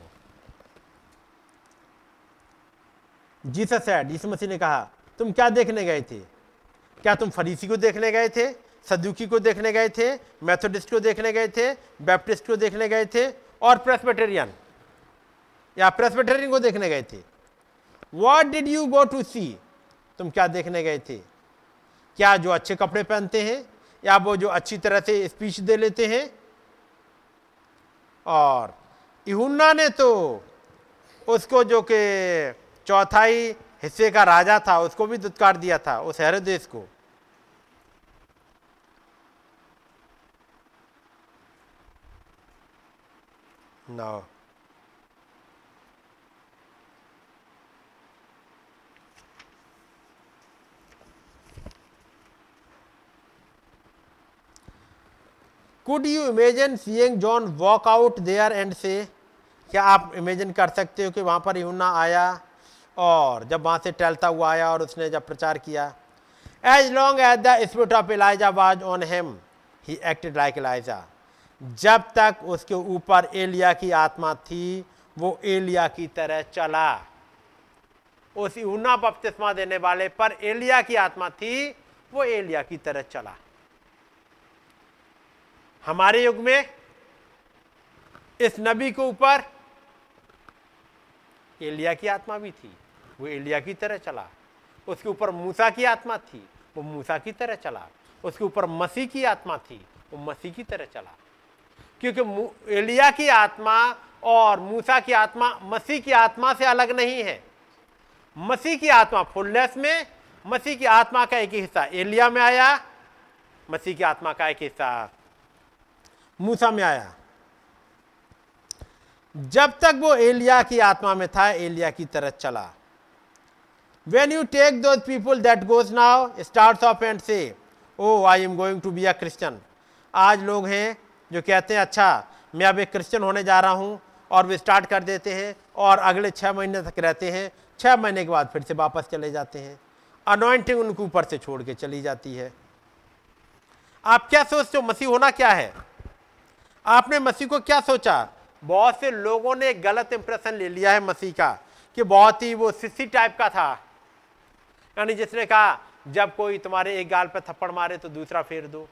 जीसस है जीसस मसीह ने कहा, तुम क्या देखने गए थे? क्या तुम फरीसी को देखने गए थे? सदुकी को देखने गए थे? मैथोडिस्ट को देखने गए थे? बैप्टिस्ट को देखने गए थे? और प्रेसबेटेरियन? या प्रेसबेटेरियन को देखने गए थे? What did you go to see तुम क्या देखने गए थे? क्या जो अच्छे कपड़े पहनते हैं, या वो जो अच्छी तरह से स्पीच दे लेते हैं? और इहुन्ना ने तो उसको जो कि चौथाई हिस्से का राजा था, उसको भी दुत्कार दिया था, उस देश को No. Could you imagine seeing John walk out there and say क्या आप इमेजिन कर सकते हो कि वहाँ पर यूना आया और जब वहाँ से टहलता हुआ आया और उसने जब प्रचार किया as long as the spirit of Elijah was on him he acted like Elijah जब तक उसके ऊपर एलिया की आत्मा थी, वो एलिया की तरह चला। उस यूना बपतिस्मा देने वाले पर एलिया की आत्मा थी, वो एलिया की तरह चला। हमारे युग में इस नबी के ऊपर एलिया की आत्मा भी थी। वो एलिया की तरह चला। उसके ऊपर मूसा की आत्मा थी, वो मूसा की तरह चला। उसके ऊपर मसीह की आत्मा थी, वो मसीह की तरह चला। क्योंकि एलिया की आत्मा और मूसा की आत्मा, मसीह की आत्मा से अलग नहीं है। मसीह की आत्मा फुलनेस में, मसीह की आत्मा का एक हिस्सा एलिया में आया, मसीह की आत्मा का एक हिस्सा मूसा में आया। जब तक वो एलिया की आत्मा में था, एलिया की तरह चला। When you take two people that goes now start off and say oh I am going to be a Christian आज लोग हैं जो कहते हैं अच्छा मैं अब एक क्रिश्चियन होने जा रहा हूँ, और वे स्टार्ट कर देते हैं, और अगले छह महीने तक रहते हैं। छह महीने के बाद फिर से वापस चले जाते हैं। अनोइंटिंग उनके ऊपर से छोड़ के चली जाती है। आप क्या सोचते हो, मसीह होना क्या है? आपने मसीह को क्या सोचा? बहुत से लोगों ने गलत इंप्रेशन ले लिया है मसीह का, कि बहुत ही वो सिस्सी टाइप का था। यानी जिसने कहा, जब कोई तुम्हारे एक गाल पर थप्पड़ मारे तो दूसरा फेर दो।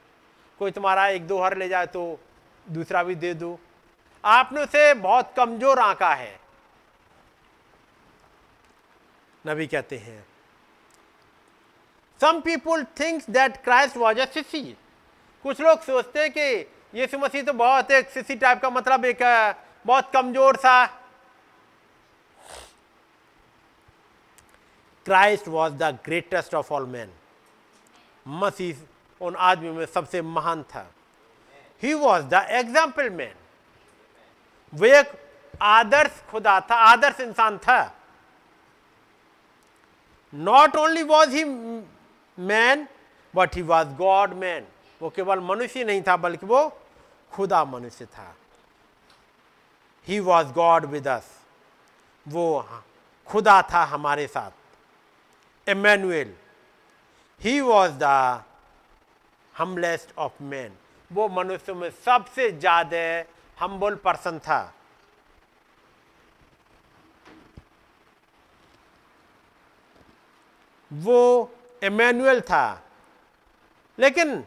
कोई तुम्हारा एक दो हर ले जाए तो दूसरा भी दे दो। आपने उसे बहुत कमज़ोर आंका है। नबी कहते हैं some people thinks that Christ was a sissy कुछ लोग सोचते हैं कि यीशु मसीह तो बहुत एक सिसी टाइप का मतलब एक, बहुत कमज़ोर सा Christ was the greatest of all man मसीह उन आदमियों में सबसे महान था। He was the example man वो एक आदर्श खुदा था, आदर्श इंसान था। Not only was he man but he was God man वो केवल मनुष्य नहीं था, बल्कि वो खुदा मनुष्य था। He was God with us वो खुदा था हमारे साथ। Emmanuel he was the humblest of man वो मनुष्य में सबसे ज़्यादा हम्बल पर्सन था। वो एमैनुअल था। लेकिन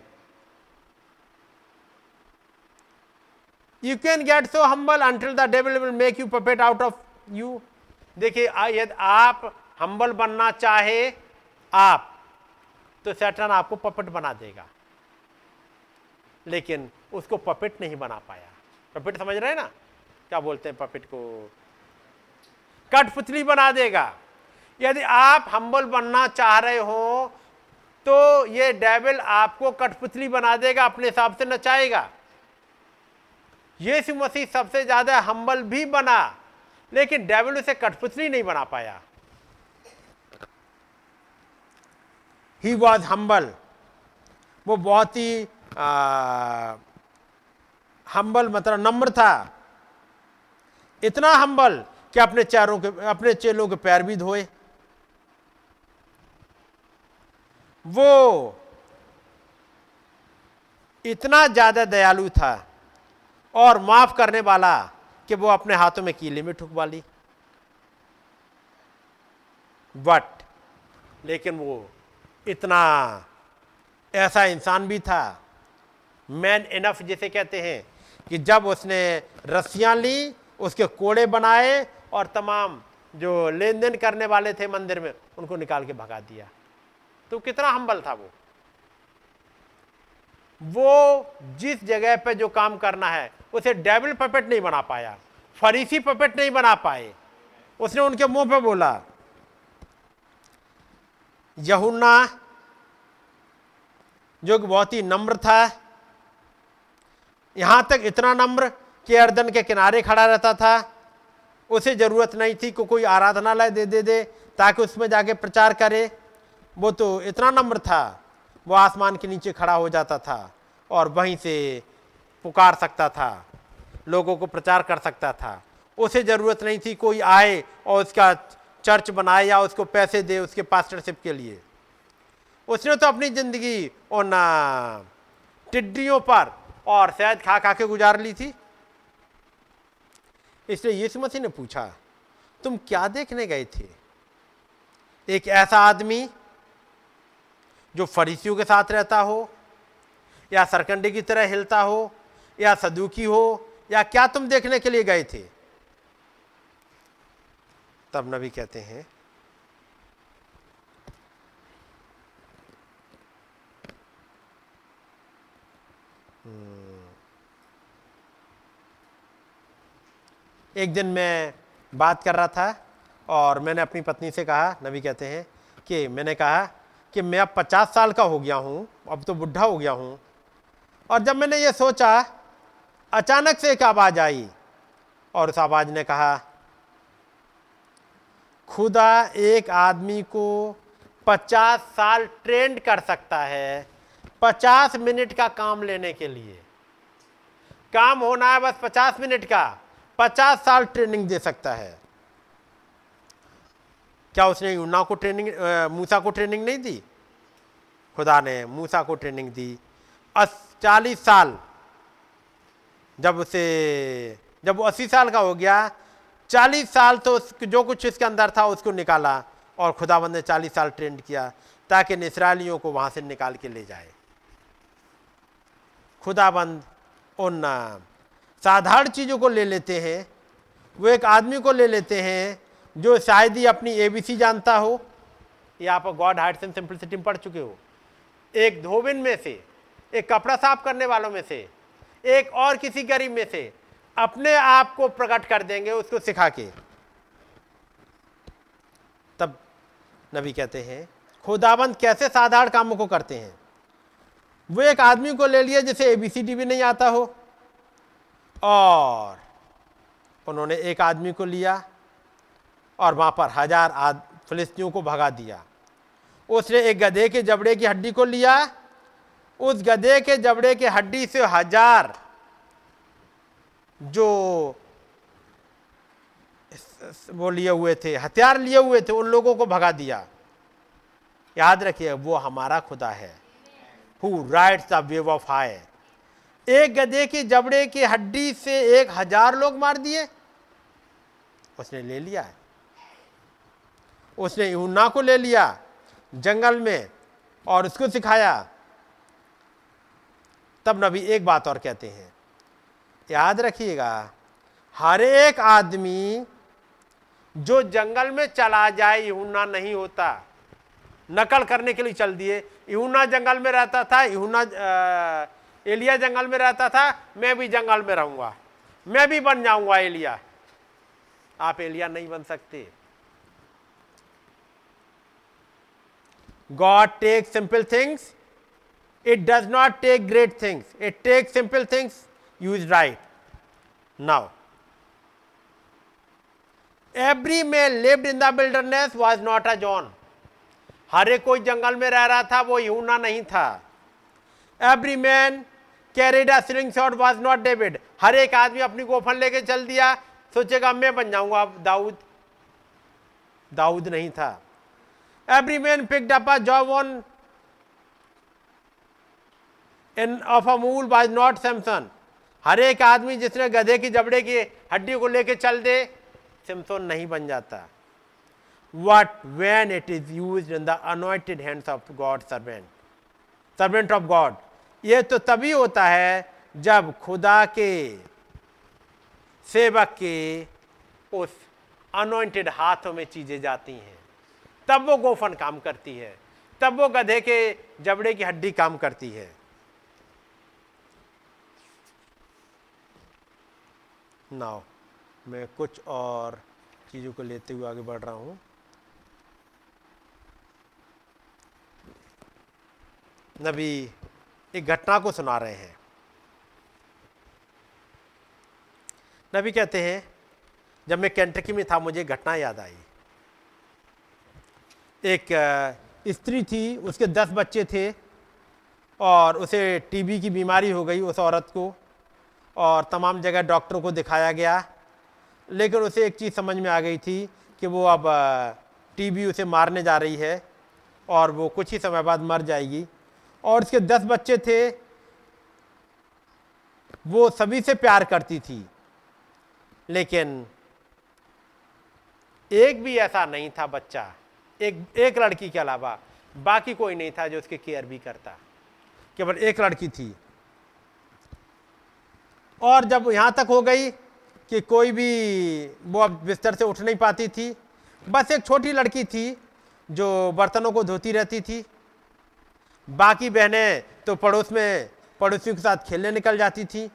you can get so humble until the devil will make you puppet out of you देखिए यदि आप हम्बल बनना चाहे आप तो सैटन आपको पपेट बना देगा। लेकिन उसको पपेट नहीं बना पाया। पपेट समझ रहे हैं ना? क्या बोलते हैं पपेट को? कठपुतली बना देगा। यदि आप हम्बल बनना चाह रहे हो तो ये डेविल आपको कठपुतली बना देगा, अपने हिसाब से नचाएगा। यीशु मसीह सबसे ज़्यादा हम्बल भी बना, लेकिन डेविल उसे कठपुतली नहीं बना पाया। ही वॉज़ हम्बल वो बहुत ही हम्बल मतलब नम्र था। इतना हम्बल कि अपने चारों के, अपने चेलों के पैर भी धोए। वो इतना ज़्यादा दयालु था और माफ़ करने वाला कि वो अपने हाथों में कीले में ठुकवा ली। बट लेकिन वो इतना ऐसा इंसान भी था। मैन इनफ जिसे कहते हैं कि जब उसने रस्सियाँ ली, उसके कोड़े बनाए और तमाम जो लेन देन करने वाले थे मंदिर में, उनको निकाल के भगा दिया। तो कितना हम्बल था वो। वो जिस जगह पे जो काम करना है, उसे डेविल पपेट नहीं बना पाया। फरीसी पपेट नहीं बना पाए। उसने उनके मुँह पे बोला यहुन्ना, जो कि बहुत ही नम्र था, यहाँ तक इतना नम्र कि अर्दन के किनारे खड़ा रहता था। उसे ज़रूरत नहीं थी कि कोई आराधनालय दे दे दे, ताकि उसमें जाके प्रचार करे। वो तो इतना नम्र था, वो आसमान के नीचे खड़ा हो जाता था और वहीं से पुकार सकता था, लोगों को प्रचार कर सकता था। उसे ज़रूरत नहीं थी कोई आए और उसका चर्च बनाए या उसको पैसे दे उसके पास्टरशिप के लिए। उसने तो अपनी ज़िंदगी उन टिड्डियों पर और शायद खा खा के गुजार ली थी। इसलिए यीशु मसीह ने पूछा, तुम क्या देखने गए थे? एक ऐसा आदमी जो फरीसियों के साथ रहता हो, या सरकंडे की तरह हिलता हो, या सदुकी हो, या क्या तुम देखने के लिए गए थे? तब नबी कहते हैं हम्म। एक दिन मैं बात कर रहा था और मैंने अपनी पत्नी से कहा, नबी कहते हैं कि मैंने कहा कि मैं अब पचास साल का हो गया हूँ, अब तो बुढ़ा हो गया हूँ और जब मैंने ये सोचा, अचानक से एक आवाज़ आई और उस आवाज़ ने कहा खुदा एक आदमी को पचास साल ट्रेंड कर सकता है पचास मिनट का काम लेने के लिए। काम होना है बस पचास मिनट का, पचास साल ट्रेनिंग दे सकता है। क्या उसने यूना को ट्रेनिंग मूसा को ट्रेनिंग नहीं दी? खुदा ने मूसा को ट्रेनिंग दी। चालीस साल, जब उसे, जब वो अस्सी साल का हो गया चालीस साल तो जो कुछ इसके अंदर था, उसको निकाला और खुदाबंद ने चालीस साल ट्रेंड किया ताकि निसरालियों को वहाँ से निकाल के ले जाए। खुदाबंद उन साधारण चीज़ों को ले लेते हैं। वो एक आदमी को ले लेते हैं जो शायद ही अपनी एबीसी जानता हो। या आप गॉड हार्ट एंड सिंपलिसिटी में पढ़ चुके हो। एक धोबिन में से, एक कपड़ा साफ़ करने वालों में से, एक और किसी गरीब में से अपने आप को प्रकट कर देंगे उसको सिखा के। तब नबी कहते हैं, खुदाबंद कैसे साधारण कामों को करते हैं? वो एक आदमी को ले लिया जिसे एबीसीडी भी नहीं आता हो। और उन्होंने एक आदमी को लिया और वहाँ पर हज़ार आद, फिलिस्तियों को भगा दिया। उसने एक गधे के जबड़े की हड्डी को लिया। उस गधे के जबड़े के हड्डी से हज़ार जो वो लिए हुए थे, हथियार लिए हुए थे, उन लोगों को भगा दिया। याद रखिए, वो हमारा खुदा है। Who rides the wave of high एक गधे की जबड़े की हड्डी से एक हज़ार लोग मार दिए। उसने ले लिया है। उसने यूना को ले लिया जंगल में और उसको सिखाया। तब नबी एक बात और कहते हैं। याद रखिएगा, हर एक आदमी जो जंगल में चला जाए यूना नहीं होता। नकल करने के लिए चल दिए। यूना जंगल में रहता था यूना एलिया जंगल में रहता था, मैं भी जंगल में रहूँगा। मैं भी बन जाऊँगा, एलिया। आप एलिया नहीं बन सकते। God take simple things it does not take great things it take simple things used right. Now, every man lived in the wilderness was not a John. हर एक कोई जंगल में रह रहा था वो यूना नहीं था every man carried a slingshot was not David हर एक आदमी अपनी गोफन लेके चल दिया सोचेगा मैं बन जाऊँगा दाऊद दाऊद नहीं था every man picked up a jawbone in of a mule by not Samson हर एक आदमी जिसने गधे की जबड़े की हड्डी को लेके चल दे, सिमसोन नहीं बन जाता। What when it is use in the anointed hands of God servant servant of God ये तो तभी होता है जब खुदा के सेवक के उस अनोइंटेड हाथों में चीज़ें जाती हैं। तब वो गोफन काम करती है। तब वो गधे के जबड़े की हड्डी काम करती है। नाउ, मैं कुछ और चीज़ों को लेते हुए आगे बढ़ रहा हूँ। नबी एक घटना को सुना रहे हैं। नबी कहते हैं, जब मैं कैंटकी में था, मुझे घटना याद आई। एक स्त्री थी, उसके दस बच्चे थे और उसे टीबी की बीमारी हो गई उस औरत को। और तमाम जगह डॉक्टरों को दिखाया गया। लेकिन उसे एक चीज़ समझ में आ गई थी कि वो अब टीबी उसे मारने जा रही है और वो कुछ ही समय बाद मर जाएगी। और उसके दस बच्चे थे, वो सभी से प्यार करती थी। लेकिन एक भी ऐसा नहीं था बच्चा, एक एक लड़की के अलावा बाकी कोई नहीं था जो उसके केयर भी करता। केवल एक लड़की थी। और जब यहाँ तक हो गई कि कोई भी वो अब बिस्तर से उठ नहीं पाती थी, बस एक छोटी लड़की थी जो बर्तनों को धोती रहती थी। बाकी बहनें तो पड़ोस में पड़ोसियों के साथ खेलने निकल जाती थी।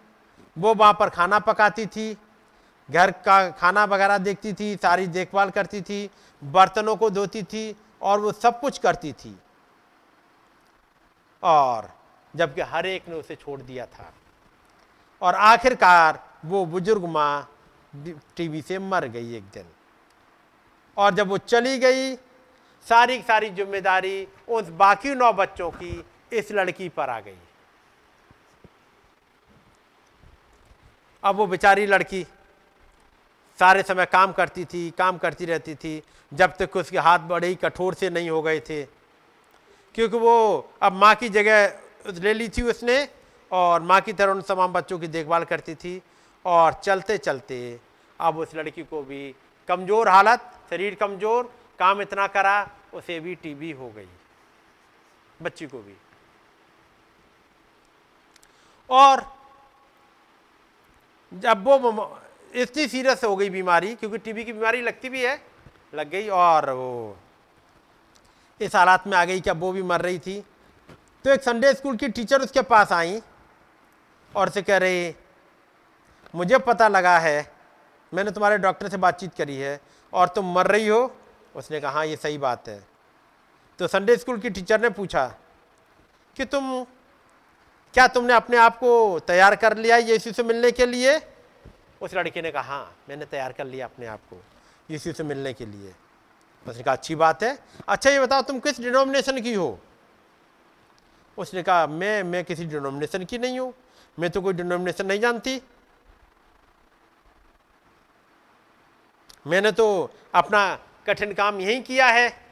वो वहाँ पर खाना पकाती थी, घर का खाना वगैरह देखती थी, सारी देखभाल करती थी, बर्तनों को धोती थी और वो सब कुछ करती थी। और जबकि हर एक ने उसे छोड़ दिया था। और आखिरकार वो बुज़ुर्ग माँ टीबी से मर गई एक दिन। और जब वो चली गई, सारी सारी ज़िम्मेदारी उस बाकी नौ बच्चों की इस लड़की पर आ गई। अब वो बेचारी लड़की सारे समय काम करती थी, काम करती रहती थी, जब तक उसके हाथ बड़े ही कठोर से नहीं हो गए थे। क्योंकि वो अब माँ की जगह ले ली थी उसने और माँ की तरह उन तमाम बच्चों की देखभाल करती थी और चलते चलते अब उस लड़की को भी कमज़ोर हालत, शरीर कमज़ोर, काम इतना करा, उसे भी टीबी हो गई, बच्ची को भी। और जब वो इतनी सीरियस हो गई बीमारी, क्योंकि टीबी की बीमारी लगती भी है, लग गई और वो इस हालात में आ गई कि अब वो भी मर रही थी। तो एक संडे स्कूल की टीचर उसके पास आई और से कह रही, मुझे पता लगा है, मैंने तुम्हारे डॉक्टर से बातचीत करी है और तुम मर रही हो। उसने कहा हाँ ये सही बात है। तो संडे स्कूल की टीचर ने पूछा कि तुम, क्या तुमने अपने आप को तैयार कर लिया यीशु से मिलने के लिए? उस लड़के ने कहा हाँ मैंने तैयार कर लिया अपने आप को यीशु से मिलने के लिए। उसने कहा, अच्छी बात है। अच्छा ये बताओ, तुम किस डिनोमिनेशन की हो? उसने कहा, मैं मैं किसी डिनोमिनेशन की नहीं हूँ। मैं तो कोई डिनोमिनेशन नहीं जानती। मैंने तो अपना कठिन काम यही किया है।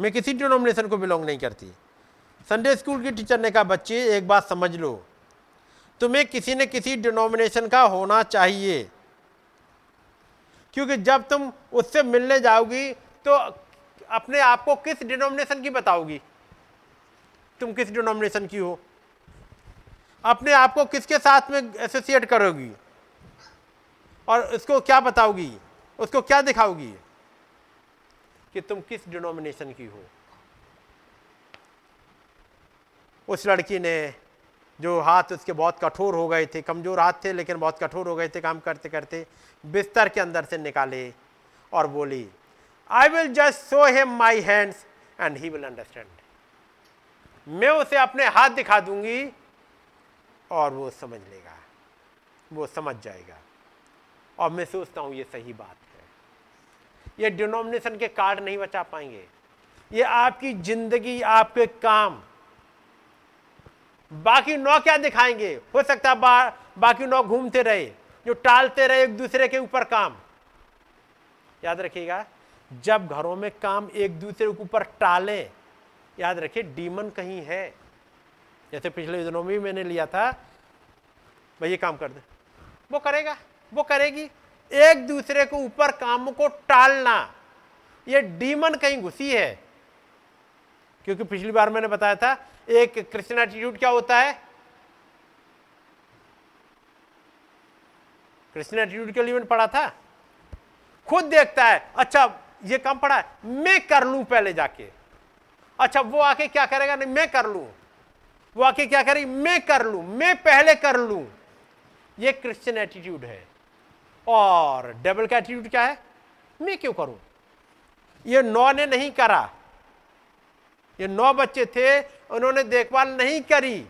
मैं किसी डिनोमिनेशन को बिलोंग नहीं करती। संडे स्कूल की टीचर ने कहा, बच्चे, एक बात समझ लो। तुम्हें किसी न किसी डिनोमिनेशन का होना चाहिए। क्योंकि जब तुम उससे मिलने जाओगी तो अपने आप को किस डिनोमिनेशन की बताओगी? तुम किस डिनोमिनेशन की हो? अपने आप को किसके साथ में एसोसिएट करोगी? और उसको क्या बताओगी? उसको क्या दिखाओगी? कि तुम किस डिनोमिनेशन की हो? उस लड़की ने जो हाथ उसके बहुत कठोर हो गए थे कमज़ोर हाथ थे लेकिन बहुत कठोर हो गए थे काम करते करते बिस्तर के अंदर से निकाले और बोली I will just show him my hands and he will understand मैं उसे अपने हाथ दिखा दूँगी और वो समझ लेगा वो समझ जाएगा। और मैं सोचता हूँ ये सही बात है। ये डिनोमिनेशन के कार्ड नहीं बचा पाएँगे। ये आपकी ज़िंदगी आपके काम। बाकी नौ क्या दिखाएँगे? हो सकता है बा, बाकी नौ घूमते रहे जो टालते रहे एक दूसरे के ऊपर काम। याद रखिएगा जब घरों में काम एक दूसरे के ऊपर टालें याद रखिए डीमन कहीं है। जैसे पिछले दिनों में मैंने लिया था, भाई ये काम कर दे। वो करेगा, वो करेगी। एक दूसरे को ऊपर काम को टालना, ये डीमन कहीं घुसी है। क्योंकि पिछली बार मैंने बताया था, एक क्रिश्चियन एटीट्यूड क्या होता है? क्रिश्चियन एटीट्यूड के लिए मैंने पढ़ा था। खुद देखता है अच्छा ये काम पड़ा है, मैं कर लूँ पहले जाके। अच्छा वो आके क्या करेगा? नहीं, मैं कर लूँ। वो आके क्या करेगी मैं कर लू, मैं पहले कर लू। ये क्रिश्चियन एटीट्यूड है। और डेबल का एटीट्यूड क्या है? मैं क्यों करूँ? ये नौ ने नहीं करा। ये नौ बच्चे थे, उन्होंने देखभाल नहीं करी।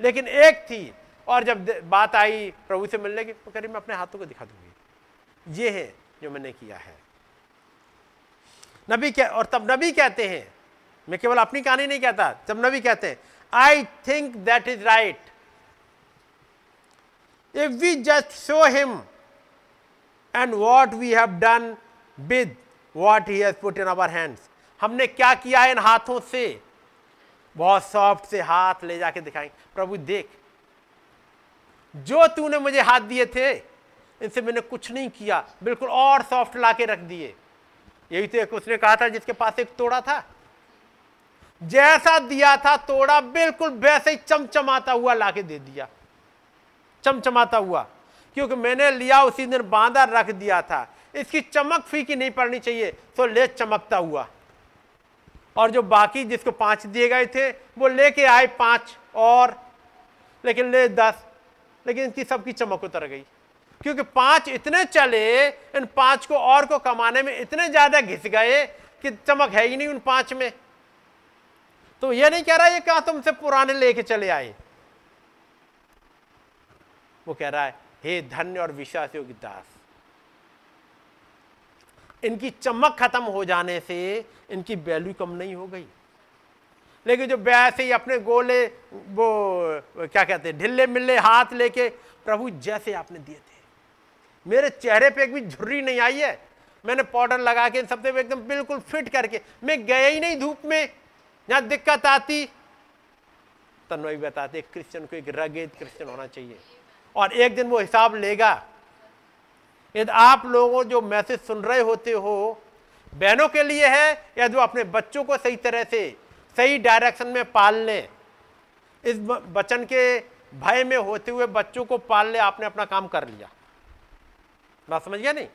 लेकिन एक थी। और जब बात आई प्रभु से मिलने की तो करी मैं अपने हाथों को दिखा दूँगी। ये है जो मैंने किया है। नबी क्या और तब नबी कहते हैं। मैं केवल अपनी कहानी नहीं कहता तब नबी कहते हैं I think that is right if we just show him and what we have done with what he has put in our hands हमने क्या किया इन हाथों से? बहुत सॉफ्ट से हाथ ले जाके दिखाएँगे प्रभु, देख। जो तूने मुझे हाथ दिए थे, इनसे मैंने कुछ नहीं किया। बिल्कुल और सॉफ्ट ला के रख दिए। यही तो एक उसने कहा था जिसके पास एक तोड़ा था। जैसा दिया था तोड़ा, बिल्कुल वैसे ही चमचमाता हुआ लाके दे दिया। चमचमाता हुआ, क्योंकि मैंने लिया, उसी दिन बांधा रख दिया था। इसकी चमक फीकी नहीं पड़नी चाहिए तो ले चमकता हुआ। और जो बाकी जिसको पाँच दिए गए थे, वो लेके आए पाँच और, लेकिन ले दस, लेकिन इनकी सबकी चमक उतर गई। क्योंकि पाँच इतने चले, इन पाँच को और को कमाने में इतने ज़्यादा घिस गए, कि चमक है ही नहीं उन पाँच में। तो ये नहीं कह रहा ये कहा तुमसे पुराने लेके चले आए? वो कह रहा है, हे धन्य और विश्वास योगी दास, इनकी चमक खत्म हो जाने से इनकी वैल्यू कम नहीं हो गई। लेकिन जो वैसे ही अपने गोले, वो क्या कहते हैं, ढिल्ले मिल्ले हाथ लेके प्रभु जैसे आपने दिए थे। मेरे चेहरे पे एक भी झुर्री नहीं आई है। मैंने पाउडर लगा के इन सबसे एकदम बिल्कुल फिट करके, मैं गया ही नहीं धूप में। जहाँ दिक्कत आती तन्वय बताते क्रिश्चियन को एक रगेद क्रिश्चियन होना चाहिए। और एक दिन वो हिसाब लेगा, यदि आप लोगों जो मैसेज सुन रहे होते हो, बहनों के लिए है या जो अपने बच्चों को सही तरह से, सही डायरेक्शन में पाल लें इस बचन के भय में होते हुए बच्चों को पाल ले आपने अपना काम कर लिया। बात समझ गया नहीं?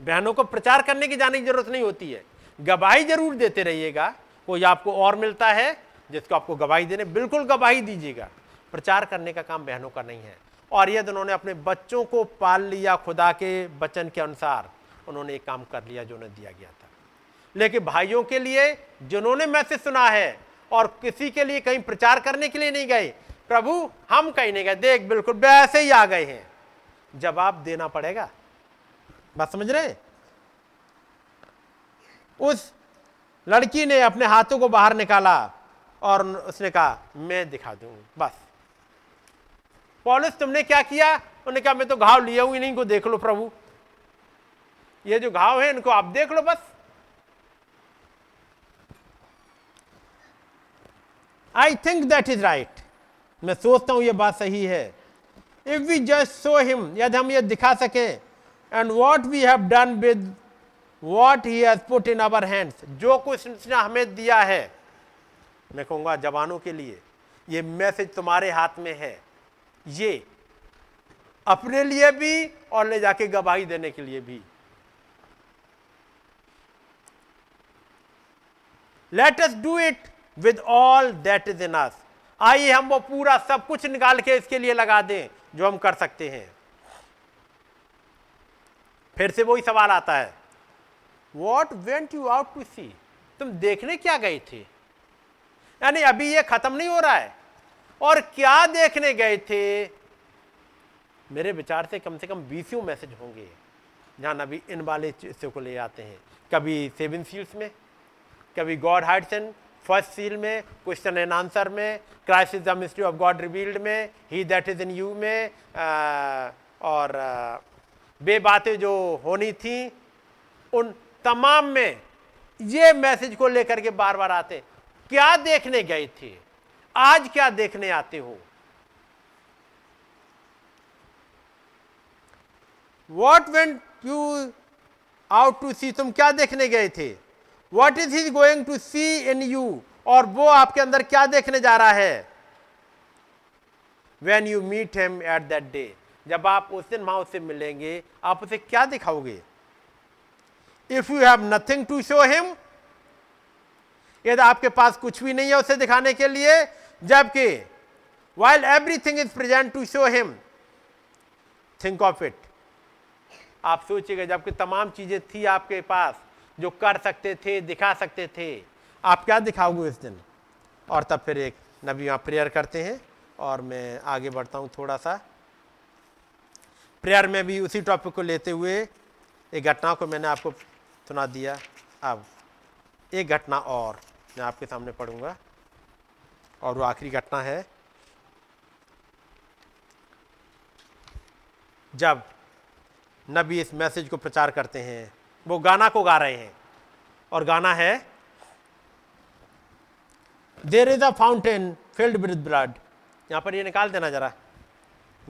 बहनों को प्रचार करने की जाने की ज़रूरत नहीं होती है। गवाही ज़रूर देते रहिएगा। कोई आपको और मिलता है, जिसको आपको गवाही देने, बिल्कुल गवाही दीजिएगा। प्रचार करने का काम बहनों का नहीं है। और यदि उन्होंने अपने बच्चों को पाल लिया, खुदा के वचन के अनुसार उन्होंने एक काम कर लिया जो उन्हें दिया गया था। लेकिन भाइयों के लिए, जिन्होंने मैसेज सुना है और किसी के लिए कहीं प्रचार करने के लिए नहीं गए, प्रभु, हम कहीं नहीं गए। देख, बिल्कुल वैसे ही आ गए हैं। जवाब देना पड़ेगा। बात समझ रहे उस लड़की ने अपने हाथों को बाहर निकाला और उसने कहा, मैं दिखा दूँ। बस। पॉलिस, तुमने क्या किया? उन्होंने कहा, मैं तो घाव लिया हूँ इन्हीं को देख लो प्रभु। ये जो घाव है, इनको आप देख लो बस। I think that is right मैं सोचता हूँ ये बात सही है। If we just show him यदि हम ये दिखा सके and what we have done with what he has put in our hands जो कुछ उसने हमें दिया है। मैं कहूँगा, जवानों के लिए, ये मैसेज तुम्हारे हाथ में है। ये, अपने लिए भी और ले जाके गवाही देने के लिए भी। Let us do it with all that is in us आइए हम वो पूरा सब कुछ निकाल के इसके लिए लगा दें, जो हम कर सकते हैं। फिर से वही सवाल आता है। What went you out to see तुम देखने क्या गए थे? यानी अभी ये खत्म नहीं हो रहा है। और क्या देखने गए थे? मेरे विचार से कम से कम बीसियों मैसेज होंगे। जहाँ नबी इन वाले हिस्से को ले आते हैं। कभी सेवन सील्स में कभी God hides and first seal में क्वेश्चन एंड आंसर में Christ is the mystery of God revealed में he that is in you में आ, और आ, बे बातें जो होनी थी उन तमाम में ये मैसेज को लेकर के बार बार आते। क्या देखने गए थे? आज क्या देखने आते हो? What went you out to see तुम क्या देखने गए थे? What is he going to see in you और वो आपके अंदर क्या देखने जा रहा है? When you meet him at that day जब आप उस दिन वहाँ उससे मिलेंगे, आप उसे क्या दिखाओगे? If you have nothing to show him यदि आपके पास कुछ भी नहीं है उसे दिखाने के लिए, जबकि while everything is present to show him think of it आप सोचिएगा, जबकि तमाम चीज़ें थी आपके पास, जो कर सकते थे, दिखा सकते थे, आप क्या दिखाओगे इस दिन? और तब फिर एक नबी वहाँ प्रेयर करते हैं, और मैं आगे बढ़ता हूँ थोड़ा सा। प्रेयर में भी उसी टॉपिक को लेते हुए एक घटना को मैंने आपको सुना दिया। अब एक घटना और मैं आपके सामने पढ़ूँगा। और वो आखिरी घटना है। जब नबी इस मैसेज को प्रचार करते हैं, वो गाना को गा रहे हैं। और गाना है there is a fountain filled with blood यहाँ पर ये निकाल देना जरा।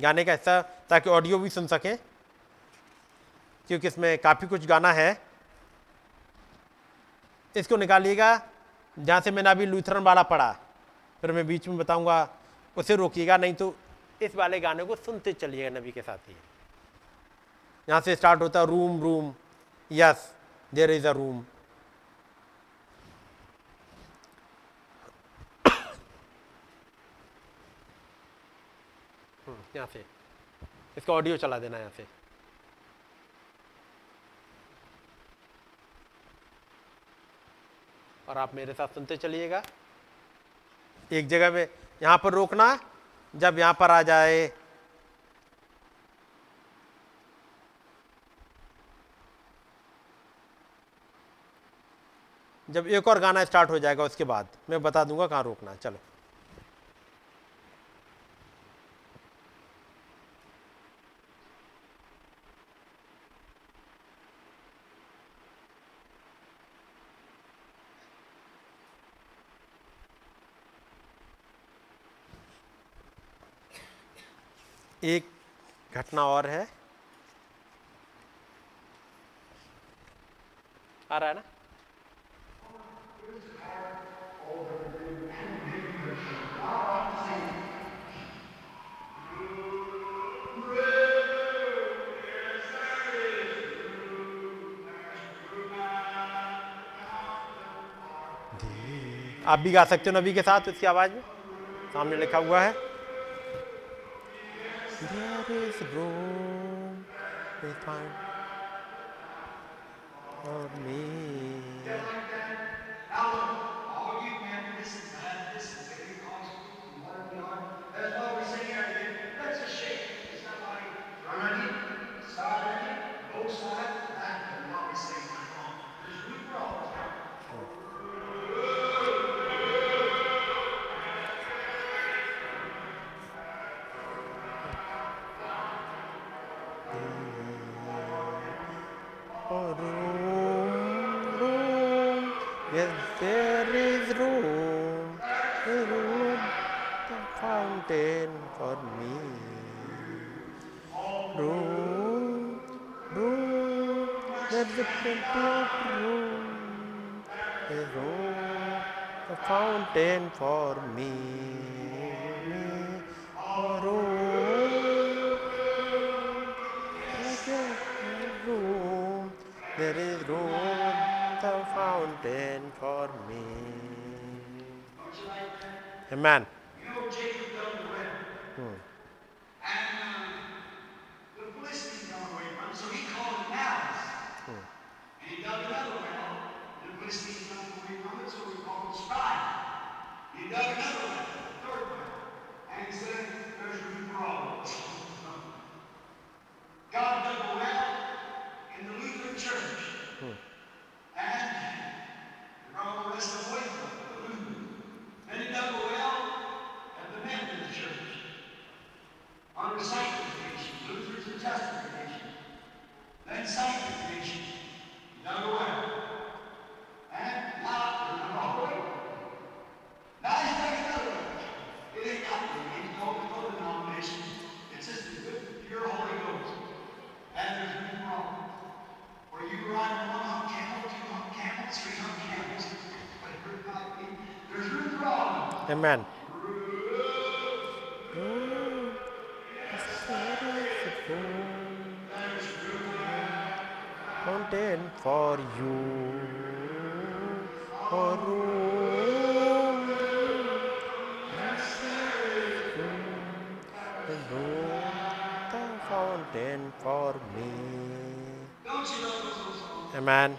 गाने का हिस्सा ताकि ऑडियो भी सुन सकें। क्योंकि इसमें काफ़ी कुछ गाना है। इसको निकालिएगा, जहाँ से मैंने अभी लूथरन वाला पढ़ा। फिर मैं बीच में बताऊँगा, उसे रोकिएगा, नहीं तो इस वाले गाने को सुनते चलिएगा नबी के साथ ही। यहाँ से स्टार्ट होता है, room room, yes there is a room यहाँ से। इसका ऑडियो चला देना यहाँ से। और आप मेरे साथ सुनते चलिएगा। एक जगह पे यहाँ पर रोकना, जब यहाँ पर आ जाए। जब एक और गाना स्टार्ट हो जाएगा, उसके बाद मैं बता दूँगा कहाँ रोकना चलो। एक घटना और है। आ रहा है ना? आप भी गा सकते हो नबी के साथ उसकी आवाज़ में। सामने लिखा हुआ है। There is room behind for me. Amen. Mountain for you, for room. The fountain for me. Amen.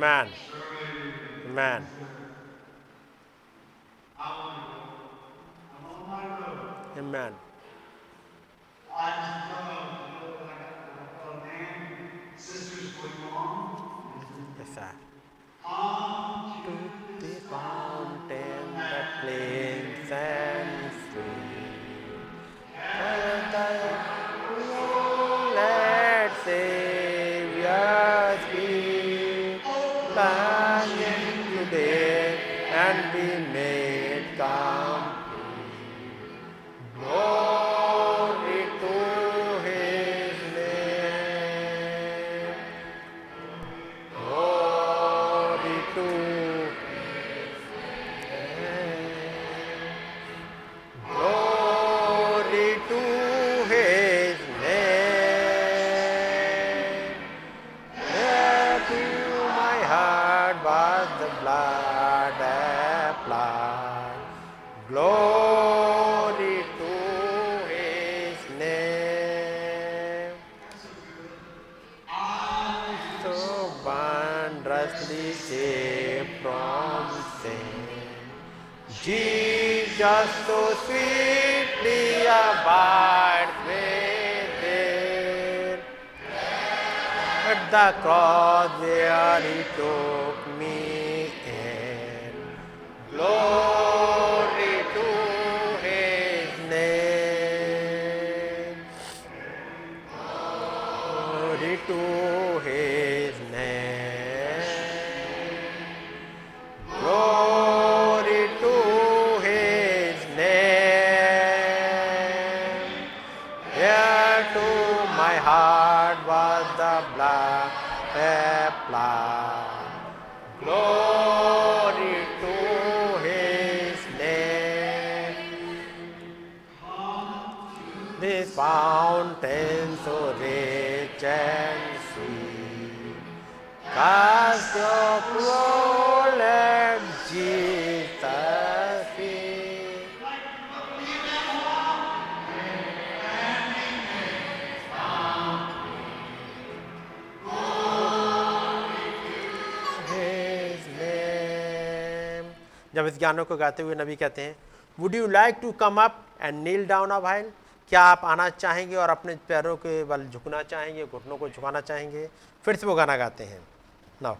Man. गानों को गाते हुए नबी कहते हैं would you like to come up and kneel down a while क्या आप आना चाहेंगे और अपने पैरों के बल झुकना चाहेंगे, घुटनों को झुकाना चाहेंगे? फिर से वो गाना गाते हैं। नाउ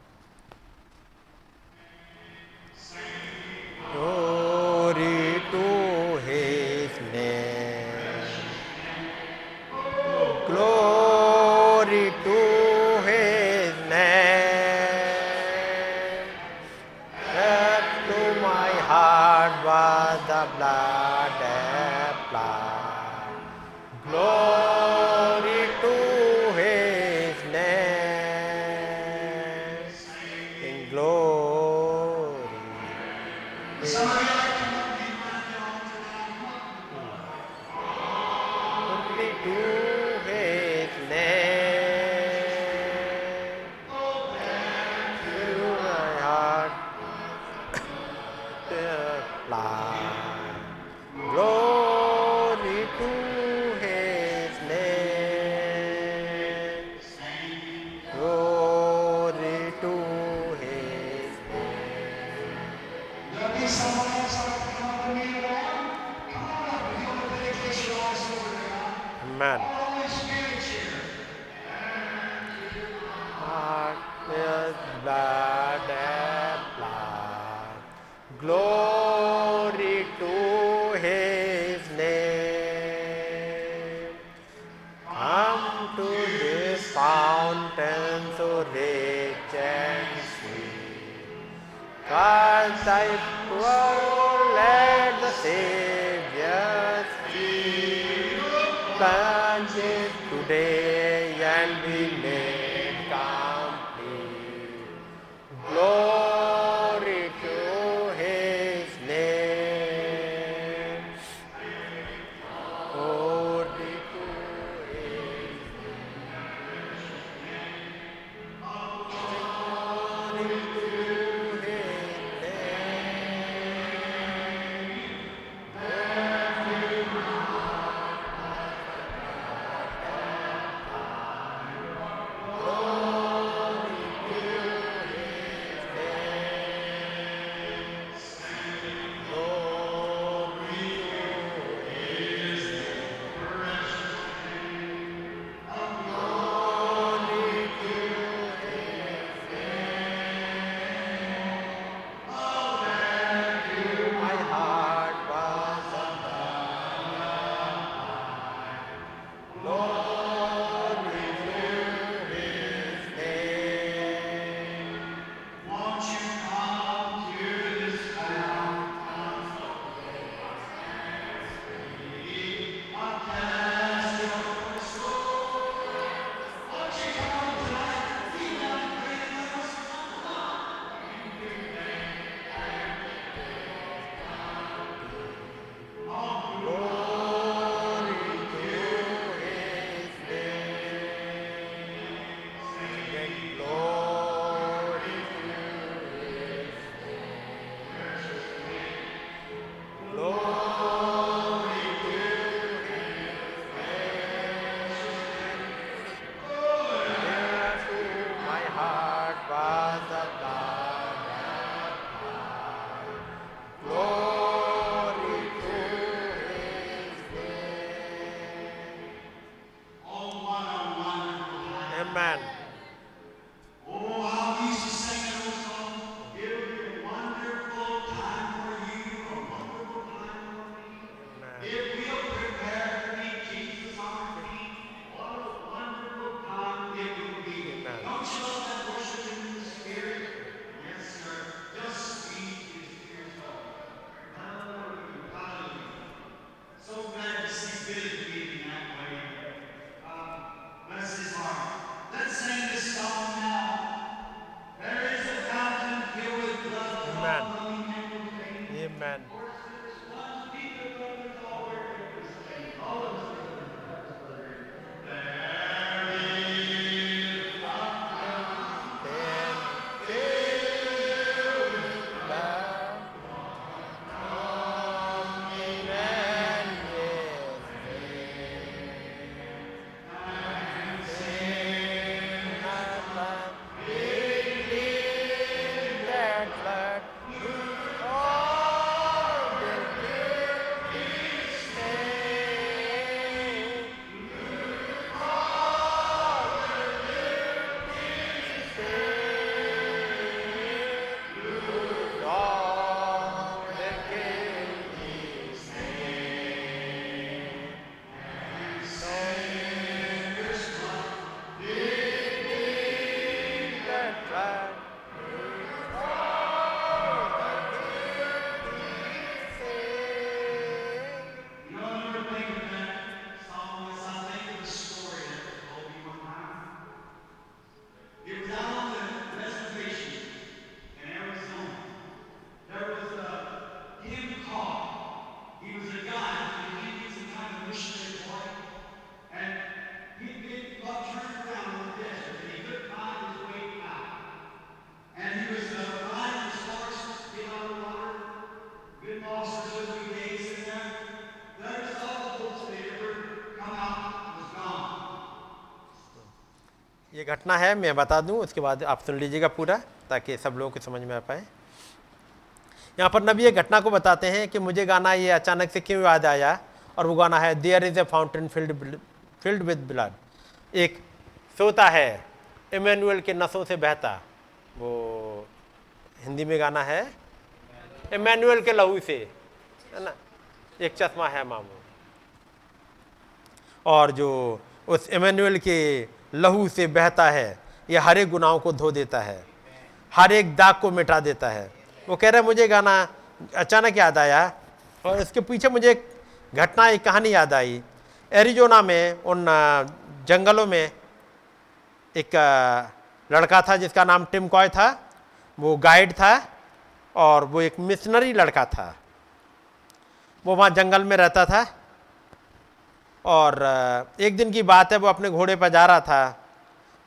घटना है, मैं बता दूँ, उसके बाद आप सुन लीजिएगा पूरा, ताकि सब लोगों को समझ में आ पाए। यहाँ पर नबी एक घटना को बताते हैं कि मुझे गाना ये अचानक से क्यों याद आया, और वो गाना है there is a fountain field filled with blood एक सोता है, इमैनुअल के नसों से बहता। वो हिंदी में गाना है, इमैनुअल के लहू से, है ना? एक चश्मा है, मामू। और जो उस इमैनुअल के लहू से बहता है, ये हर गुनाहों को धो देता है, हर एक दाग को मिटा देता है। वो कह रहे मुझे गाना अचानक याद आया और इसके पीछे मुझे एक घटना, एक कहानी याद आई। एरिजोना में, उन जंगलों में एक लड़का था जिसका नाम टिम कॉय था। वो गाइड था और वो एक मिशनरी लड़का था। वो वहाँ जंगल में रहता था। और एक दिन की बात है वो अपने घोड़े पर जा रहा था।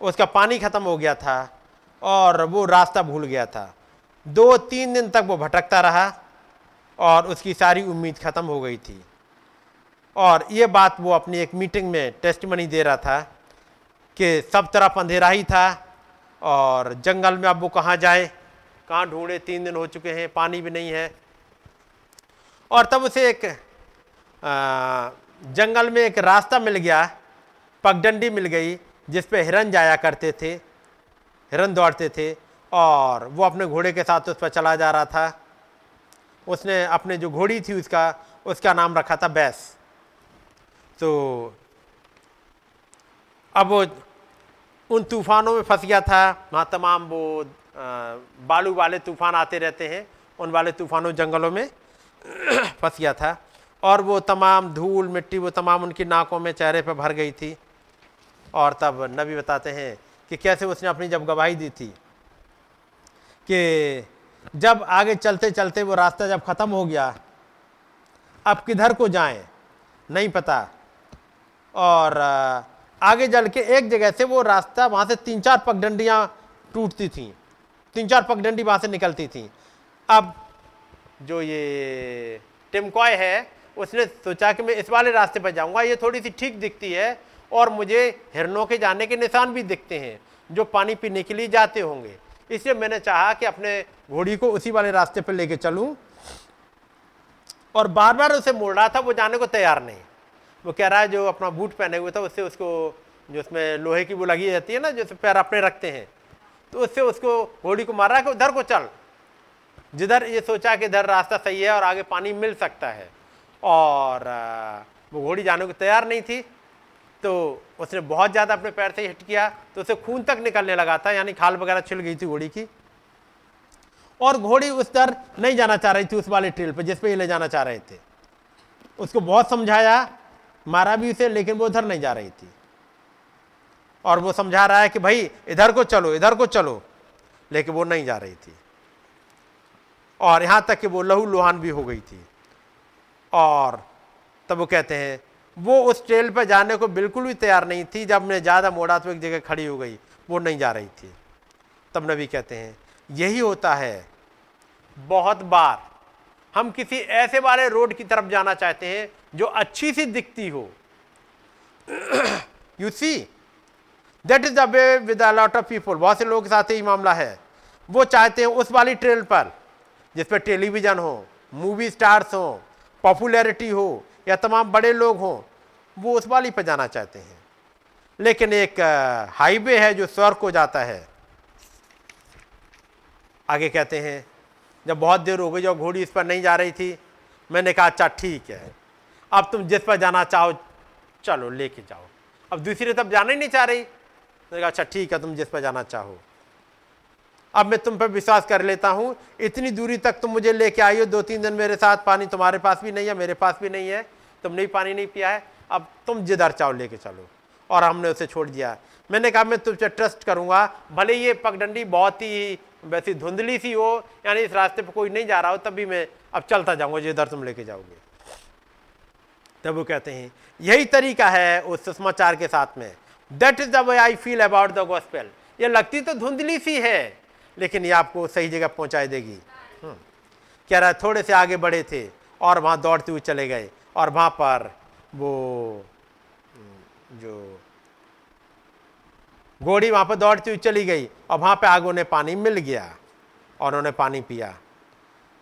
उसका पानी ख़त्म हो गया था और वो रास्ता भूल गया था। दो तीन दिन तक वो भटकता रहा और उसकी सारी उम्मीद ख़त्म हो गई थी। और ये बात वो अपनी एक मीटिंग में टेस्टमनी दे रहा था कि सब तरफ़ अंधेरा ही था और जंगल में अब वो कहाँ जाए? कहाँ ढूंढे? तीन दिन हो चुके हैं पानी भी नहीं है। और तब उसे एक आ, जंगल में एक रास्ता मिल गया, पगडंडी मिल गई, जिस पे हिरन जाया करते थे, हिरन दौड़ते थे, और वो अपने घोड़े के साथ उस पर चला जा रहा था। उसने अपने जो घोड़ी थी उसका उसका नाम रखा था बैस। तो अब वो उन तूफानों में फंस गया था। वहाँ तमाम वो बालू वाले तूफ़ान आते रहते हैं, उन वाले तूफानों जंगलों में फंस गया था। और वो तमाम धूल मिट्टी, वो तमाम उनकी नाकों में चेहरे पर भर गई थी। और तब नबी बताते हैं कि कैसे उसने अपनी जब गवाही दी थी कि जब आगे चलते चलते वो रास्ता जब ख़त्म हो गया, अब किधर को जाएँ, नहीं पता। और आगे चल के एक जगह से वो रास्ता वहाँ से तीन चार पगडंडियाँ टूटती थीं, तीन चार पगडंडी वहाँ से निकलती थीं। अब जो ये टिमकॉय है उसने सोचा कि मैं इस वाले रास्ते पर जाऊँगा, ये थोड़ी सी ठीक दिखती है और मुझे हिरनों के जाने के निशान भी दिखते हैं जो पानी पीने के लिए जाते होंगे। इसलिए मैंने चाहा कि अपने घोड़ी को उसी वाले रास्ते पर लेके चलूँ और बार बार उसे मोड़ रहा था, वो जाने को तैयार नहीं। वो कह रहा है, जो अपना बूट पहने हुए था, उससे उसको, जो उसमें लोहे की वो लगी रहती है ना जो पैर अपने रखते हैं तो उससे उसको घोड़ी को मार कि उधर को चल। जिधर ये सोचा कि इधर रास्ता सही है और आगे पानी मिल सकता है। और वो घोड़ी जाने को तैयार नहीं थी तो उसने बहुत ज़्यादा अपने पैर से हिट किया तो उसे खून तक निकलने लगा था, यानी खाल वगैरह छिल गई थी घोड़ी की। और घोड़ी उस दर नहीं जाना चाह रही थी, उस वाले ट्रेल पर जिस पे ये ले जाना चाह रहे थे। उसको बहुत समझाया, मारा भी उसे, लेकिन वो उधर नहीं जा रही थी। और वो समझा रहा है कि भाई, इधर को चलो, इधर को चलो, लेकिन वो नहीं जा रही थी। और यहाँ तक कि वो लहू लुहान भी हो गई थी। और, तब वो कहते हैं, वो उस ट्रेल पर जाने को बिल्कुल भी तैयार नहीं थी, जब मैं ज़्यादा मोड़ा तो एक जगह खड़ी हो गई, वो नहीं जा रही थी। तब नबी कहते हैं, यही होता है। बहुत बार हम किसी ऐसे वाले रोड की तरफ़ जाना चाहते हैं, जो अच्छी सी दिखती हो। You see that is the way with a lot of people बहुत से लोगों के साथ यही मामला है। वो चाहते हैं उस वाली ट्रेल पर, जिस पर टेलीविज़न हो मूवी स्टार्स हो पॉपुलैरिटी हो या तमाम बड़े लोग हों, वो उस वाली पर जाना चाहते हैं। लेकिन एक हाईवे है जो स्वर्ग को जाता है। आगे कहते हैं, जब बहुत देर हो गई, जब घोड़ी इस पर नहीं जा रही थी, मैंने कहा अच्छा ठीक है। अब तुम जिस पर जाना चाहो, चलो, लेके जाओ। अब दूसरी तरफ़ जाना ही नहीं चाह रही। मैंने कहा अच्छा ठीक है, तुम जिस पर जाना चाहो। अब मैं तुम पर विश्वास कर लेता हूँ। इतनी दूरी तक तुम मुझे लेके आई हो दो तीन दिन मेरे साथ पानी तुम्हारे पास भी नहीं है, मेरे पास भी नहीं है। तुमने भी पानी नहीं पिया है। अब तुम जिधर चाहो लेके चलो। और हमने उसे छोड़ दिया मैंने कहा, मैं तुमसे ट्रस्ट करूँगा। भले ये पगडंडी बहुत ही वैसी धुंधली सी हो, यानी इस रास्ते पर कोई नहीं जा रहा हो तब भी मैं अब चलता जाऊँगा, जिधर तुम लेके जाओगे। तब वो कहते हैं, यही तरीका है उस सुषमाचार के साथ में। That is the way I feel about the gospel ये लगती तो धुंधली सी है। लेकिन ये आपको सही जगह पहुंचाई देगी। हम्म। कह रहा है थोड़े से आगे बढ़े थे और वहाँ दौड़ते हुए चले गए और वहाँ पर वो हम्म, जो घोड़ी वहाँ पर दौड़ती हुई चली गई और वहाँ पे आगे उन्हें पानी मिल गया और उन्होंने पानी पिया।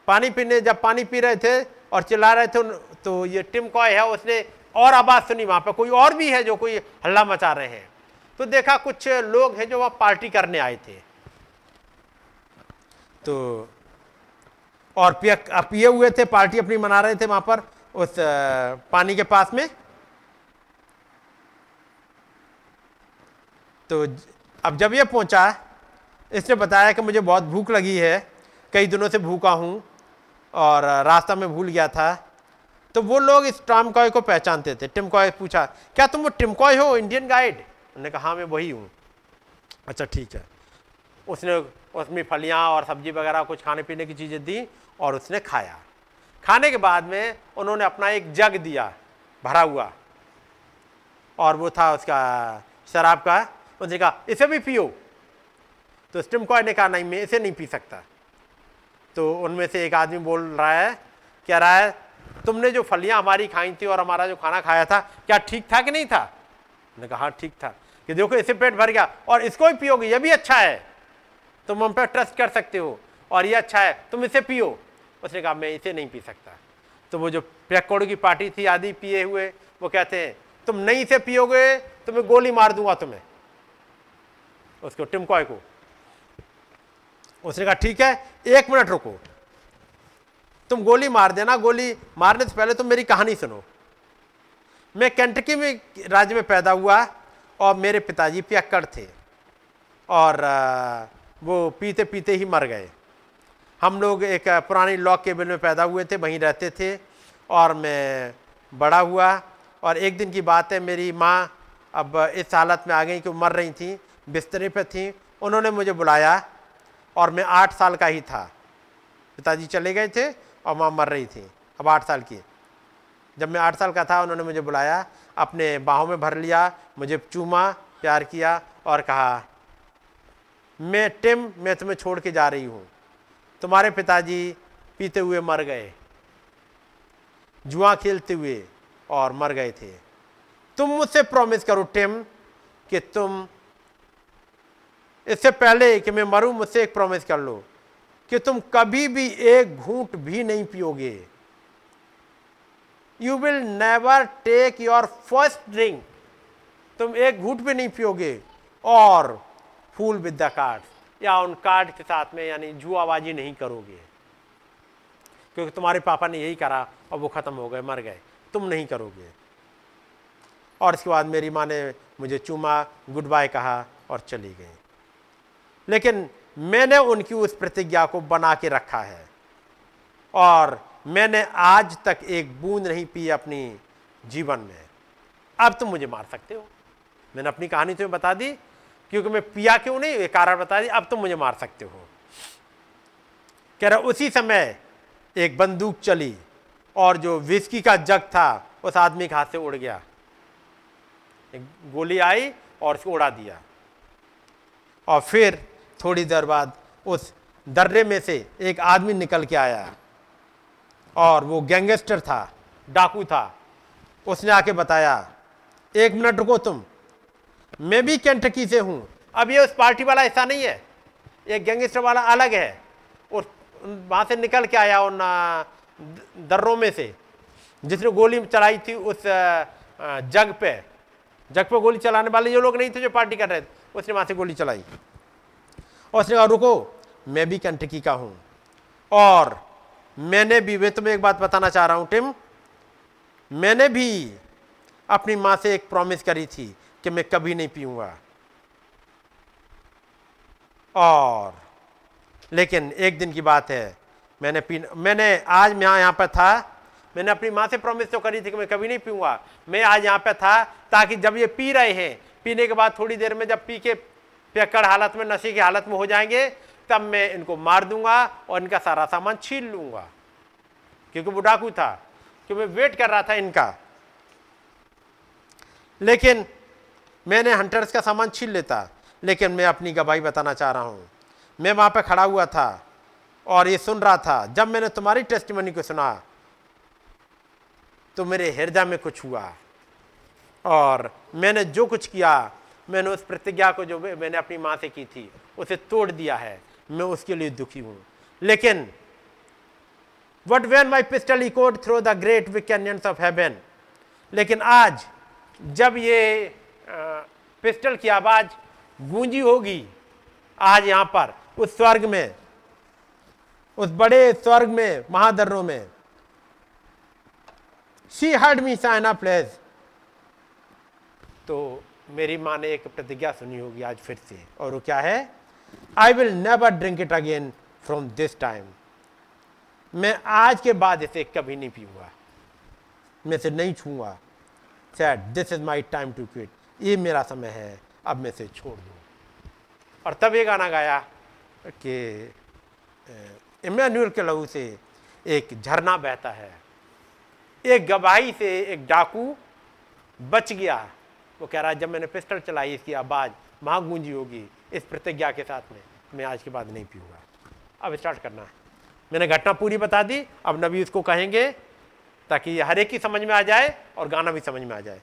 पानी पीने जब पानी पी रहे थे और चिल्ला रहे थे तो ये टिम कॉय है उसने और आवाज़ सुनी वहाँ पर कोई और भी है जो कोई हल्ला मचा रहे हैं? तो देखा कुछ लोग हैं जो वहाँ पार्टी करने आए थे। तो और पिया पिए हुए थे, पार्टी अपनी मना रहे थे वहाँ पर, उस पानी के पास में? तो अब जब ये पहुँचा, इसने बताया कि मुझे बहुत भूख लगी है, कई दिनों से भूखा हूँ, और रास्ता में भूल गया था तो वो लोग इस टिमकॉय को पहचानते थे। टिमकॉय पूछा, क्या तुम वो टिमकॉय हो, इंडियन गाइड? उन्होंने कहा हाँ मैं वही हूँ। अच्छा ठीक है। उसने उसमें फलियाँ और सब्ज़ी वगैरह कुछ खाने पीने की चीज़ें दी और उसने खाया। खाने के बाद में उन्होंने अपना एक जग दिया, भरा हुआ। और वो था उसका शराब का, उसने कहा, इसे भी पियो। तो स्टिमकॉय ने कहा, नहीं, मैं इसे नहीं पी सकता। तो उनमें से एक आदमी बोल रहा है, कह रहा है, तुमने जो फलियाँ हमारी खाई थी और हमारा जो खाना खाया था, क्या ठीक था कि नहीं था? मैंने कहा हाँ ठीक था। कि देखो इसे पेट भर गया और इसको भी पियोगे, ये भी अच्छा है। तुम हम पे ट्रस्ट कर सकते हो और ये अच्छा है तुम इसे पियो। उसने कहा मैं इसे नहीं पी सकता। तो वो जो पैकोड़ की पार्टी थी आदि पिए हुए वो कहते हैं तुम नहीं इसे पियोगे तो मैं गोली मार दूँगा तुम्हें। उसको टिमकॉय को। उसने कहा ठीक है एक मिनट रुको। तुम गोली मार देना गोली मारने से पहले तुम मेरी कहानी सुनो। मैं कैंटकी में राज्य में पैदा हुआ और मेरे पिताजी पियक्कड़ थे। और आ, वो पीते पीते ही मर गए। हम लोग एक पुरानी लॉक केबल में पैदा हुए थे, वहीं रहते थे और मैं बड़ा हुआ और एक दिन की बात है, मेरी माँ अब इस हालत में आ गई कि वो मर रही थी, बिस्तरे पर थी। उन्होंने मुझे बुलाया और मैं आठ साल का ही था। पिताजी चले गए थे और माँ मर रही थी, अब आठ साल की। जब मैं आठ साल का था, उन्होंने मुझे बुलाया, अपने बाहों में भर लिया, मुझे चूमा, प्यार किया और कहा मैं टिम मैं तुम्हें छोड़ के जा रही हूँ। तुम्हारे पिताजी पीते हुए मर गए, जुआ खेलते हुए और मर गए थे। तुम मुझसे प्रॉमिस करो, टिम, कि तुम इससे पहले कि मैं मरूं, मुझसे एक प्रॉमिस कर लो कि तुम कभी भी एक घूंट भी नहीं पियोगे। You will never take your first drink तुम एक घूंट भी नहीं पियोगे और फूल विद द कार्ड, या उन कार्ड के साथ में यानी जुआबाजी नहीं करोगे। क्योंकि तुम्हारे पापा ने यही करा, और वो खत्म हो गए, मर गए। तुम नहीं करोगे। और इसके बाद मेरी माँ ने मुझे चूमा, गुड बाय कहा, और चली गई। लेकिन मैंने उनकी उस प्रतिज्ञा को बना के रखा है। और मैंने आज तक एक बूंद नहीं पी अपनी जीवन में। अब तुम मुझे मार सकते हो। मैंने अपनी कहानी तुम्हें बता दी क्योंकि मैं पिया क्यों नहीं? ये कारण बता दी अब तुम मुझे मार सकते हो। कह रहा, उसी समय एक बंदूक चली और जो विस्की का जग था, उस आदमी के हाथ से उड़ गया। एक गोली आई और उसको उड़ा दिया। और फिर थोड़ी देर बाद उस दर्रे में से एक आदमी निकल के आया और वो गैंगस्टर था, डाकू था। उसने आके बताया, एक मिनट रुको तुम मैं भी कैंटकी से हूँ। अब ये उस पार्टी वाला हिस्सा नहीं है। ये गैंगस्टर वाला अलग है। और वहाँ से निकल के आया उन दर्रों में से। जिसने गोली चलाई थी उस जग पे। जग पे गोली चलाने वाले जो लोग नहीं थे जो पार्टी कर रहे थे। उसने वहाँ से गोली चलाई। और उसने कहा, रुको, मैं भी कंटकी का हूँ। और मैंने भी, मैं तुम्हें एक बात बताना चाह रहा हूँ, टिम। मैंने भी अपनी माँ से एक प्रॉमिस करी थी। कि मैं कभी नहीं पीऊँगा। और, लेकिन एक दिन की बात है, मैंने पी मैंने आज मैं यहाँ पर था, मैंने अपनी माँ से प्रॉमिस तो करी थी कि मैं कभी नहीं पीऊँगा। मैं आज यहाँ पर था ताकि जब ये पी रहे हैं, पीने के बाद थोड़ी देर में जब पी के पेकड़ हालत में, नशे की हालत में हो जाएँगे, तब मैं इनको मार दूँगा और इनका सारा सामान छीन लूँगा। क्योंकि डाकू था कि मैं वेट कर रहा था इनका। लेकिन मैंने हंटर्स का सामान छीन लेता, लेकिन मैं अपनी गवाही बताना चाह रहा हूँ। मैं वहाँ पर खड़ा हुआ था और ये सुन रहा था, जब मैंने तुम्हारी टेस्टिमनी को सुना तो मेरे हृदय में कुछ हुआ और मैंने जो कुछ किया, मैंने उस प्रतिज्ञा को जो मैंने अपनी माँ से की थी, उसे तोड़ दिया है। मैं उसके लिए दुखी हूँ। लेकिन but when my pistol echoed through the great wick canyons of heaven लेकिन आज, जब ये पिस्टल की आवाज़ गूंजी होगी आज यहाँ पर, उस स्वर्ग में, उस बड़े स्वर्ग में महादर्रों में। शी हर्ड मी साइना प्लेस तो मेरी माँ ने एक प्रतिज्ञा सुनी होगी आज फिर से, और वो क्या है? I will never drink it again from this time मैं आज के बाद इसे कभी नहीं पीऊँगा। मैं इसे नहीं छूँगा said this is my time to quit ये मेरा समय है, अब मैं इसे छोड़ दूँ। और तब ये गाना गाया कि इमानुअल के लहू से एक झरना बहता है। एक गवाही से एक डाकू बच गया। वो कह रहा है, जब मैंने पिस्टल चलाई, इसकी आवाज़ वहाँ गूंजी होगी, इस प्रतिज्ञा के साथ में, मैं आज के बाद नहीं पीऊँगा। अब स्टार्ट करना है। मैंने घटना पूरी बता दी, अब नबी उसको कहेंगे ताकि हर एक की समझ में आ जाए और गाना भी समझ में आ जाए।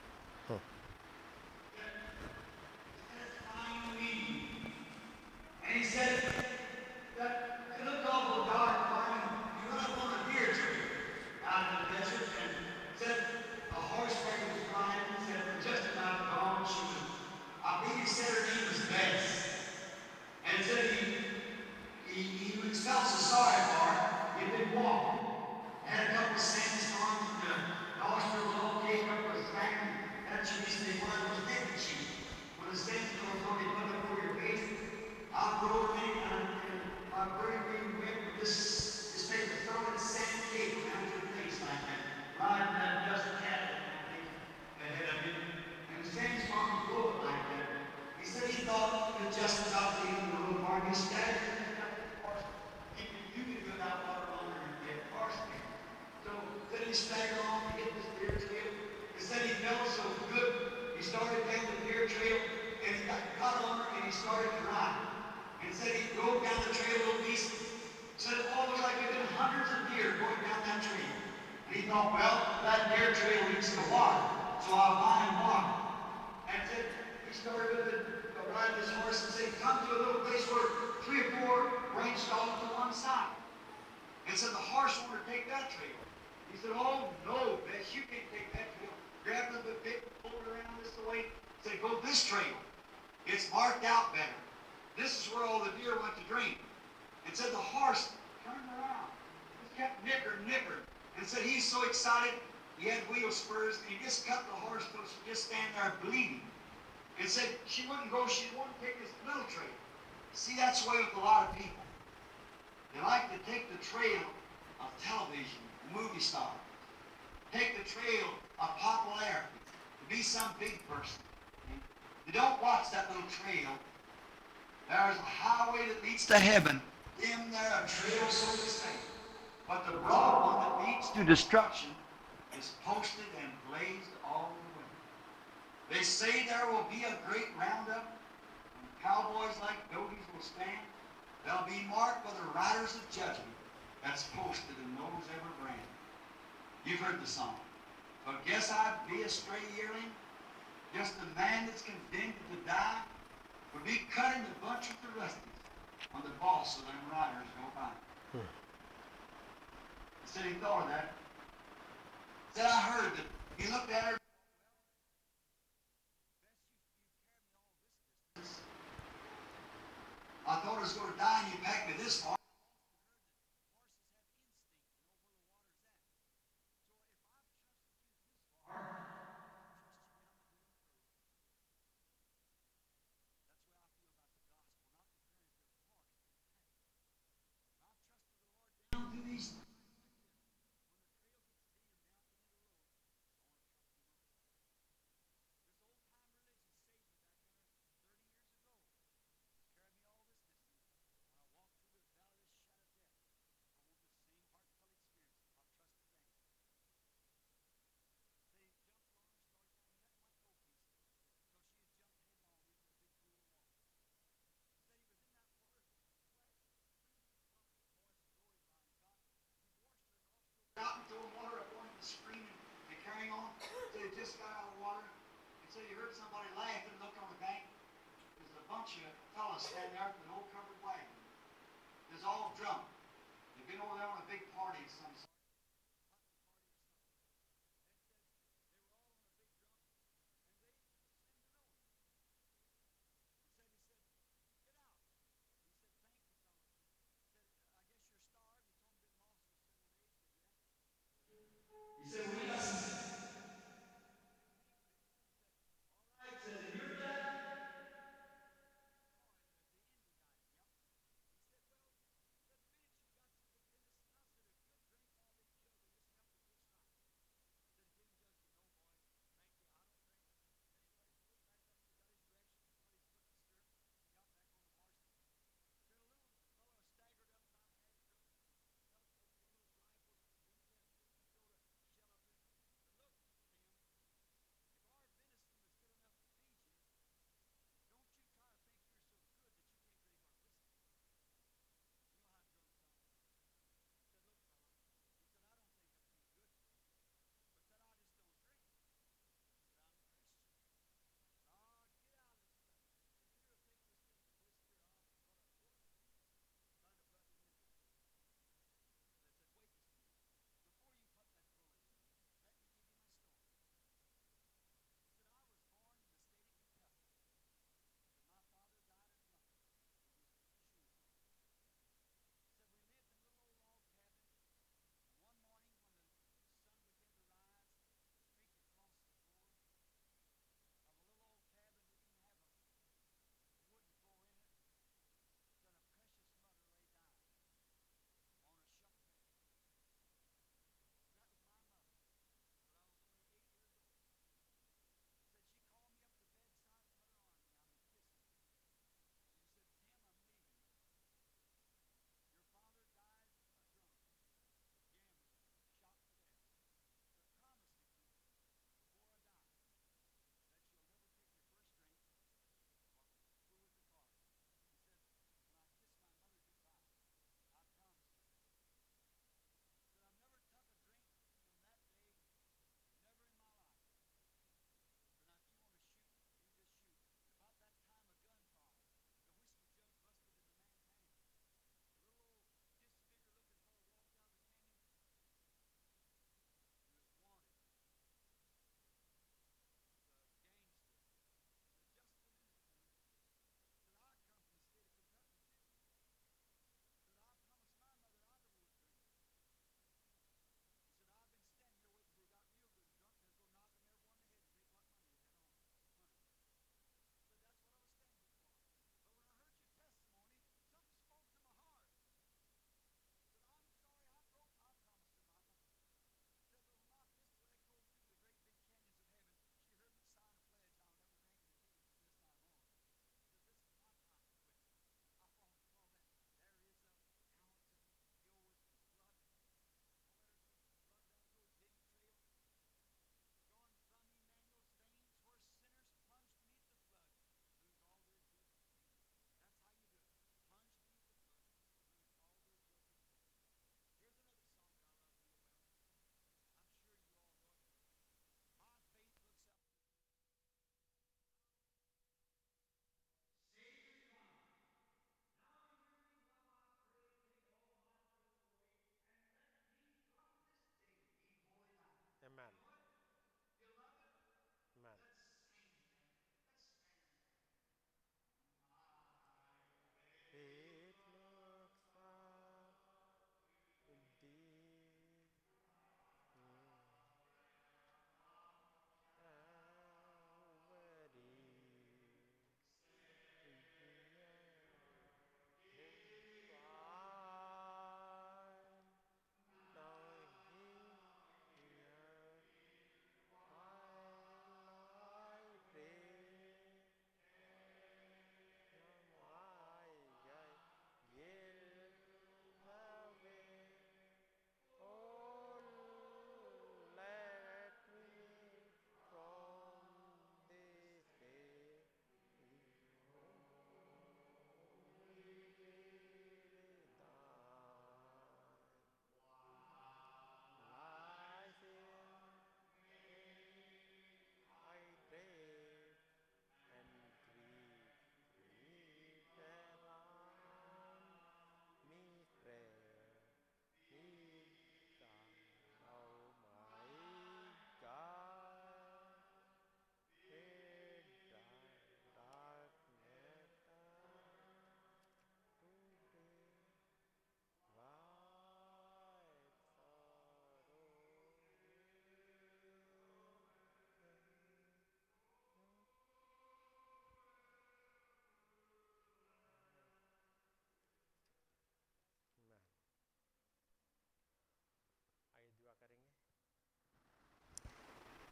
She wouldn't go, she wouldn't take this little trail. See, that's the way with a lot of people. They like to take the trail of television, movie star. Take the trail of popularity, to be some big person. They don't watch that little trail. There's a highway that leads to heaven. In there, a trail so to say. But the broad one that leads to destruction is posted and blazed all. They say there will be a great roundup, and cowboys like dogies will stand. They'll be marked by the riders of judgment that's posted in those ever brand. You've heard the song. But guess I'd be a stray yearling, just a man that's condemned to die, would be cut into a bunch with the rusties when the boss of them riders go by. Hmm. He said he thought of that. Said I heard that he looked at her. I thought I was going to die and you packed me this far. So just got out of water. And so you heard somebody laugh and look on the bank. There's a bunch of fellas standing there with an old covered wagon. There's all drunk. They've been over there on a big party some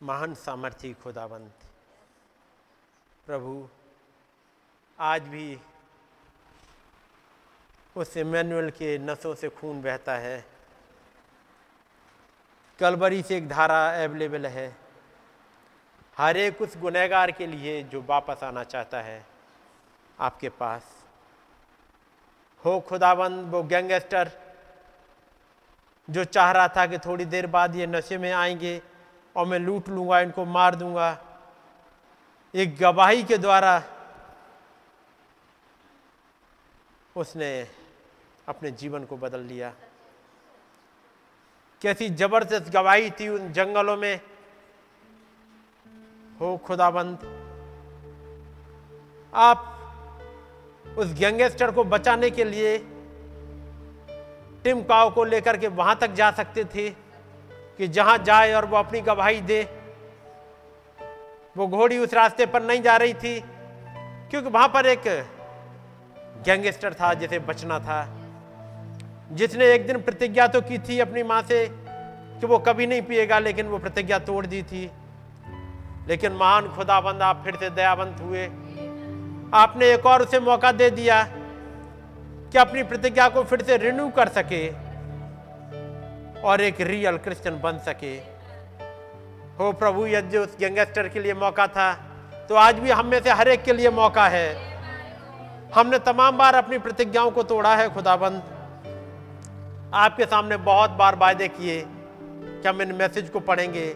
महान सामर्थ्य खुदाबंद प्रभु, आज भी उस Emmanuel के नसों से खून बहता है। कलबरी से एक धारा अवेलेबल है। हर एक उस गुनहगार के लिए जो वापस आना चाहता है, आपके पास। हो खुदाबंद वो गैंगस्टर जो चाह रहा था कि थोड़ी देर बाद ये नशे में आएँगे और मैं लूट लूँगा, इनको मार दूँगा। एक गवाही के द्वारा उसने अपने जीवन को बदल लिया। कैसी ज़बरदस्त गवाही थी उन जंगलों में। हो खुदाबंद, आप उस गैंगस्टर को बचाने के लिए टिम काव को लेकर के वहाँ तक जा सकते थे। कि जहाँ जाए और वो अपनी गवाही दे। वो घोड़ी उस रास्ते पर नहीं जा रही थी, क्योंकि वहाँ पर एक गैंगस्टर था जिसे बचना था, जिसने एक दिन प्रतिज्ञा तो की थी अपनी माँ से कि वो कभी नहीं पिएगा, लेकिन वो प्रतिज्ञा तोड़ दी थी। लेकिन महान खुदाबंद आप फिर से दयावंत हुए। आपने एक और उसे मौका दे दिया कि अपनी प्रतिज्ञा को फिर से रिन्यू कर सके। और एक रियल क्रिश्चियन बन सके। हो प्रभु यदि उस गैंगस्टर के लिए मौका था तो आज भी हम में से हर एक के लिए मौका है। हमने तमाम बार अपनी प्रतिज्ञाओं को तोड़ा है, खुदाबंद। आपके सामने बहुत बार वायदे किए कि हम इन मैसेज को पढ़ेंगे।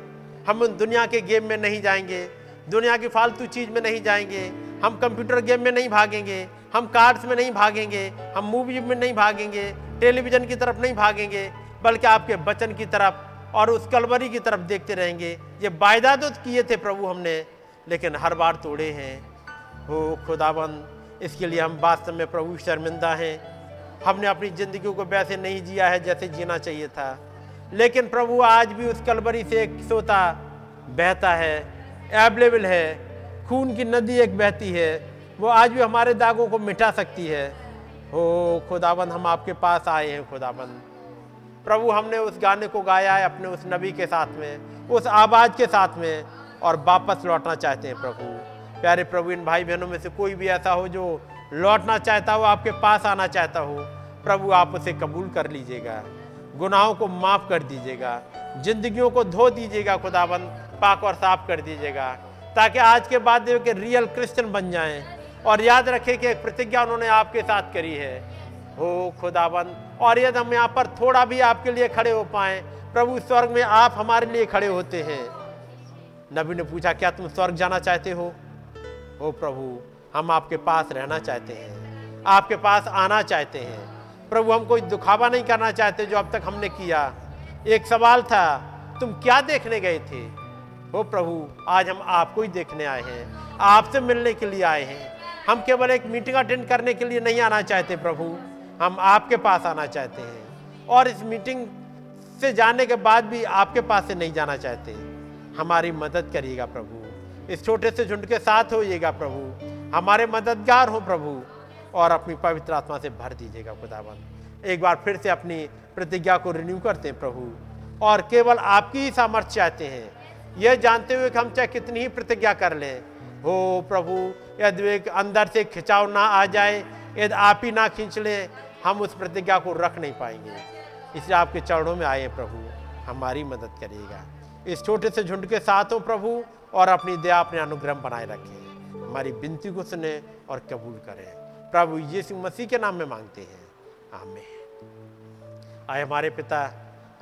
हम उन दुनिया के गेम में नहीं जाएँगे। दुनिया की फालतू चीज़ में नहीं जाएँगे। हम कंप्यूटर गेम में नहीं भागेंगे। हम कार्ड्स में नहीं भागेंगे। हम मूवी में नहीं भागेंगे। टेलीविज़न की तरफ़ नहीं भागेंगे। बल्कि आपके बचन की तरफ़ और उस कलवरी की तरफ़ देखते रहेंगे। ये वायदा तो किए थे प्रभु हमने, लेकिन हर बार तोड़े हैं। हो खुदाबंद, इसके लिए हम वास्तव में प्रभु शर्मिंदा हैं। हमने अपनी ज़िंदगी को वैसे नहीं जिया है जैसे जीना चाहिए था। लेकिन प्रभु आज भी उस कलबरी से एक सोता बहता है अवेलेबल है। खून की नदी एक बहती है, वो आज भी हमारे दागों को मिटा सकती है। हो खुदाबंद, हम आपके पास आए हैं खुदाबंद। प्रभु हमने उस गाने को गाया है अपने उस नबी के साथ में, उस आवाज़ के साथ में और वापस लौटना चाहते हैं प्रभु। प्यारे प्रभु, इन भाई बहनों में से कोई भी ऐसा हो जो लौटना चाहता हो, आपके पास आना चाहता हो, प्रभु आप उसे कबूल कर लीजिएगा, गुनाहों को माफ़ कर दीजिएगा, जिंदगियों को धो दीजिएगा, खुदाबंद, पाक और साफ़ कर दीजिएगा, ताकि आज के बाद के रियल क्रिश्चियन बन जाएँ। और याद रखें कि एक प्रतिज्ञा उन्होंने आपके साथ करी है, हो खुदाबंद और यदि हम यहाँ पर थोड़ा भी आपके लिए खड़े हो पाए, प्रभु स्वर्ग में आप हमारे लिए खड़े होते हैं। नबी ने पूछा, क्या तुम स्वर्ग जाना चाहते हो? ओ प्रभु, हम आपके पास रहना चाहते हैं। आपके पास आना चाहते हैं। प्रभु, हम कोई दुखावा नहीं करना चाहते जो अब तक हमने किया। एक सवाल था, तुम क्या देखने गए थे? ओ प्रभु, आज हम आपको ही देखने आए हैं। आपसे मिलने के लिए आए हैं। हम केवल एक मीटिंग अटेंड करने के लिए नहीं आना चाहते, प्रभु। हम आपके पास आना चाहते हैं। और इस मीटिंग से जाने के बाद भी आपके पास से नहीं जाना चाहते। हमारी मदद करिएगा प्रभु। इस छोटे से झुंड के साथ होइएगा प्रभु। हमारे मददगार हो प्रभु। और अपनी पवित्र आत्मा से भर दीजिएगा खुदाबंद। एक बार फिर से अपनी प्रतिज्ञा को रिन्यू करते हैं प्रभु। और केवल आपकी ही सामर्थ्य चाहते हैं। यह जानते हुए कि हम चाहे कितनी ही प्रतिज्ञा कर लें। हो प्रभु, यदि अंदर से खिंचाव ना आ जाए, यदि आप ही ना खींच लें हम उस प्रतिज्ञा को रख नहीं पाएँगे। इसलिए आपके चरणों में आए प्रभु, हमारी मदद करिएगा इस छोटे से झुंड के साथ हो प्रभु, और अपनी दया, अपने अनुग्रह बनाए रखें। हमारी विनती को सुने और कबूल करें। प्रभु यीशु मसीह के नाम में मांगते हैं। आमेन। आए हमारे पिता,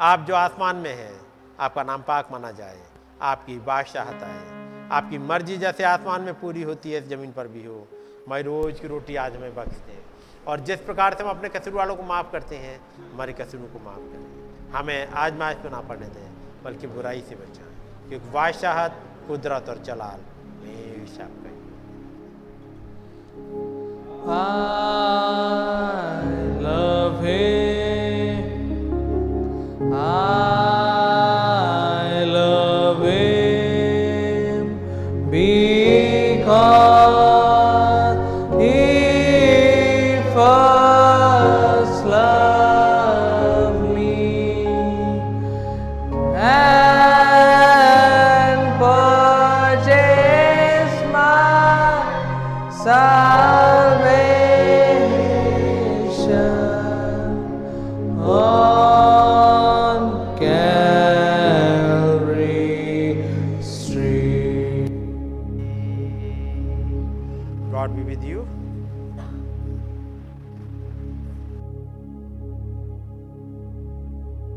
आप जो आसमान में हैं, आपका नाम पाक माना जाए। आपकी बादशाहत आए। आपकी मर्ज़ी जैसे आसमान में पूरी होती है, ज़मीन पर भी हो। मैं रोज़ की रोटी आज हमें बख्श दें। और जिस प्रकार से हम अपने कसूर वालों को माफ़ करते हैं, हमारे कसूरों को माफ़ करें हमें आज को ना पढ़ने दें, बल्कि बुराई से बचाएँ, क्योंकि बादशाहत कुदरत और जलाल हमेशा. I love him because